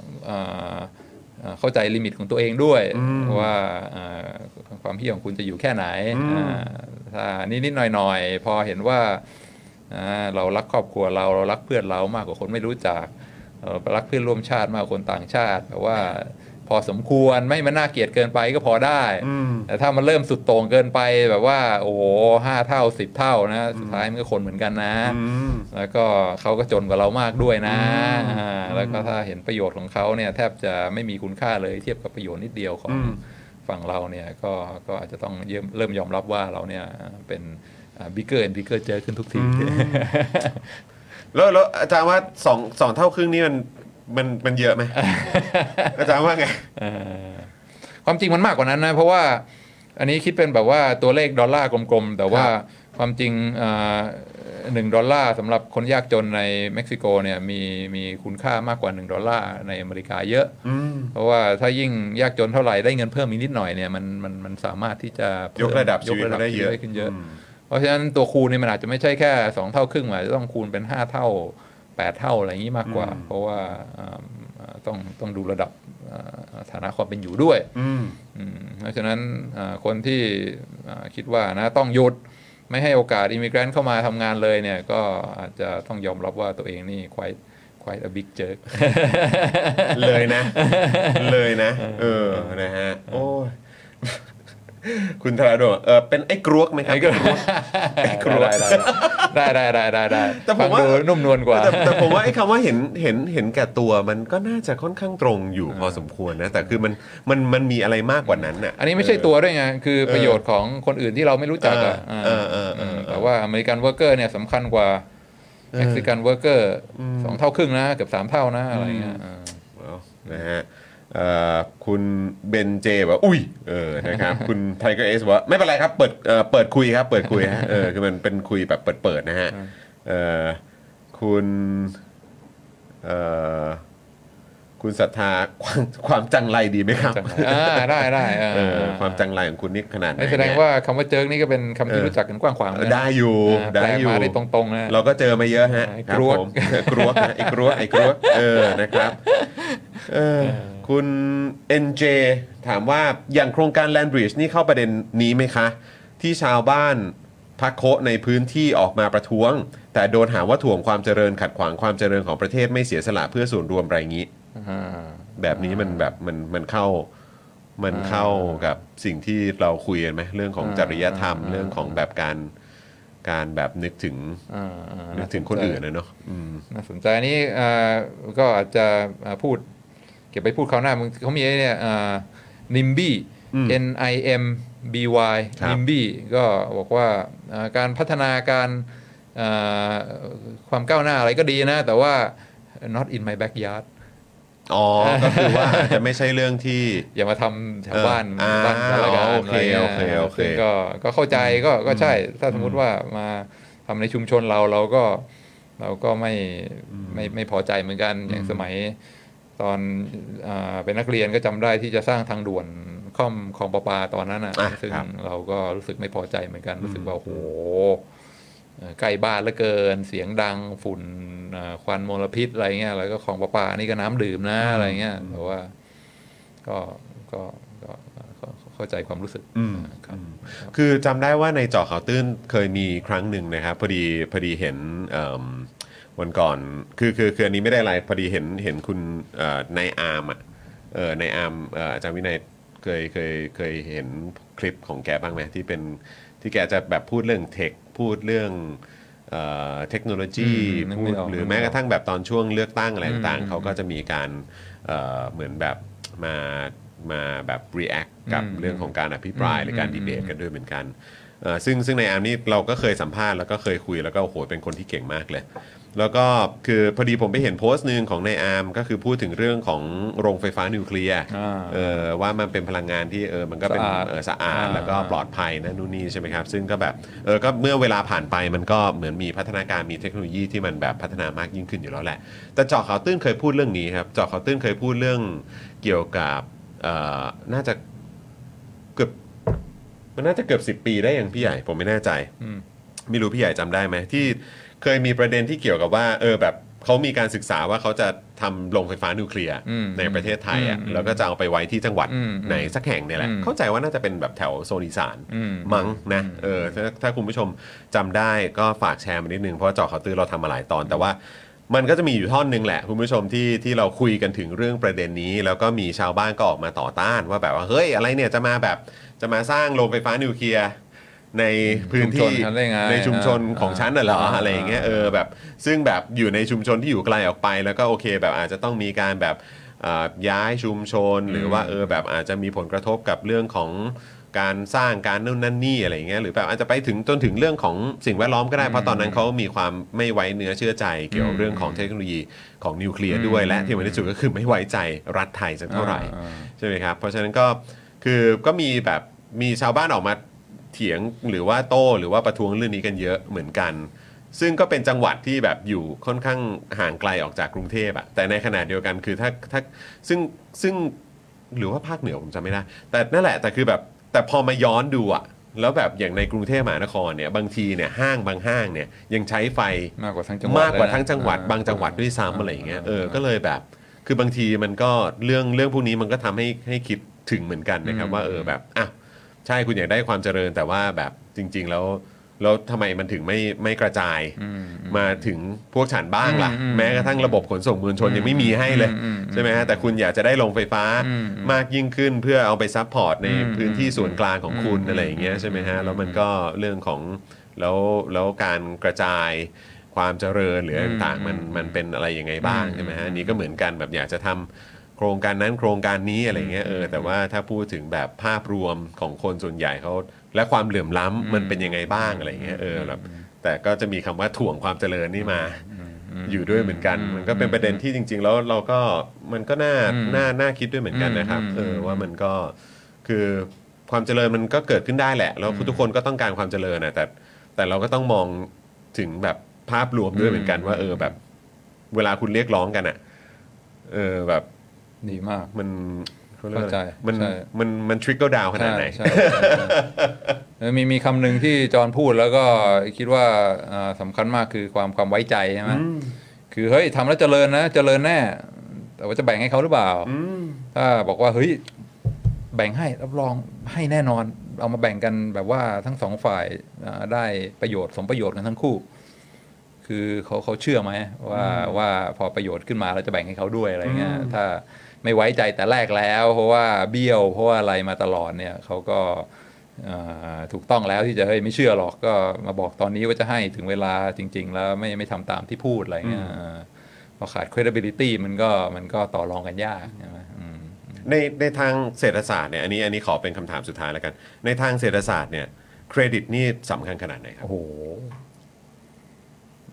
[SPEAKER 2] เข้าใจลิมิตของตัวเองด้วย
[SPEAKER 1] อืม
[SPEAKER 2] ว่าอ่าความพี่ของคุณจะอยู่แค่ไหน
[SPEAKER 1] อืม
[SPEAKER 2] อ่าถ้านิดๆหน่อยๆ พอเห็นว่าอ่าเรารักครอบครัวเราเรารักเพื่อนเรามากกว่าคนไม่รู้จักเรารักเพื่อนร่วมชาติมากกว่าคนต่างชาติแต่ว่าพ อสมควรไม่มันน่าเกลียดเกินไปก็พอได้
[SPEAKER 1] อืม
[SPEAKER 2] แต่ถ้ามันเริ่มสุดโต่งเกินไปแบบว่า โอ้โหห้าเท่าสิบเท่านะสุดท้ายมันก็คนเหมือนกันนะ
[SPEAKER 1] อืม
[SPEAKER 2] แล้วก็เขาก็จนกว่าเรามากด้วยนะ
[SPEAKER 1] อืม
[SPEAKER 2] อ่าแล้วก็ถ้าเห็นประโยชน์ของเขาเนี่ยแทบจะไม่มีคุณค่าเลยเทียบกับประโยชน์นิดเดียวของ
[SPEAKER 1] อืม
[SPEAKER 2] ฝั่งเราเนี่ยก็ก็อาจจะต้องเริ่มเริ่มยอมรับว่าเราเนี่ยเป็น bigger bigger jerk ขึ้นทุกที
[SPEAKER 1] แล้วแล้วอาจารย์ว่าสองสองเท่าครึ่งนี่มัน มันมันเยอะไหมอาจารย์ว่าไง
[SPEAKER 2] เออความจริงมันมากกว่านั้นนะ เพราะว่าอันนี้คิดเป็นแบบว่าตัวเลขดอลลาร์กลมๆ แต่ว่าความจริงหนึ่งดอลลาร์สำหรับคนยากจนในเม็กซิโกเนี่ยมีมีคุณค่ามากกว่า 1 ดอลลาร์ในอเมริกาเยอะ
[SPEAKER 1] อืม
[SPEAKER 2] เพราะว่าถ้ายิ่งยากจนเท่าไหร่ได้เงินเพิ่มอีกนิดหน่อยเนี่ยมันมันมันสามารถที่จะเพิ่ม
[SPEAKER 1] ยกระดับชีวิต
[SPEAKER 2] ยก
[SPEAKER 1] เขาได้เยอะ
[SPEAKER 2] ชีวิตขึ้นเยอะ
[SPEAKER 1] อืม
[SPEAKER 2] เพราะฉะนั้นตัวคูณเนี่ยมันอาจจะไม่ใช่แค่ 2 เท่าครึ่งมันอาจจะต้องคูณเป็น 5 เท่า 8 เท่าอะไรอย่างนี้มากกว่า เพราะว่าอ่าอ่าต้องต้องดูระดับอ่าฐานะความเป็นอยู่ด้วย
[SPEAKER 1] อืม
[SPEAKER 2] อืมเพราะฉะนั้นอ่าคนที่อ่าคิดว่านะต้องหยุดไม่ให้โอกาสอิมิเกรนต์เข้ามาทำงานเลยเนี่ยก็อาจจะต้องยอมรับว่าตัวเองนี่ quite quite a big jerk
[SPEAKER 1] เลยนะ เลยนะ เออ นะฮะ โอ้ย คุณธราโดเออเป็นไอ้กรวกไหมครับ
[SPEAKER 2] ไอ้กรวก
[SPEAKER 1] ไอ้กรวก
[SPEAKER 2] ได้ได้ได้ได้ได้ได้
[SPEAKER 1] แต่ผมว่า
[SPEAKER 2] ฟังดูนุ่มนวลกว่า
[SPEAKER 1] แต่แต่ผมว่าไอ้คำว่าเห็นเห็นเห็นแก่ตัวมันก็น่าจะค่อนข้างตรงอยู่พอสมควรนะแต่คือมันมันมันมีอะไรมากกว่านั้นน่ะ
[SPEAKER 2] อันนี้ไม่ใช่ตัวด้วยไงคือประโยชน์ของคนอื่นที่เราไม่รู้จักอะ
[SPEAKER 1] เออเออเออเออ
[SPEAKER 2] แต่ว่า American worker เนี่ยสำคัญกว่า Mexican worker สองเท่าครึ่งนะเกือบสามเท่านะอะไรเงี้ยอ่า
[SPEAKER 1] เอานะฮะเอ่อ คุณเบนเจบอกว่าอุ้ยเออนะครับ คุณไทเกอร์เอสบอกว่าไม่เป็นไรครับเปิดเอ่อเปิดคุยครับ เปิดคุยฮะเออคือมันเป็นคุยแบบเปิดๆนะฮะเอ่อคุณเอ่อ คุณศรัทธาความความจัญไรดีไหมครับ
[SPEAKER 2] จัญไรอ่าได้ได้อ่า
[SPEAKER 1] เออความจัญไรของคุณนี่ขนาดไหน
[SPEAKER 2] นี่แสดง
[SPEAKER 1] เนี่ย
[SPEAKER 2] ว่าคำว่า jerk นี่ก็เป็นคำที่
[SPEAKER 1] เออ
[SPEAKER 2] รู้จักกันกว้างขวางเลยนะ
[SPEAKER 1] ได้อยู่
[SPEAKER 2] อ่า
[SPEAKER 1] ได้
[SPEAKER 2] แปล
[SPEAKER 1] อยู่
[SPEAKER 2] มาได้ตรงๆนะ
[SPEAKER 1] เราก็เจอมาเยอะฮะ
[SPEAKER 2] ไอ้
[SPEAKER 1] ครับ
[SPEAKER 2] กรวก
[SPEAKER 1] ผมกรวกนะไอ้กรวกไอ้กรวกเออนะครับเออคุณ NJ ถามว่าอย่างโครงการ Land Bridge นี่เข้าประเด็นนี้ไหมคะ ที่ชาวบ้านพักโคะในพื้นที่ออกมาประท้วง แต่โดนหาว่าถ่วงความเจริญขัดขวางความเจริญของประเทศไม่เสียสละเพื่อส่วนรวมอะไรอย่างนี้
[SPEAKER 2] อ่า
[SPEAKER 1] แบบนี้มันแบบมันมันเข้ามันเข้ากับสิ่งที่เราคุยกันไหมเรื่องของ
[SPEAKER 2] อ่า
[SPEAKER 1] จริยธรรม
[SPEAKER 2] อ่า
[SPEAKER 1] เรื่องของแบบการการแบบนึกถึง
[SPEAKER 2] อ่าอ่า
[SPEAKER 1] นึกถึงคนอื่นนะเนาะอืม
[SPEAKER 2] น่าสนใจอันนี้อ่าก็อาจจะอ่าพูด เก็บไปพูดคราวหน้ามึงเขามีไอ้เนี่ยนิมบี้
[SPEAKER 1] อืม
[SPEAKER 2] N I M B Y
[SPEAKER 1] ครับ
[SPEAKER 2] นิมบี้ก็บอกว่าอ่าการพัฒนาการอ่าความก้าวหน้าอะไรก็ดีนะ แต่ว่า not in my backyard
[SPEAKER 1] อ๋อ ก็คือว่าอาจจะไม่ใช่เรื่องที่
[SPEAKER 2] อย่ามาทำแถวบ้าน
[SPEAKER 1] เอออ่า
[SPEAKER 2] บ้านสารกา
[SPEAKER 1] โอ
[SPEAKER 2] ร
[SPEAKER 1] เค
[SPEAKER 2] อะไรงี้ย
[SPEAKER 1] โอเคโอเค
[SPEAKER 2] ซึ่งก็ก็เข้าใจก็ก็ใช่ ถ้าสมมุติว่ามาทำในชุมชนเราเราก็เราก็ไม่ไม่ไม่พอใจเหมือนกันอย่างสมัย ตอนอาเป็นนักเรียนก็จำได้ที่จะสร้างทางด่วนข้อมของประปาตอนนั้นอะ
[SPEAKER 1] อะ
[SPEAKER 2] ซึ่ง
[SPEAKER 1] ครับ
[SPEAKER 2] เราก็รู้สึกไม่พอใจเหมือนกันรู้สึกว่าโอ้โหเอ่อ ใกล้บ้านเหลือเกิน เสียงดังฝุ่นเอ่อควันมลพิษอะไรเงี้ยแล้วก็ของประปานี่ก็น้ำดื่มนะอะไรเงี้ยแต่ว่าก็ก็ก็ก็ก็เข้าใจความรู้สึก
[SPEAKER 1] อืม
[SPEAKER 2] ครับ
[SPEAKER 1] คือจำได้ว่าในเจาะข่าวตื้นเคยมีครั้งหนึ่งนะครับพอดีพอดีเห็นเอิ่มวันก่อนคือคือคืออันนี้ไม่ได้อะไรพอดีเห็นเห็นคุณเอ่อนายอาร์มอะเออนายอาร์มเอ่ออาจารย์วินัยเคยเคยเคยเห็นคลิปของแกบ้างไหมที่เป็นที่แกจะแบบพูดเรื่องเทค พูดเรื่องเอ่อเทคโนโลยี
[SPEAKER 2] อืมนึก
[SPEAKER 1] พู
[SPEAKER 2] ไม่
[SPEAKER 1] ด
[SPEAKER 2] ออก
[SPEAKER 1] หรือ
[SPEAKER 2] นึกไม่
[SPEAKER 1] แม้
[SPEAKER 2] ออก
[SPEAKER 1] กระทั่งแบบตอนช่วงเลือกตั้งอะไรต่าง
[SPEAKER 2] อืม
[SPEAKER 1] ๆเขาก็จะมีการเอ่อเหมือนแบบมามาแบบ react กับ
[SPEAKER 2] อืม
[SPEAKER 1] เรื่องของการอภิปราย
[SPEAKER 2] อืม
[SPEAKER 1] หรือการ
[SPEAKER 2] อืม
[SPEAKER 1] ดีเบตกันด้วยเหมือนกันเอ่อซึ่งซึ่งในอาร์มนี่เราก็เคยสัมภาษณ์แล้วก็เคยคุยแล้วก็โอ้โหเป็นคนที่เก่งมากเลย แล้วก็คือพอดีผมไปเห็นโพสต์หนึ่งของในอาร์มก็คือพูดถึงเรื่องของโรงไฟฟ้านิวเคลียร์
[SPEAKER 2] อ่า
[SPEAKER 1] เออว่ามันเป็นพลังงานที่เออมันก็เป็น
[SPEAKER 2] สะอาด
[SPEAKER 1] เออสะอาด
[SPEAKER 2] อ่า
[SPEAKER 1] แล้วก็ปลอดภัยนะนู่นนี่ใช่ไหมครับ ซึ่งก็แบบเออก็เมื่อเวลาผ่านไปมันก็เหมือนมีพัฒนาการมีเทคโนโลยีที่มันแบบพัฒนามากยิ่งขึ้นอยู่แล้วแหละ แต่เจาะข่าวตื้นเคยพูดเรื่องนี้ครับเจาะข่าวตื้นเคยพูดเรื่องเกี่ยวกับเอ่อน่าจะเกือบมันน่าจะเกือบ10 ปีได้ยังพี่ใหญ่ผมไม่แน่ใจ
[SPEAKER 2] อืม
[SPEAKER 1] ไม่รู้พี่ใหญ่จำได้ไหมที่ เคยมีประเด็นที่เกี่ยวกับว่า เออแบบเขามีการศึกษาว่าเขาจะทำโรงไฟฟ้านิวเคลียร์
[SPEAKER 2] อืม
[SPEAKER 1] ในประเทศไทยอะ
[SPEAKER 2] อืม
[SPEAKER 1] แล้วก็จะเอาไปไว้ที่จังหวัด
[SPEAKER 2] อืม
[SPEAKER 1] ไหนสักแห่งเนี่ยแหละ
[SPEAKER 2] อืม
[SPEAKER 1] เข้าใจว่าน่าจะเป็นแบบแถวโซนอีสาน
[SPEAKER 2] อืม
[SPEAKER 1] มั้งนะเออถ้าถ้าคุณผู้ชมจำได้ก็ฝากแชร์มานิดนึง เพราะว่าเจอข่าวตื้อเราทำมาหลายตอน แต่ว่ามันก็จะมีอยู่ท่อนหนึ่งแหละ คุณผู้ชมที่ที่เราคุยกันถึงเรื่องประเด็นนี้ แล้วก็มีชาวบ้านก็ออกมาต่อต้านว่าแบบว่าเฮ้ยอะไรเนี่ยจะมาแบบจะมาสร้างโรงไฟฟ้านิวเคลียร์ ในพื้น
[SPEAKER 2] ชุมช
[SPEAKER 1] ที่
[SPEAKER 2] นฉันได้ไง
[SPEAKER 1] ในชุมชน
[SPEAKER 2] อ่า
[SPEAKER 1] ของฉันน่ะเหรอ
[SPEAKER 2] อ่า
[SPEAKER 1] อะไรอย่างเงี้ยเออแบบซึ่งแบบอยู่ในชุมชนที่อยู่ไกลออกไป แล้วก็โอเคแบบอาจจะต้องมีการแบบอ่าย้ายชุมชนหรือว่าเออแบบอาจจะมีผลกระทบกับเรื่องของการสร้างการนู่นนั่นนี่อะไรอย่างเงี้ยหรือแบบอาจจะไปถึงจนถึงเรื่องของสิ่งแวดล้อมก็ได้เพราะตอนนั้นเขามีความไม่ไว้เนื้อเชื่อใจ เกี่ยวกับเรื่องของเทคโนโลยีของนิวเคลียร์ด้วยและที่สำคัญที่สุดก็คือไม่ไว้ใจรัฐไทยสักเท่าไหร่
[SPEAKER 2] อ่า
[SPEAKER 1] ใช่ไหมครับเพราะฉะนั้นก็คือก็มีแบบมีชาวบ้านออกมา เถียงหรือว่าโต้หรือว่าประท้วงเรื่องนี้กันเยอะเหมือนกัน ซึ่งก็เป็นจังหวัดที่แบบอยู่ค่อนข้างห่างไกลออกจากกรุงเทพอะแต่ในขณะเดียวกันคือถ้าถ้าซึ่งซึ่งหรือว่าภาคเหนือผมจำไม่ได้ แต่นั่นแหละแต่คือแบบแต่พอมาย้อนดูอะแล้วแบบอย่างในกรุงเทพมหานครเนี่ยบางทีเนี่ยห้างบางห้างเนี่ยยังใช้ไฟ
[SPEAKER 2] มากกว่าทั้งจังหวัด
[SPEAKER 1] มากกว่า
[SPEAKER 2] เลยนะ
[SPEAKER 1] ทั้งจังหวัด
[SPEAKER 2] อ่า
[SPEAKER 1] บางจังหวัดด้วยซ้ำอะไรอย่างเงี้ยเออ
[SPEAKER 2] อ่า
[SPEAKER 1] ก็เลยแบบ คือบางทีมันก็เรื่องเรื่องพวกนี้มันก็ทำให้ให้คิดถึงเหมือนกันนะครับ
[SPEAKER 2] อืม
[SPEAKER 1] ว่าเออแบบอะ ใช่คุณอยากได้ความเจริญแต่ว่าแบบจริง ๆ แล้วแล้วทำไมมันถึงไม่ไม่กระจาย
[SPEAKER 2] อืม
[SPEAKER 1] มาถึงพวกฉันบ้างล่ะ
[SPEAKER 2] อืมอืม
[SPEAKER 1] แม้กระทั่งระบบขนส่งมวลชนยังไม่มีให้เลย
[SPEAKER 2] อืมอืมอืม
[SPEAKER 1] ใช่ไหมฮะแต่คุณอยากจะได้โรงไฟฟ้า
[SPEAKER 2] อืม
[SPEAKER 1] มากยิ่งขึ้นเพื่อเอาไป support ใน
[SPEAKER 2] อืม
[SPEAKER 1] พื้นที่ส่วนกลางของคุณ
[SPEAKER 2] อืม
[SPEAKER 1] อะไรอย่างเงี้ยใช่ไหมฮะ
[SPEAKER 2] อืม
[SPEAKER 1] แล้วมันก็เรื่องของแล้วแล้วการกระจายความเจริญหรืออะไรต่างๆมัน
[SPEAKER 2] อืม
[SPEAKER 1] มันเป็นอะไรยังไงบ้าง
[SPEAKER 2] อืม
[SPEAKER 1] ใช่ไหมฮะอันนี้ก็เหมือนกันแบบอยากจะทำโครงการนั้นโครงการนี้อะไรเงี้ยเออแต่ว่าถ้าพูดถึงแบบภาพรวมของคนส่วนใหญ่เขาและความเหลื่อมล้ำมันเป็นยังไงบ้างอะไรเงี้ยเออแบบแต่ก็จะมีคำว่าถ่วงความเจริญนี่มาอยู่ด้วยเหมือนกัน มันก็เป็นประเด็นที่จริง ๆ แล้วเราก็มันก็น่า
[SPEAKER 2] อืม
[SPEAKER 1] น่าน่าคิดด้วยเหมือนกันนะครับ
[SPEAKER 2] อืม
[SPEAKER 1] เออว่ามันก็คือความเจริญมันก็เกิดขึ้นได้แหละแล้วทุกคนก็ต้องการความเจริญนะแต่แต่เราก็ต้องมองถึงแบบภาพรวมด้วยเหมือนกันว่า เออแบบ เวลาคุณเรียกร้องกันอะเออแบบ
[SPEAKER 2] ดีมาก
[SPEAKER 1] มันเขาเรียกว่า
[SPEAKER 2] เข้าใจ
[SPEAKER 1] อะไรมัน
[SPEAKER 2] ใช่
[SPEAKER 1] มันมันทริกเกิลดาวขนาดไหน
[SPEAKER 2] ใช่ใช่ใช่เออมีมีคำหนึ่งที่จอห์นพูดแล้วก็คิดว่าอ่าสำคัญมากคือความความไว้ใจใช่ไหมคือเฮ้ยทำแล้วเจริญนะเจริญแน่ แต่ว่าจะแบ่งให้เขาหรือเปล่าถ้าบอกว่าเฮ้ยแบ่งให้รับรองให้แน่นอน เอามาแบ่งกันแบบว่าทั้งสองฝ่ายอ่าได้ประโยชน์สมประโยชน์กันทั้งคู่ คือเขาเขาเชื่อไหมว่าว่าพอประโยชน์ขึ้นมาแล้วจะแบ่งให้เขาด้วยอะไรเงี้ยถ้า ไม่ไว้ใจแต่แรกแล้ว เพราะว่าเบี้ยวเพราะว่าอะไรมาตลอดเนี่ยเขาก็อ่าถูกต้องแล้วที่จะเฮ้ยไม่เชื่อหรอกก็มาบอกตอนนี้ว่าจะให้ถึงเวลาจริง ๆ แล้วไม่ไม่ทำตามที่พูดอะไรเงี้ยอ่าพอขาด credibility มันก็มันก็ต่อรองกันยากใช่ไหมอืม
[SPEAKER 1] ในในทางเศรษฐศาสตร์เนี่ยอันนี้อันนี้ขอเป็นคำถามสุดท้ายแล้วกัน ในทางเศรษฐศาสตร์เนี่ยเครดิตนี่สำคัญขนาดไหนครับ
[SPEAKER 2] โอ้โห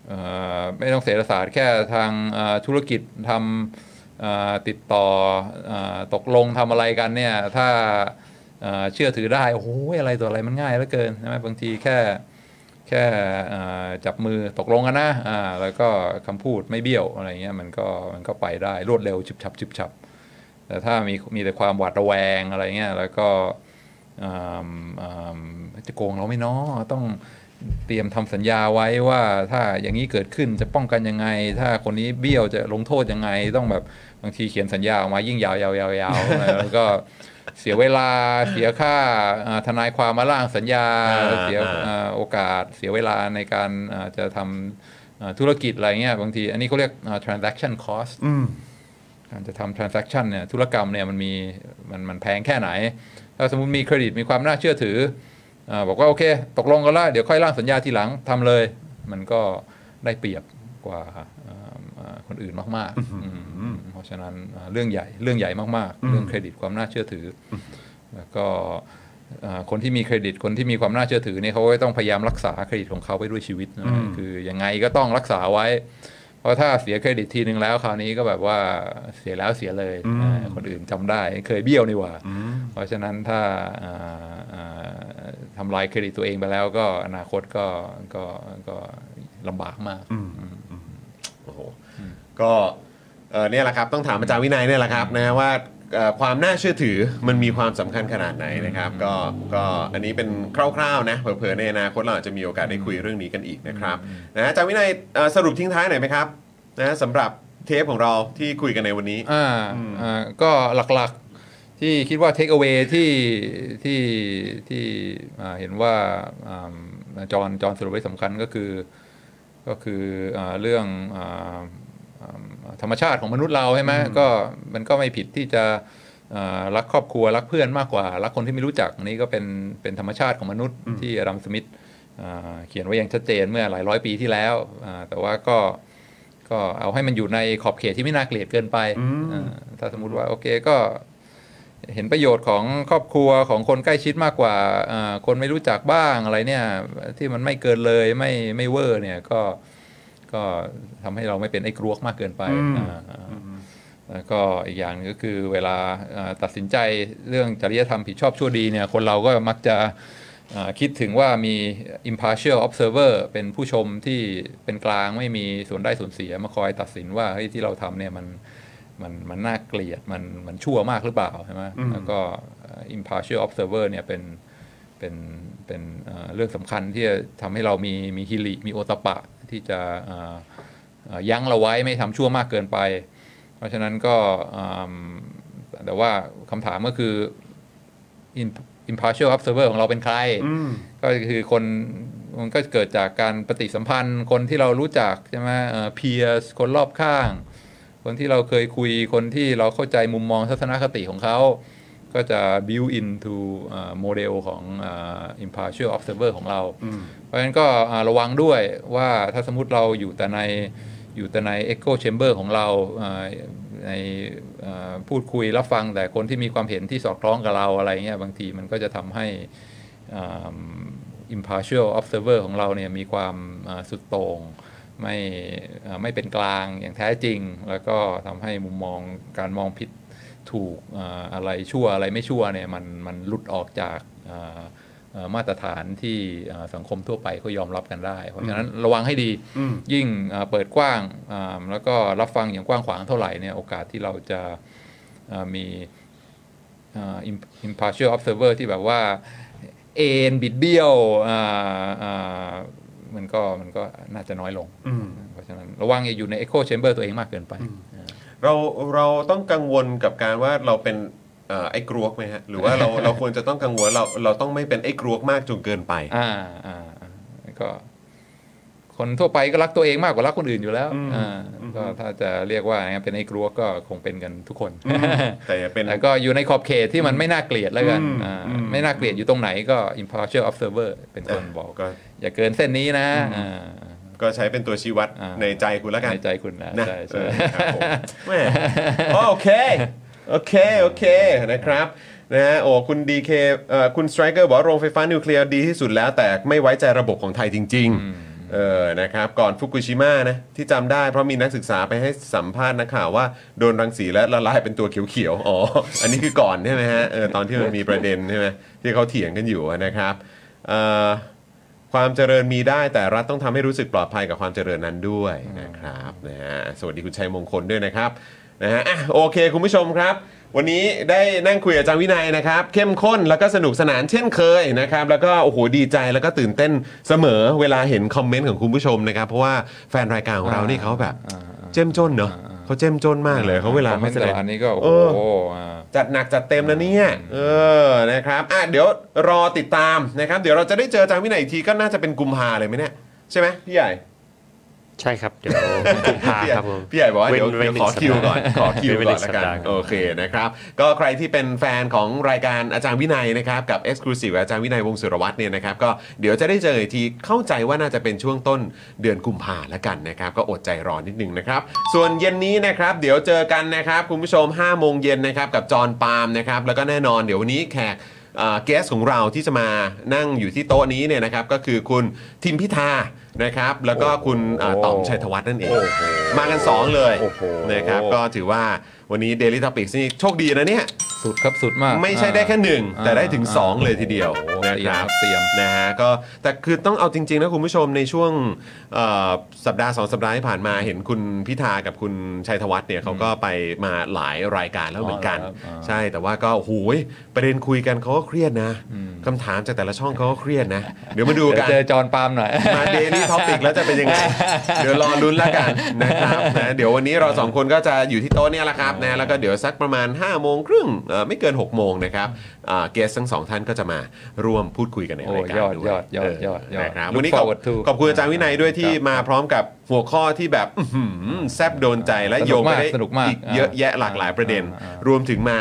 [SPEAKER 2] เอ่อไม่ต้องเศรษฐศาสตร์แค่ทางเอ่อธุรกิจทำเอ่อ ติดต่ออตกลงทำอะไรกันเนี่ยถ้าเชื่อถือได้โอ้โหอะไรตัวอะไรมันง่ายเหลือเกินใช่ไหมบางทีแค่แค่จับมือตกลงกันนะแล้วก็คำพูดไม่เบี้ยวอะไรเงี้ยมันก็มันก็ไปได้รวดเร็วฉิบฉับฉิบฉับแต่ถ้ามีมีแต่ความหวาดระแวงอะไรเงี้ยแล้วก็จะโกงเราไหม่น้อต้องเตรียมทำสัญญาไว้ว่าถ้าอย่างนี้เกิดขึ้นจะป้องกันยังไง ถ้าคนนี้เบี้ยวจะลงโทษยังไงต้องแบบ บางทีเขียนสัญญาออกมายิ่งยาวยาวยาวยาวแล้วก็เสียเวลาเสียค่าอ่าทนายความมาร่างสัญญา
[SPEAKER 1] อ่า
[SPEAKER 2] เสีย
[SPEAKER 1] อ่า
[SPEAKER 2] อ่าโอกาสเสียเวลาในการอ่าจะทำอ่าธุรกิจอะไรเงี้ยบางที อันนี้เขาเรียกอ่า transaction cost
[SPEAKER 1] อืม
[SPEAKER 2] การจะทำ transaction เนี่ยธุรกรรมเนี่ยมันมีมันมันแพงแค่ไหน ถ้าสมมติมีเครดิตมีความน่าเชื่อถืออาบอกว่าโอเค ตกลงกันแล้วเดี๋ยวค่อยร่างสัญญาทีหลังทำเลย มันก็ได้เปรียบกว่าอ่าอ่า คนอื่นมากๆอืมเพราะฉะนั้นอ่าเรื่องใหญ่เรื่องใหญ่มากๆ เรื่องเครดิตความน่าเชื่อถืออแล้วก็อ่าคนที่มีเครดิตคนที่มีความน่าเชื่อถือเนี่ยเขาก็ต้องพยายามรักษาเครดิตของเขาไปด้วยชีวิตนะคือยังไงก็ต้องรักษาไว้ เพราะถ้าเสียเครดิตทีนึงแล้วคราวนี้ก็แบบว่าเสียแล้วเสียเลยอ่าคนอื่นจำได้เคยเบี้ยวนี่หว่า เพราะฉะนั้นถ้าอ่าอ่าทำลายเครดิตตัวเองไปแล้วก็อนาคตก็ก็ก็ลำบากมาก
[SPEAKER 1] โอ้โห ก็เอ่อเนี่ยแหละครับต้องถามอาจารย์วินัยเนี่ยแหละครับนะว่าเอ่อความน่าเชื่อถือมันมีความสำคัญขนาดไหนนะครับก็ก็อันนี้เป็นคร่าวๆนะเผลอๆในอนาคตเราอาจจะมีโอกาสได้คุยเรื่องนี้กันอีกนะครับนะอาจารย์วินัยเอ่อสรุปทิ้งท้ายหน่อยไหมครับนะสำหรับเทปของเราที่คุยกันในวันนี้
[SPEAKER 2] อ่าอ่าก็หลักๆที่คิดว่า take away ที่ที่ที่อ่าเห็นว่าอ่าจอห์นจอห์นสรุปไว้สำคัญก็คือ ก็คืออาเรื่องอ่าอ่า ธรรมชาติของมนุษย์เราใช่ไหมก็มันก็ไม่ผิดที่จะอ่ารักครอบครัวรักเพื่อนมากกว่า รักคนที่ไม่รู้จักอันนี้ก็เป็นเป็นธรรมชาติของมนุษย์ที่อดัมสมิธอ่าเขียนไว้อย่างชัดเจนเมื่อหลายร้อยปีที่แล้วอ่าแต่ว่าก็ก็เอาให้มันอยู่ในขอบเขตที่ไม่น่าเกลียดเกินไปอ่าถ้าสมมุติว่าโอเคก็เห็นประโยชน์ของครอบครัวของคนใกล้ชิดมากกว่าอ่าคนไม่รู้จักบ้างอะไรเนี่ยที่มันไม่เกินเลยไม่ไม่เวอร์เนี่ยก็ ก็ทำให้เราไม่เป็นไอ้กรวกมากเกินไปอ่าอ่าแล้วก็อีกอย่างหนึงก็คือเวลาอ่าตัดสินใจเรื่องจริยธรรมผิดชอบชั่วดีเนี่ยคนเราก็มักจะอ่าคิดถึงว่ามี impartial observer เป็นผู้ชมที่เป็นกลางไม่มีส่วนได้ส่วนเสียมาคอยตัดสินว่าเฮ้ยที่เราทำเนี่ยมันมันมันน่าเกลียดมันมันชั่วมากหรือเปล่าใช่ไหมแล้วก็อ่า impartial observer เนี่ยเป็นเป็นเป็นอ่าเรื่องสำคัญที่จะทำให้เรามีมีฮิริมีโอตปะ ที่จะอ่าอ่ายั้งเราไว้ไม่ทำชั่วมากเกินไป เพราะฉะนั้นก็อ่าแต่ว่าคำถามก็คือ in- impartial observer ของเราเป็นใคร ก็คือคนมันก็เกิดจากการปฏิสัมพันธ์ คนที่เรารู้จักใช่ไหมเอ่อ peers คนรอบข้าง คนที่เราเคยคุยคนที่เราเข้าใจมุมมองทัศนคติของเขา ก็จะ build into โมเดลของอ่า impartial observer ของเรา เพราะฉะนั้นก็อ่าระวังด้วยว่าถ้าสมมติเราอยู่แต่ในอยู่แต่ใน echo chamber ของเราอ่าในอ่าพูดคุยรับฟังแต่คนที่มีความเห็นที่สอดคล้องกับเราอะไรเงี้ยบางทีมันก็จะทำให้อ่า impartial observer ของเราเนี่ยมีความอ่าสุดโต่งไม่อ่าไม่เป็นกลางอย่างแท้จริง แล้วก็ทำให้มุมมองการมองผิด ถูกอ่าอะไรชั่วอะไรไม่ชั่วเนี่ยมันมันหลุดออกจากอ่าเอ่อมาตรฐานที่เอ่อสังคมทั่วไปเขายอมรับกันได้ เพราะฉะนั้นระวังให้ดียิ่งเอ่อเปิดกว้างอ่าแล้วก็รับฟังอย่างกว้างขวางเท่าไหร่เนี่ยโอกาสที่เราจะเอ่อมีอ่า im- impartial observer ที่แบบว่าเอ็นบิดเบี้ยวอ่าอ่ามันก็มันก็น่าจะน้อยลง เพราะฉะนั้นระวังอย่าอยู่ใน echo chamber ตัวเองมากเกินไป
[SPEAKER 1] เราเราต้องกังวลกับการว่าเราเป็นเอ่อไอ้กรวกไหมฮะหรือว่าเรา เราควรจะต้องกังวลเราเราต้องไม่เป็นไอ้กรวกมากจนเกินไป
[SPEAKER 2] อ่าอ่าอ่าก็ คนทั่วไปก็รักตัวเองมากกว่ารักคนอื่นอยู่แล้วอ่าก็ถ้าจะเรียกว่าอย่างนั้นเป็นไอ้กลัวก็คงเป็นกันทุกคน
[SPEAKER 1] แต่อย่าเป็น
[SPEAKER 2] แต่ก็อยู่ในขอบเขตที่มันไม่น่าเกลียดแล้วกัน
[SPEAKER 1] อืม
[SPEAKER 2] อ่า
[SPEAKER 1] อืม
[SPEAKER 2] ไม่น่าเกลียดอยู่ตรงไหนก็ impartial observer เป็นคนบอก
[SPEAKER 1] ก็
[SPEAKER 2] อย่าเกินเส้นนี้นะอ่า
[SPEAKER 1] ก็ใช้เป็นตัวชี้วัด
[SPEAKER 2] อ่า
[SPEAKER 1] ในใจคุณแล้วกัน
[SPEAKER 2] ในใจคุณนะ
[SPEAKER 1] นะ
[SPEAKER 2] ใช่
[SPEAKER 1] เอ
[SPEAKER 2] ใช่
[SPEAKER 1] อครับผมแหม่โอเค โอเค โอเค นะครับ นะฮะ โอ้ คุณดีเคเอ่อคุณสไตรเกอร์บอกว่าโรงไฟฟ้านิวเคลียร์ดีที่สุดแล้ว แต่ไม่ไว้ใจระบบของไทยจริง ๆ เออ นะครับ ก่อนฟุกุชิมะนะ ที่จำได้เพราะมีนักศึกษาไปให้สัมภาษณ์นักข่าวว่าโดนรังสีและละลายเป็นตัวเขียวๆ อ๋อ อันนี้คือก่อนใช่ไหมฮะ เออ ตอนที่มันมีประเด็นใช่ไหมที่เขาเถียงกันอยู่นะครับ เอ่อ ความเจริญมีได้แต่รัฐต้องทำให้รู้สึกปลอดภัยกับความเจริญนั้นด้วยนะครับนะฮะสวัสดีคุณชัยมงคลด้วยนะครับนะฮะอะโอเคคุณผู้ชมครับ วันนี้ได้นั่งคุยกับอาจารย์วินัยนะครับ เข้มข้นแล้วก็สนุกสนานเช่นเคยนะครับ แล้วก็โอ้โหดีใจแล้วก็ตื่นเต้นเสมอเวลาเห็นคอมเมนต์ของคุณผู้ชมนะครับ เพราะว่าแฟนรายการของเรานี่เขาแบบ เจ้มจนเนอะเขาเจ้มจนมากเลยเขาเวลา
[SPEAKER 2] คอมเมนต์แต่ละอันนี้ก็
[SPEAKER 1] เอ
[SPEAKER 2] โอ้
[SPEAKER 1] อ
[SPEAKER 2] โหอ่า
[SPEAKER 1] จัดหนักจัดเต็มนะเนี่ยเออนะครับอะเดี๋ยวรอติดตามนะครับ เดี๋ยวเราจะได้เจออาจารย์วินัยอีกทีก็น่าจะเป็นกุมภาเลยไหมเนี่ยใช่ไหมพี่ใหญ่
[SPEAKER 3] ใช่ครับ เดี๋ยวกุมภา
[SPEAKER 1] พี่ใหญ่
[SPEAKER 3] ครับผม
[SPEAKER 1] พี่ใหญ่บอกว่าเดี๋ยว
[SPEAKER 3] ว้
[SPEAKER 1] เดี๋ยว
[SPEAKER 3] ห
[SPEAKER 1] ขอ
[SPEAKER 3] นึ่ง
[SPEAKER 1] คิวก่อน
[SPEAKER 3] สัปดาห์
[SPEAKER 1] ขอคิว
[SPEAKER 3] เว้
[SPEAKER 1] ก่อน
[SPEAKER 3] ห
[SPEAKER 1] ละ
[SPEAKER 3] ง
[SPEAKER 1] กัน
[SPEAKER 3] สัปดาห์
[SPEAKER 1] โอเคนะครับก็ใครที่เป็นแฟนของรายการอาจารย์วินัยนะครับกับ Exclusive อาจารย์วินัยวงศ์สุรวัตรเนี่ยนะครับก็เดี๋ยวจะได้เจออีกทีเข้าใจว่าน่าจะเป็นช่วงต้นเดือนกุมภาละกันนะครับก็อดใจรอนิดนึงนะครับส่วนเย็นนี้นะครับเดี๋ยวเจอกันนะครับคุณผู้ชม5โมงเย็นนะครับกับจอห์นปาล์มนะครับแล้วก็แน่นอนเดี๋ยววันนี้แขกเกสของเราที่จะมานั่งอยู่ที่โต๊ะนี้เนี่ยนะครับก็คือคุณทิมพิธา นะครับ แล้วก็คุณอ่าต่อมชัยธวัฒน์นั่นเอง มากัน 2 เลย
[SPEAKER 2] โอ้โห
[SPEAKER 1] นะครับ ก็ถือว่าวันนี้ Daily Topics นี่โชคดีนะเนี่ย
[SPEAKER 2] สุดครับสุดมาก
[SPEAKER 1] ไม่ใช่ได้แค่หนึ่ง
[SPEAKER 2] อ่า
[SPEAKER 1] แต่ได้ถึง
[SPEAKER 2] อ่า
[SPEAKER 1] 2เลยทีเดียว
[SPEAKER 2] โอ้โห
[SPEAKER 1] นะ
[SPEAKER 2] เตรี
[SPEAKER 1] ค
[SPEAKER 2] ยม
[SPEAKER 1] รับ
[SPEAKER 2] เตรียม
[SPEAKER 1] นะฮะก็แต่คือต้องเอาจริง ๆ นะคุณผู้ชมในช่วงเอ่อสัปดาห์สองสัปดาห์ที่ผ่านมาเห็นคุณพิธากับคุณชัยธวัฒน์เนี่ยเขาก็ไปมาหลายรายการแล้วเหมือนกัน
[SPEAKER 2] อ๋อเหรอครับอ่า
[SPEAKER 1] ใช่แต่ว่าก็โอ้โหยประเด็นคุยกันเขาก็เครียดนะคำถามจากแต่ละช่องเขาก็เครียดนะ เดี๋ยวมาดู
[SPEAKER 2] เดี๋ยว
[SPEAKER 1] กัน
[SPEAKER 2] เจอจอห์นปาล์มหน่อย
[SPEAKER 1] มาเดลี่ท็อปิกแล้วจะเป็นยังไง เดี๋ยวรอลุ้นแล้วกันนะครับนะเดี๋ยววันนี้เราสองคนก็จะอยู่ที่โต๊ะเนี่ยแหละครับนะแล้วก็เดี๋ยวสักประมาณ5้าโมงครึ่งเอ่อไม่เกิน6กโมงนะครับเกสทั้งสองท่านก็จะมาร่วมพูดคุยกันใน
[SPEAKER 2] โอ้
[SPEAKER 1] รายการ
[SPEAKER 2] ยอด
[SPEAKER 1] ด้วย
[SPEAKER 2] ยอดยอดยอด
[SPEAKER 1] เนะครับ
[SPEAKER 2] Look
[SPEAKER 1] วันนี้ขอบ
[SPEAKER 2] forward to
[SPEAKER 1] ขอบคุณอาจารย์วินัยด้วยที่
[SPEAKER 2] ครับ
[SPEAKER 1] มาพร้อมกับหัวข้อที่แบบอื้อหือแซบโดนใจและ
[SPEAKER 2] สนุก
[SPEAKER 1] โยงไปได้
[SPEAKER 2] มากสนุกมาก
[SPEAKER 1] อีกเยอะแยะหลากหลายประเด็น
[SPEAKER 2] อ่าอ่าร
[SPEAKER 1] วมถึงมา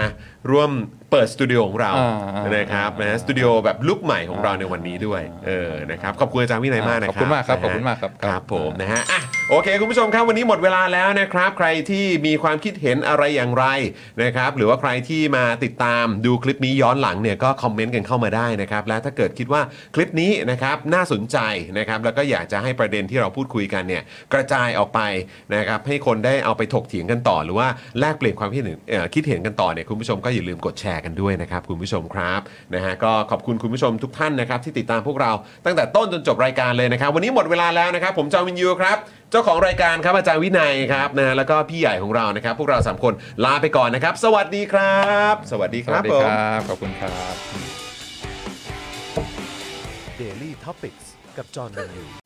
[SPEAKER 1] ร่วมเปิดสตูดิโอของเรา
[SPEAKER 2] อ่าอ่าน
[SPEAKER 1] นะครับ
[SPEAKER 2] อ่า
[SPEAKER 1] นะสตูดิโอแบบลุกใหม่ของเราในวันนี้ด้วยเออนะครับขอบคุณอาจารย์วินัยมากนะครับ
[SPEAKER 2] ขอบคุณมากครับ
[SPEAKER 1] นะฮะ
[SPEAKER 2] ขอบคุณมากครับ
[SPEAKER 1] ครับผมนะฮะอะ โอเค คุณผู้ชมครับวันนี้หมดเวลาแล้วนะครับ ใครที่มีความคิดเห็นอะไรอย่างไรนะครับหรือว่าใครที่มาติดตามดูคลิปนี้ย้อนหลังเนี่ยก็คอมเมนต์กันเข้ามาได้นะครับและถ้าเกิดคิดว่าคลิปนี้นะครับน่าสนใจนะครับแล้วก็อยากจะให้ประเด็นที่เราพูดคุยกันเนี่ยกระจายออกไปนะครับให้คนได้เอาไปถกเถียงกันต่อ หรือว่าแลกเปลี่ยนความคิดเห็นเอ่อคิดเห็นกันต่อเนี่ยคุณผู้ชมก็อย่าลืมกดแชร์กันด้วยนะครับคุณผู้ชมครับนะฮะก็ขอบคุณคุณผู้ชมทุกท่านนะครับที่ติดตามพวกเราตั้งแต่ต้นจนจบรายการเลยนะครับวันนี้หมดเวลาแล้วนะครับผมจอมินยูครับ เจ้าของรายการครับอาจารย์วินัยครับนะแล้วก็พี่ใหญ่ของเรานะครับ พวกเราสามคนลาไปก่อนนะครับ สวัสดีครับ สวัสดีค
[SPEAKER 2] ส
[SPEAKER 1] รั
[SPEAKER 2] วั
[SPEAKER 1] บ
[SPEAKER 2] สดี
[SPEAKER 1] ผ
[SPEAKER 2] ค
[SPEAKER 1] ม
[SPEAKER 2] รับ ขอบคุณครับ
[SPEAKER 4] Daily Topics กับจอห์นวิญญู